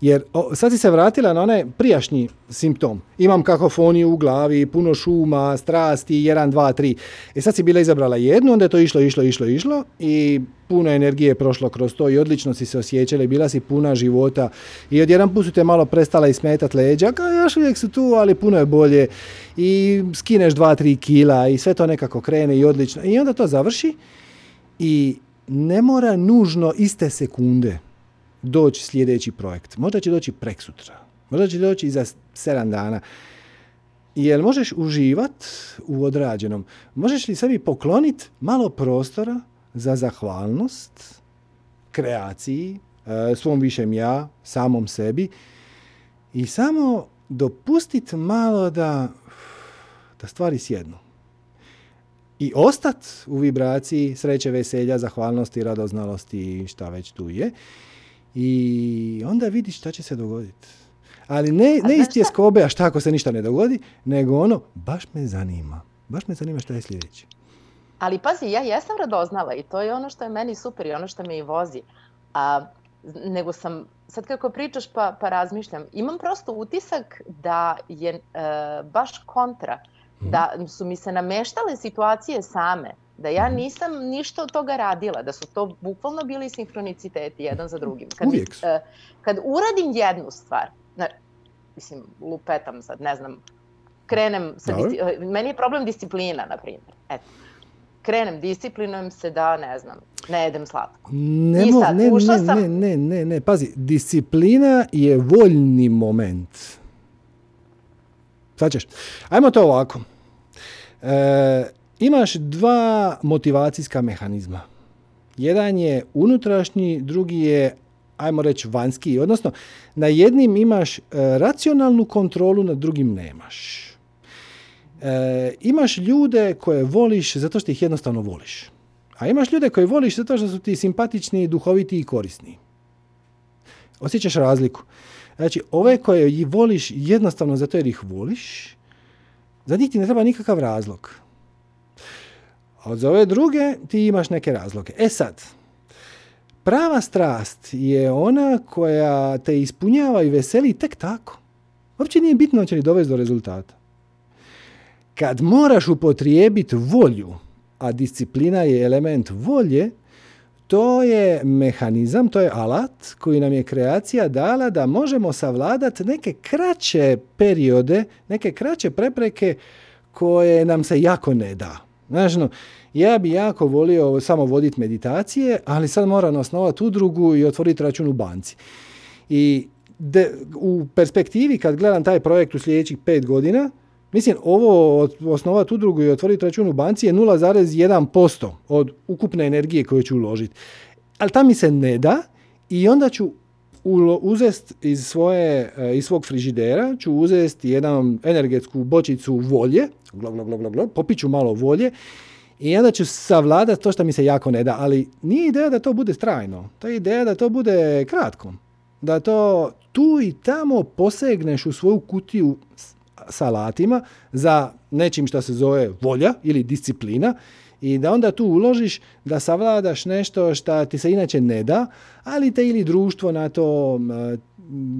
Jer o, sad si se vratila na onaj prijašnji simptom. Imam kakofoniju u glavi, puno šuma, strasti, 1, 2, 3. E sad si bila izabrala jednu, onda je to išlo, išlo, išlo, išlo i puno energije je prošlo kroz to i odlično si se osjećala bila si puna života i odjedan put su te malo prestala i smetat leđa, kao još uvijek su tu, ali puno je bolje i skineš 2-3 kila i sve to nekako krene i odlično i onda to završi i ne mora nužno iste sekunde doći sljedeći projekt. Možda će doći prek sutra. Možda će doći i za 7 dana. Jel možeš uživat u odrađenom? Možeš li sebi pokloniti malo prostora za zahvalnost kreaciji, e, svom višem ja, samom sebi i samo dopustiti malo da, da stvari sjednu. I ostat u vibraciji sreće, veselja, zahvalnosti, radoznalosti i šta već tu je. I onda vidiš šta će se dogoditi. Ali ne, ne isti je skobe, a šta ako se ništa ne dogodi, nego ono, baš me zanima. Baš me zanima šta je sljedeće. Ali pazi, ja jesam radoznala i to je ono što je meni super i ono što me i vozi. A, nego sam, sad kako pričaš pa, pa razmišljam, imam prosto utisak da je e, baš kontra, mhm. da su mi se nameštale situacije same, da ja mhm. nisam ništa od toga radila, da su to bukvalno bili sinhroniciteti jedan za drugim. Kad, Uvijek. E, kad uradim jednu stvar, na, mislim, lupetam sad, ne znam, krenem sa, e, meni je problem disciplina, na primjer. Eto krenem, disciplinujem se da, ne znam, ne jedem slatko. Ne, I sad, ne, ne, sam... ne, ne, ne, ne, pazi, disciplina je voljni moment. Sad ćeš. Ajmo to ovako. E, imaš dva motivacijska mehanizma. Jedan je unutrašnji, drugi je ajmo reći vanjski, odnosno na jednim imaš e, racionalnu kontrolu, na drugim nemaš. E, imaš ljude koje voliš zato što ih jednostavno voliš. A imaš ljude koje voliš zato što su ti simpatični, duhoviti i korisni. Osjećaš razliku. Znači, ove koje ih voliš jednostavno zato jer ih voliš, za njih ti ne treba nikakav razlog. A za ove druge ti imaš neke razloge. E sad, prava strast je ona koja te ispunjava i veseli tek tako. Uopće nije bitno će li dovesti do rezultata. Kad moraš upotrijebiti volju, a disciplina je element volje, to je mehanizam, to je alat koji nam je kreacija dala da možemo savladati neke kraće periode, neke kraće prepreke koje nam se jako ne da. Znaš, no, ja bi jako volio samo voditi meditacije, ali sad moram osnovati udrugu i otvoriti račun u banci. I de, u perspektivi kad gledam taj projekt u sljedećih pet godina, Mislim, ovo osnovati udrugu i otvoriti račun u banci je 0,1% od ukupne energije koju ću uložiti. Ali ta mi se ne da i onda ću uzest iz, svoje, eh, iz svog frižidera, ću uzesti jednu energetsku bočicu volje, glo, glo, glo, glo, popiću malo volje i onda ću savladati to što mi se jako ne da. Ali nije ideja da to bude trajno. To je ideja da to bude kratko. Da to tu i tamo posegneš u svoju kutiju sa alatima za nečim što se zove volja ili disciplina I da onda tu uložiš da savladaš nešto što ti se inače ne da, ali te ili društvo na to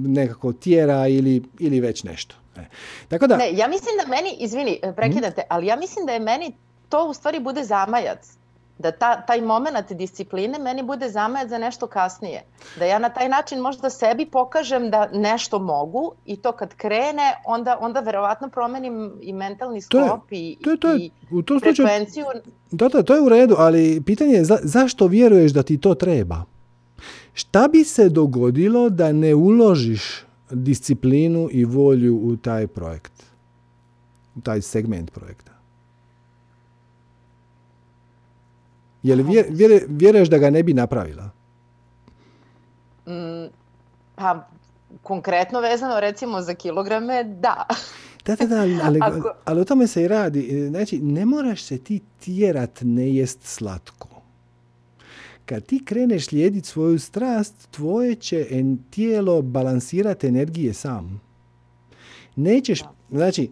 nekako tjera ili, ili već nešto. E. Tako da, Ne, ja mislim da meni, izvini, prekidate, ali ja mislim da je meni to u stvari bude zamajac. Da ta, taj moment discipline meni bude zamajac za nešto kasnije. Da ja na taj način možda sebi pokažem da nešto mogu i to kad krene, onda, onda verovatno promenim i mentalni To je- i, to je- to je- i u tom slučaju frekvenciju. Da, da, to je u redu, ali pitanje je za, zašto vjeruješ da ti to treba? Šta bi se dogodilo da ne uložiš disciplinu i volju u taj projekt? U taj segment projekta? Je li vjer, vjeruješ da ga ne bi napravila? Mm, pa, konkretno vezano recimo za kilograme, da. Da, da, da, ali, ali, Ako- ali o tome se i radi. Znači, ne moraš se ti tjerat ne jest slatko. Kad ti kreneš slijediti svoju strast, tvoje će en tijelo balansirati energije sam. Nećeš, znači,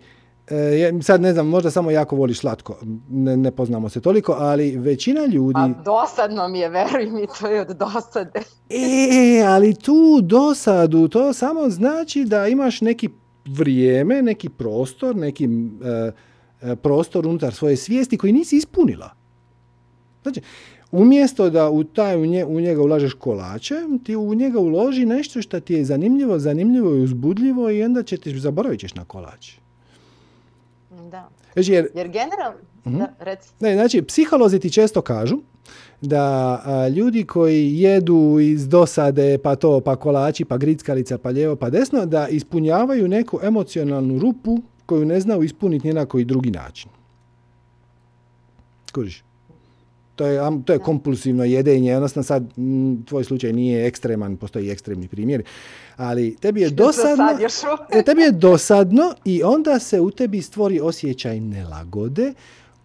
e, sad ne znam, možda samo jako voliš slatko, ne, ne poznamo se toliko, ali većina ljudi... A dosadno mi je, veruj mi, to je od dosade. E, ali tu dosadu, to samo znači da imaš neki vrijeme, neki prostor, neki e, e, prostor unutar svoje svijesti koji nisi ispunila. Znači, umjesto da u, taj, u, nje, u njega ulažeš kolače, ti u njega uloži nešto što ti je zanimljivo, zanimljivo i uzbudljivo i onda ćeš, zaboravit ćeš na kolač. Znači, jer Jer generalno, Mhm. da, reci. Ne, znači, psiholozi ti često kažu da a, ljudi koji jedu iz dosade, pa to, pa kolači, pa grickalica, pa lijevo, pa desno, da ispunjavaju neku emocionalnu rupu koju ne znaju ispuniti ni na koji drugi način. Kužiš? To je, to je kompulsivno jedenje, odnosno sad m, tvoj slučaj nije ekstreman, postoji ekstremni primjeri, ali tebi je dosadno, tebi je dosadno i onda se u tebi stvori osjećaj nelagode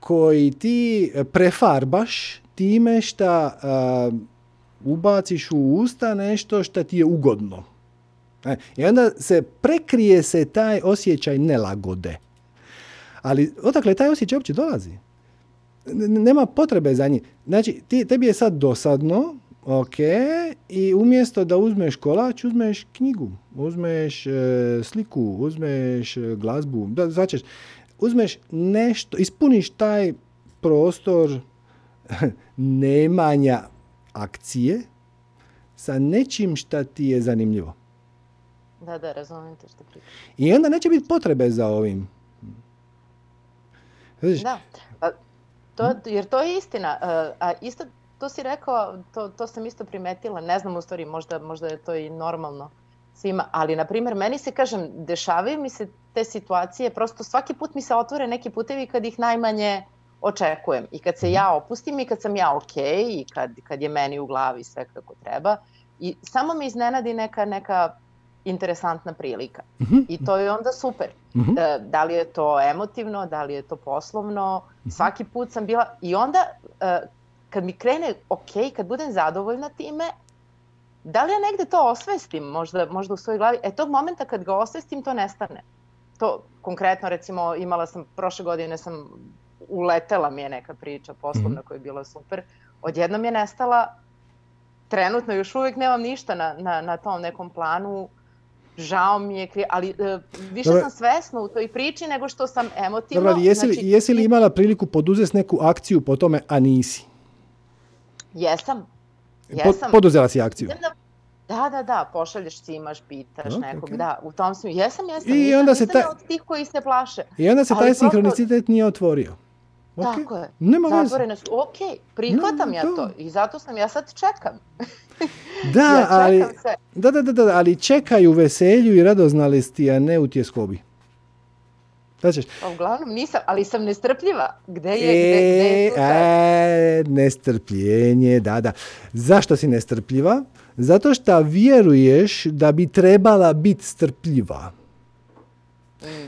koji ti prefarbaš time šta a, ubaciš u usta nešto što ti je ugodno. E, I onda se prekrije se taj osjećaj nelagode. Ali odakle taj osjećaj uopće dolazi? N- nema potrebe za njim. Znači, ti, tebi je sad dosadno, ok, i umjesto da uzmeš kolač, uzmeš knjigu, uzmeš e, sliku, uzmeš e, glazbu, da, značeš, uzmeš nešto, ispuniš taj prostor nemanja akcije sa nečim šta ti je zanimljivo. Da, da, razumijem te što pričaš. I onda neće biti potrebe za ovim. Vidiš, Da, a, to, jer to je istina. A, a isto, to si rekao, to, to sam isto primetila, ne znam u stvari, možda, možda je to i normalno svima, ali na primjer meni se, kažem, dešavaju mi se te situacije, prosto svaki put mi se otvore neki putevi kad ih najmanje očekujem. I kad se ja opustim i kad sam ja ok i kad, kad je meni u glavi sve kako treba. I samo me iznenadi neka, neka interesantna prilika. Mhm, I to je onda super. mhm. E, da li je to emotivno, da li je to poslovno, svaki put sam bila i onda e, kad mi krene ok, kad budem zadovoljna time, da li ja negde to osvestim možda, možda u svojoj glavi, e tog momenta kad ga osvestim to nestane. To konkretno recimo imala sam, prošle godine sam uletela mi je neka priča poslovna koja je bila super, odjednom je nestala, trenutno još uvijek nemam ništa na, na, na tom nekom planu, žao mi je, ali e, više Dobro. sam svesna u toj priči nego što sam emotivno. Dobro, jesi li, znači, jesi li imala priliku poduzeti neku akciju po tome, a nisi? Jesam. Po- Jesam. poduzela si akciju. Da- Da, da, pošalješ cimaš, pitaš Ok, nekog, ok. da, u tom smislu, jesam, jesam, I nisam, onda se nisam taj- od tih koji se plaše. I onda se Ali taj prosto- sinhronicitet nije otvorio. Ok, Tako je. Nema su, ok, prihvatam No, ja to. to i zato sam, ja sad čekam. Da, ja ali, čekam da, da, da, da, ali čekaj u veselju i radoznalosti, a ne u tjeskobi. Znači, Pa uglavnom nisam, ali sam nestrpljiva. Gde je, gde, gde je e, e, nestrpljenje, da, da. Zašto si nestrpljiva? Zato što vjeruješ da bi trebala biti strpljiva.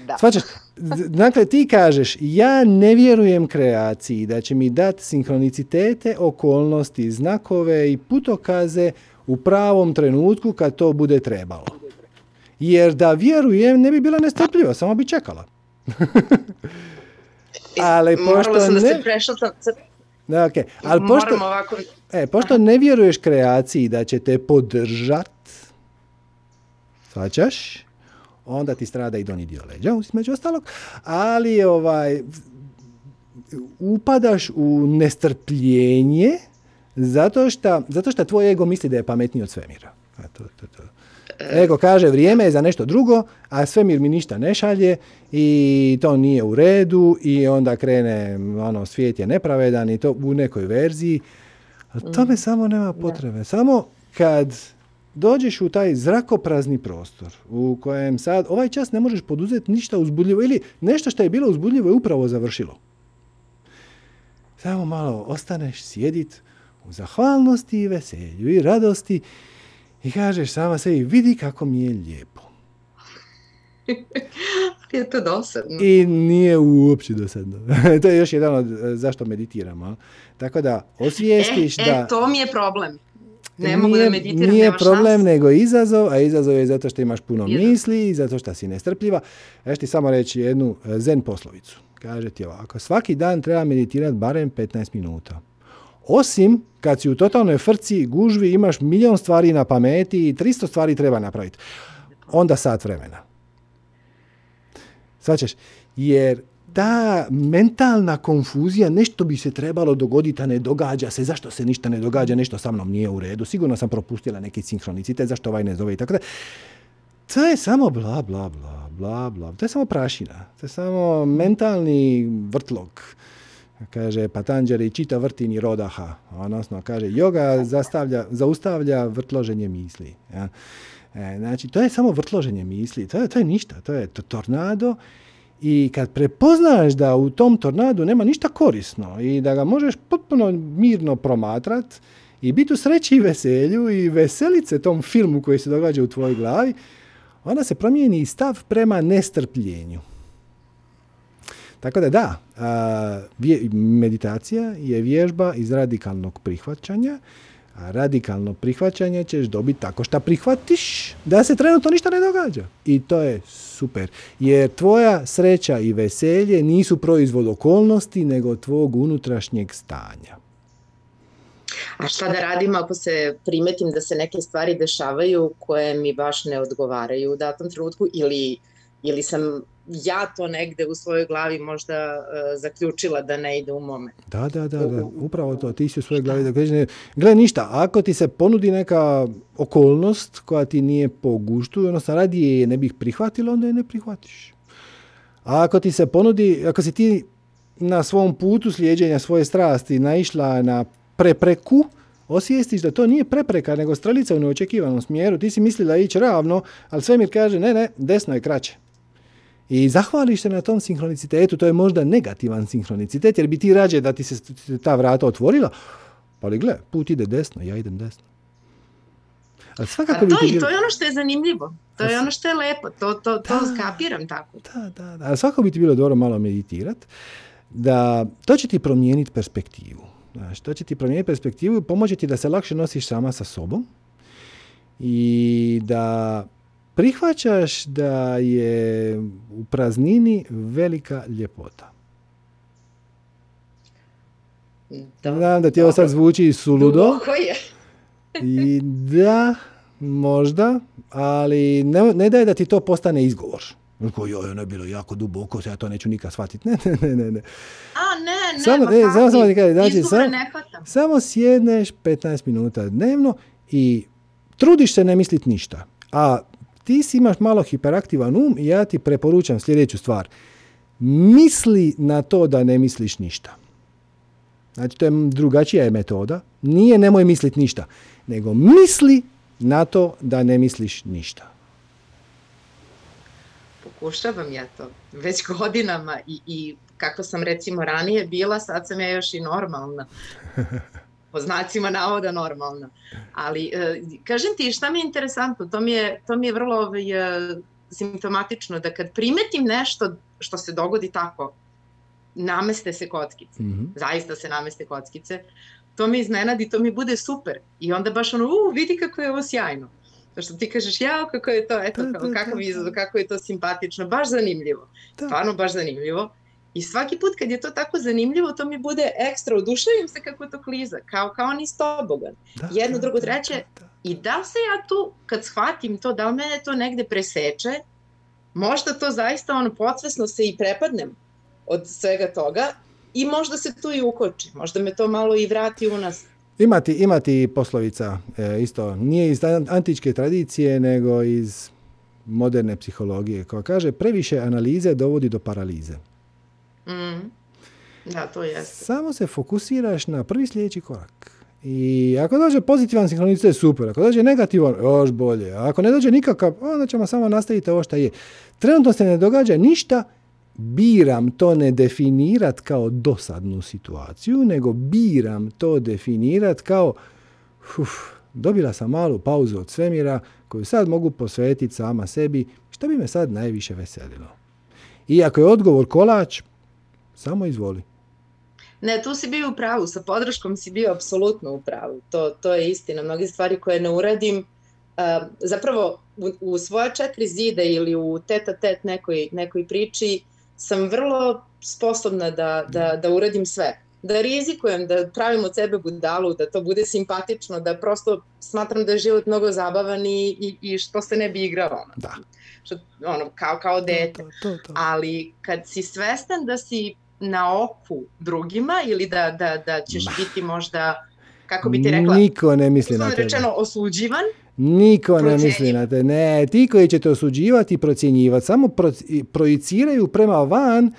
Da. Svačaš, D- dakle ti kažeš, ja ne vjerujem kreaciji da će mi dati sinhronicitete, okolnosti, znakove i putokaze u pravom trenutku kad to bude trebalo. Jer da vjerujem ne bi bila nestrpljiva, samo bi čekala. Ali Morala pošto sam da se ne... prešaltam. Sad, Da, okay. Ali pošto, ovako... e, pošto ne vjeruješ kreaciji da će te podržat, svačaš, onda ti strada i donji dio leđa, između ostalog, ali ovaj, upadaš u nestrpljenje zato što, zato što tvoj ego misli da je pametniji od svemira. A to, to, to. Ego kaže vrijeme je za nešto drugo, a svemir mi ništa ne šalje i to nije u redu i onda krene ono svijet je nepravedan i to u nekoj verziji. A tome samo nema potrebe. Samo kad dođeš u taj zrakoprazni prostor u kojem sad ovaj čas ne možeš poduzeti ništa uzbudljivo ili nešto što je bilo uzbudljivo je upravo završilo. Samo malo ostaneš sjedit u zahvalnosti i veselju i radosti i kažeš sama sebi vidi kako mi je lijepo. je to dosadno. I nije uopće dosadno. to je još jedan od e, zašto meditiramo. Tako da osvijestiš e, da... E, to mi je problem. Ne mogu da nije, meditiram, Nije problem, nego izazov, a izazov je zato što imaš puno misli i zato što si nestrpljiva. Ja ti samo reći jednu e, zen poslovicu. Kaže ti ovako, svaki dan treba meditirati barem 15 minuta. Osim kad si u totalnoj frci, gužvi, imaš milion stvari na pameti i 300 stvari treba napraviti. Onda sat vremena. Svačaš? Jer ta mentalna konfuzija, nešto bi se trebalo dogoditi, a ne događa se. Zašto se ništa ne događa? Nešto sa mnom nije u redu. Sigurno sam propustila neki sinhronicitet, zašto ovaj ne zove i tako da. To je samo bla, bla, bla, bla, bla. To je samo prašina. To je samo mentalni vrtlog. Kaže Patanđari, čita vrtini rodaha. Odnosno, kaže, yoga zastavlja, zaustavlja vrtloženje misli. Ja. E, znači, to je samo vrtloženje misli. To je, to je ništa. To je to tornado i kad prepoznaš da u tom tornadu nema ništa korisno i da ga možeš potpuno mirno promatrat i biti u sreći i veselju i veselit se tom filmu koji se događa u tvojoj glavi, onda se promijeni i stav prema nestrpljenju. Tako da da, meditacija je vježba iz radikalnog prihvaćanja, a radikalno prihvaćanje ćeš dobiti tako što prihvatiš da se trenutno ništa ne događa. I to je super. Jer tvoja sreća i veselje nisu proizvod okolnosti, nego tvog unutrašnjeg stanja. A šta da radim ako se primetim da se neke stvari dešavaju koje mi baš ne odgovaraju u datom trenutku ili, ili sam ja to negde u svojoj glavi možda e, zaključila da ne ide u moment. Da, da, da, da, upravo to, ti si u svojoj glavi da kažeš, gle ništa, ako ti se ponudi neka okolnost koja ti nije po guštu, odnosno radije je ne bih prihvatila, onda je ne prihvatiš. A ako ti se ponudi, ako si ti na svom putu slijeđenja svoje strasti naišla na prepreku, osvijestiš da to nije prepreka, nego strelica u neočekivanom smjeru. Ti si mislila ići ravno, ali svemir kaže ne, ne, desno je kraće. I zahvališ se na tom sinhronicitetu, to je možda negativan sinhronicitet, jer bi ti rađe da ti se ta vrata otvorila, ali gle, put ide desno, ja idem desno. Ali svakako A bi to, bilo- to je ono što je zanimljivo. To je ono što je lepo. To, to, to Da. skapiram tako. Da, da, da. Ali svako bi ti bilo dobro malo meditirat, da to će ti promijeniti perspektivu. Znaš, to će ti promijeniti perspektivu i pomoći ti da se lakše nosiš sama sa sobom i da prihvaćaš da je u praznini velika ljepota. Da. Znam da ti ovo sad zvuči suludo. I da, možda, ali ne, ne daje da ti to postane izgovor. Ko, joj, ono je bilo jako duboko, ja to neću nikad shvatiti. Ne, ne, ne, ne, ne. A, ne, ne, Samo- e, kakvi, samo- samo znači, sam- ne. Samo sjedneš 15 minuta dnevno i trudiš se ne misliti ništa. A ti si imaš malo hiperaktivan um i ja ti preporučam sljedeću stvar. Misli na to da ne misliš ništa. Znači, to je drugačija je metoda. Nije nemoj misliti ništa, nego misli na to da ne misliš ništa. Pokušavam ja to već godinama i, i kako sam recimo ranije bila, sad sam ja još i normalna. Po znacima navoda normalna. Ali, e, kažem ti, šta mi je interesantno, to mi je, to mi je vrlo ovaj, e, simptomatično, da kad primetim nešto što se dogodi tako, nameste se kockice, Mhm. zaista se nameste kockice, to me iznenadi, to mi bude super. I onda baš ono, u, vidi kako je ovo sjajno. To što ti kažeš, jao, kako je to, eto, Da, da, kakav da, da. kako je to simpatično, baš zanimljivo. Da. Stvarno baš zanimljivo. I svaki put kad je to tako zanimljivo, to mi bude ekstra, oduševim se kako to kliza, kao, kao ni stobogan. Da, Jedno, da, drugo, treće. da, da. I da li se ja tu, kad shvatim to, da li mene to negde preseče, možda to zaista ono podsvesno se i prepadnem od svega toga i možda se tu i ukoči, možda me to malo i vrati u nas. Imati, imati poslovica e, isto, nije iz an- antičke tradicije, nego iz moderne psihologije, koja kaže previše analize dovodi do paralize. Mm. Da, to jeste. Samo se fokusiraš na prvi sljedeći korak. I ako dođe pozitivan sinhronicitet, super. Ako dođe negativan, još bolje. A ako ne dođe nikakav, onda ćemo samo nastaviti ovo što je. Trenutno se ne događa ništa, biram to ne definirat kao dosadnu situaciju, nego biram to definirat kao uf, dobila sam malu pauzu od svemira koju sad mogu posvetiti sama sebi. Što bi me sad najviše veselilo? I ako je odgovor kolač, samo izvoli. Ne, tu si bio u pravu, sa podrškom si bio apsolutno u pravu. To, to je istina. Mnoge stvari koje ne uradim, uh, zapravo u, u svoja četiri zida ili u teta tet nekoj, nekoj priči sam vrlo sposobna da, da, da uradim sve. Da rizikujem, da pravim od sebe budalu, da to bude simpatično, da prosto smatram da je život mnogo zabavan i, i, i što se ne bi igrao. Ono. Da. Što, ono, kao, kao dete. To, to, to. Ali kad si svestan da si na oku drugima ili da, da, da ćeš biti možda, kako bi ti rekla, Niko ne misli na tebe. rečeno osuđivan, Niko ne misli na te. Ne, ti koji ćete osuđivati i procjenjivati, samo pro, projiciraju prema van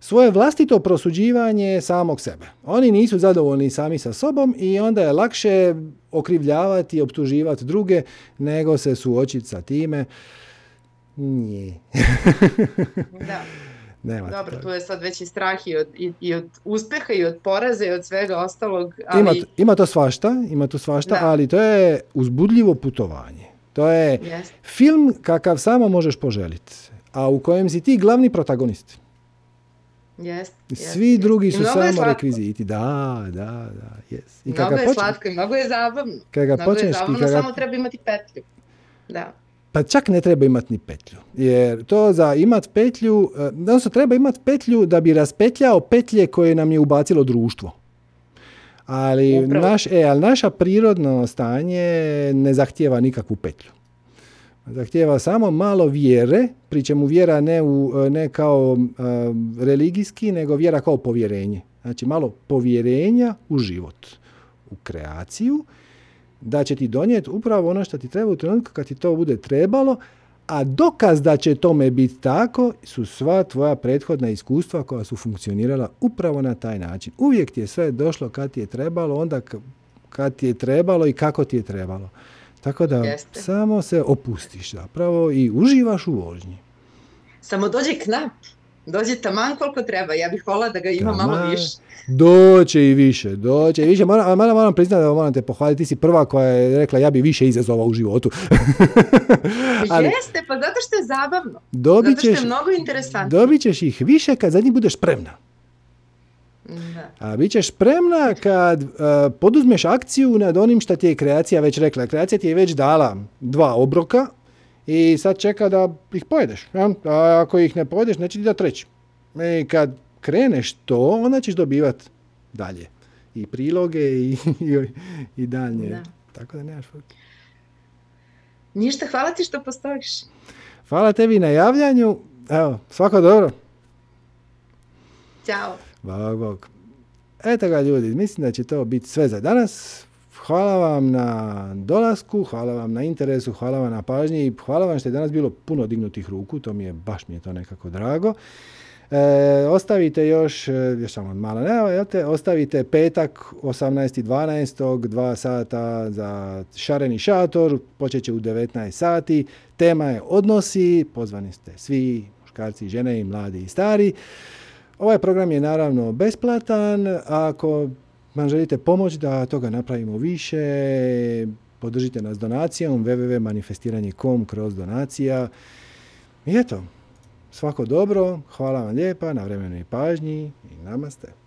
svoje vlastito prosuđivanje samog sebe. Oni nisu zadovoljni sami sa sobom i onda je lakše okrivljavati i optuživati druge nego se suočiti sa time. Nije. da, Nema dobro, tu je sad već i strah i od, i, i od uspeha i od poraza i od svega ostalog, ali Ima, ima to svašta, ima to svašta, Da. ali to je uzbudljivo putovanje. To je Jeste. film kakav samo možeš poželiti, a u kojem si ti glavni protagonist. Jest, jest, Svi drugi su je samo rekviziti. Da, da, da, yes. I Mnogo je počne- slatko i mnogo je zabavno. kad ga Mnogo je počneš i zabavno, kad ga- samo treba imati petlju. Da. Pa čak ne treba imati ni petlju. Jer to za imat petlju, eh, odnosno treba imati petlju da bi raspetljao petlje koje nam je ubacilo društvo. Ali, naš, e, ali naša prirodno stanje ne zahtijeva nikakvu petlju. Zahtijeva samo malo vjere, pri čemu vjera ne, u, ne kao eh, religijski, nego vjera kao povjerenje. Znači malo povjerenja u život, u kreaciju, da će ti donijeti upravo ono što ti treba u trenutku kad ti to bude trebalo, a dokaz da će tome biti tako su sva tvoja prethodna iskustva koja su funkcionirala upravo na taj način. Uvijek ti je sve došlo kad ti je trebalo, onda kad ti je trebalo i kako ti je trebalo. Tako da Jeste. samo se opustiš zapravo i uživaš u vožnji. Samo dođe knap. Dođe taman koliko treba. Ja bih volila da ga ima malo više. Doće i više, doće i više. Moram, moram, moram priznati da moram te pohvaliti. Ti si prva koja je rekla ja bi više izazova u životu. Ali- Jeste, pa zato što je zabavno. Dobit Zato što je ćeš, mnogo interesantno. dobit ćeš ih više kad za njih budeš spremna. Da. A bit ćeš spremna kad uh, poduzmeš akciju nad onim što ti je kreacija već rekla. Kreacija ti je već dala dva obroka i sad čeka da ih pojedeš. ja? A ako ih ne pojedeš, neće ti da treći. I kad kreneš to, onda ćeš dobivat dalje. I priloge i, i, i dalje. Da. Tako da nemaš. Ništa, hvala ti što postojiš. Hvala tebi na javljanju. Evo, svako dobro. Ćao. Bog, bog. Eto ga ljudi, mislim da će to biti sve za danas. Hvala vam na dolasku, hvala vam na interesu, hvala vam na pažnji i hvala vam što je danas bilo puno dignutih ruku, to mi je, baš mi je to nekako drago. E, ostavite još, e, još samo malo ne, te, ostavite petak 18.12. dva sata za šareni šator, počet će u 19 sati, tema je odnosi, pozvani ste svi, muškarci žene i mladi i stari. Ovaj program je naravno besplatan, ako vam želite pomoć da toga napravimo više, podržite nas donacijom www.manifestiranje.com kroz donacija. I eto, svako dobro, hvala vam lijepa na vremenu i pažnji i namaste.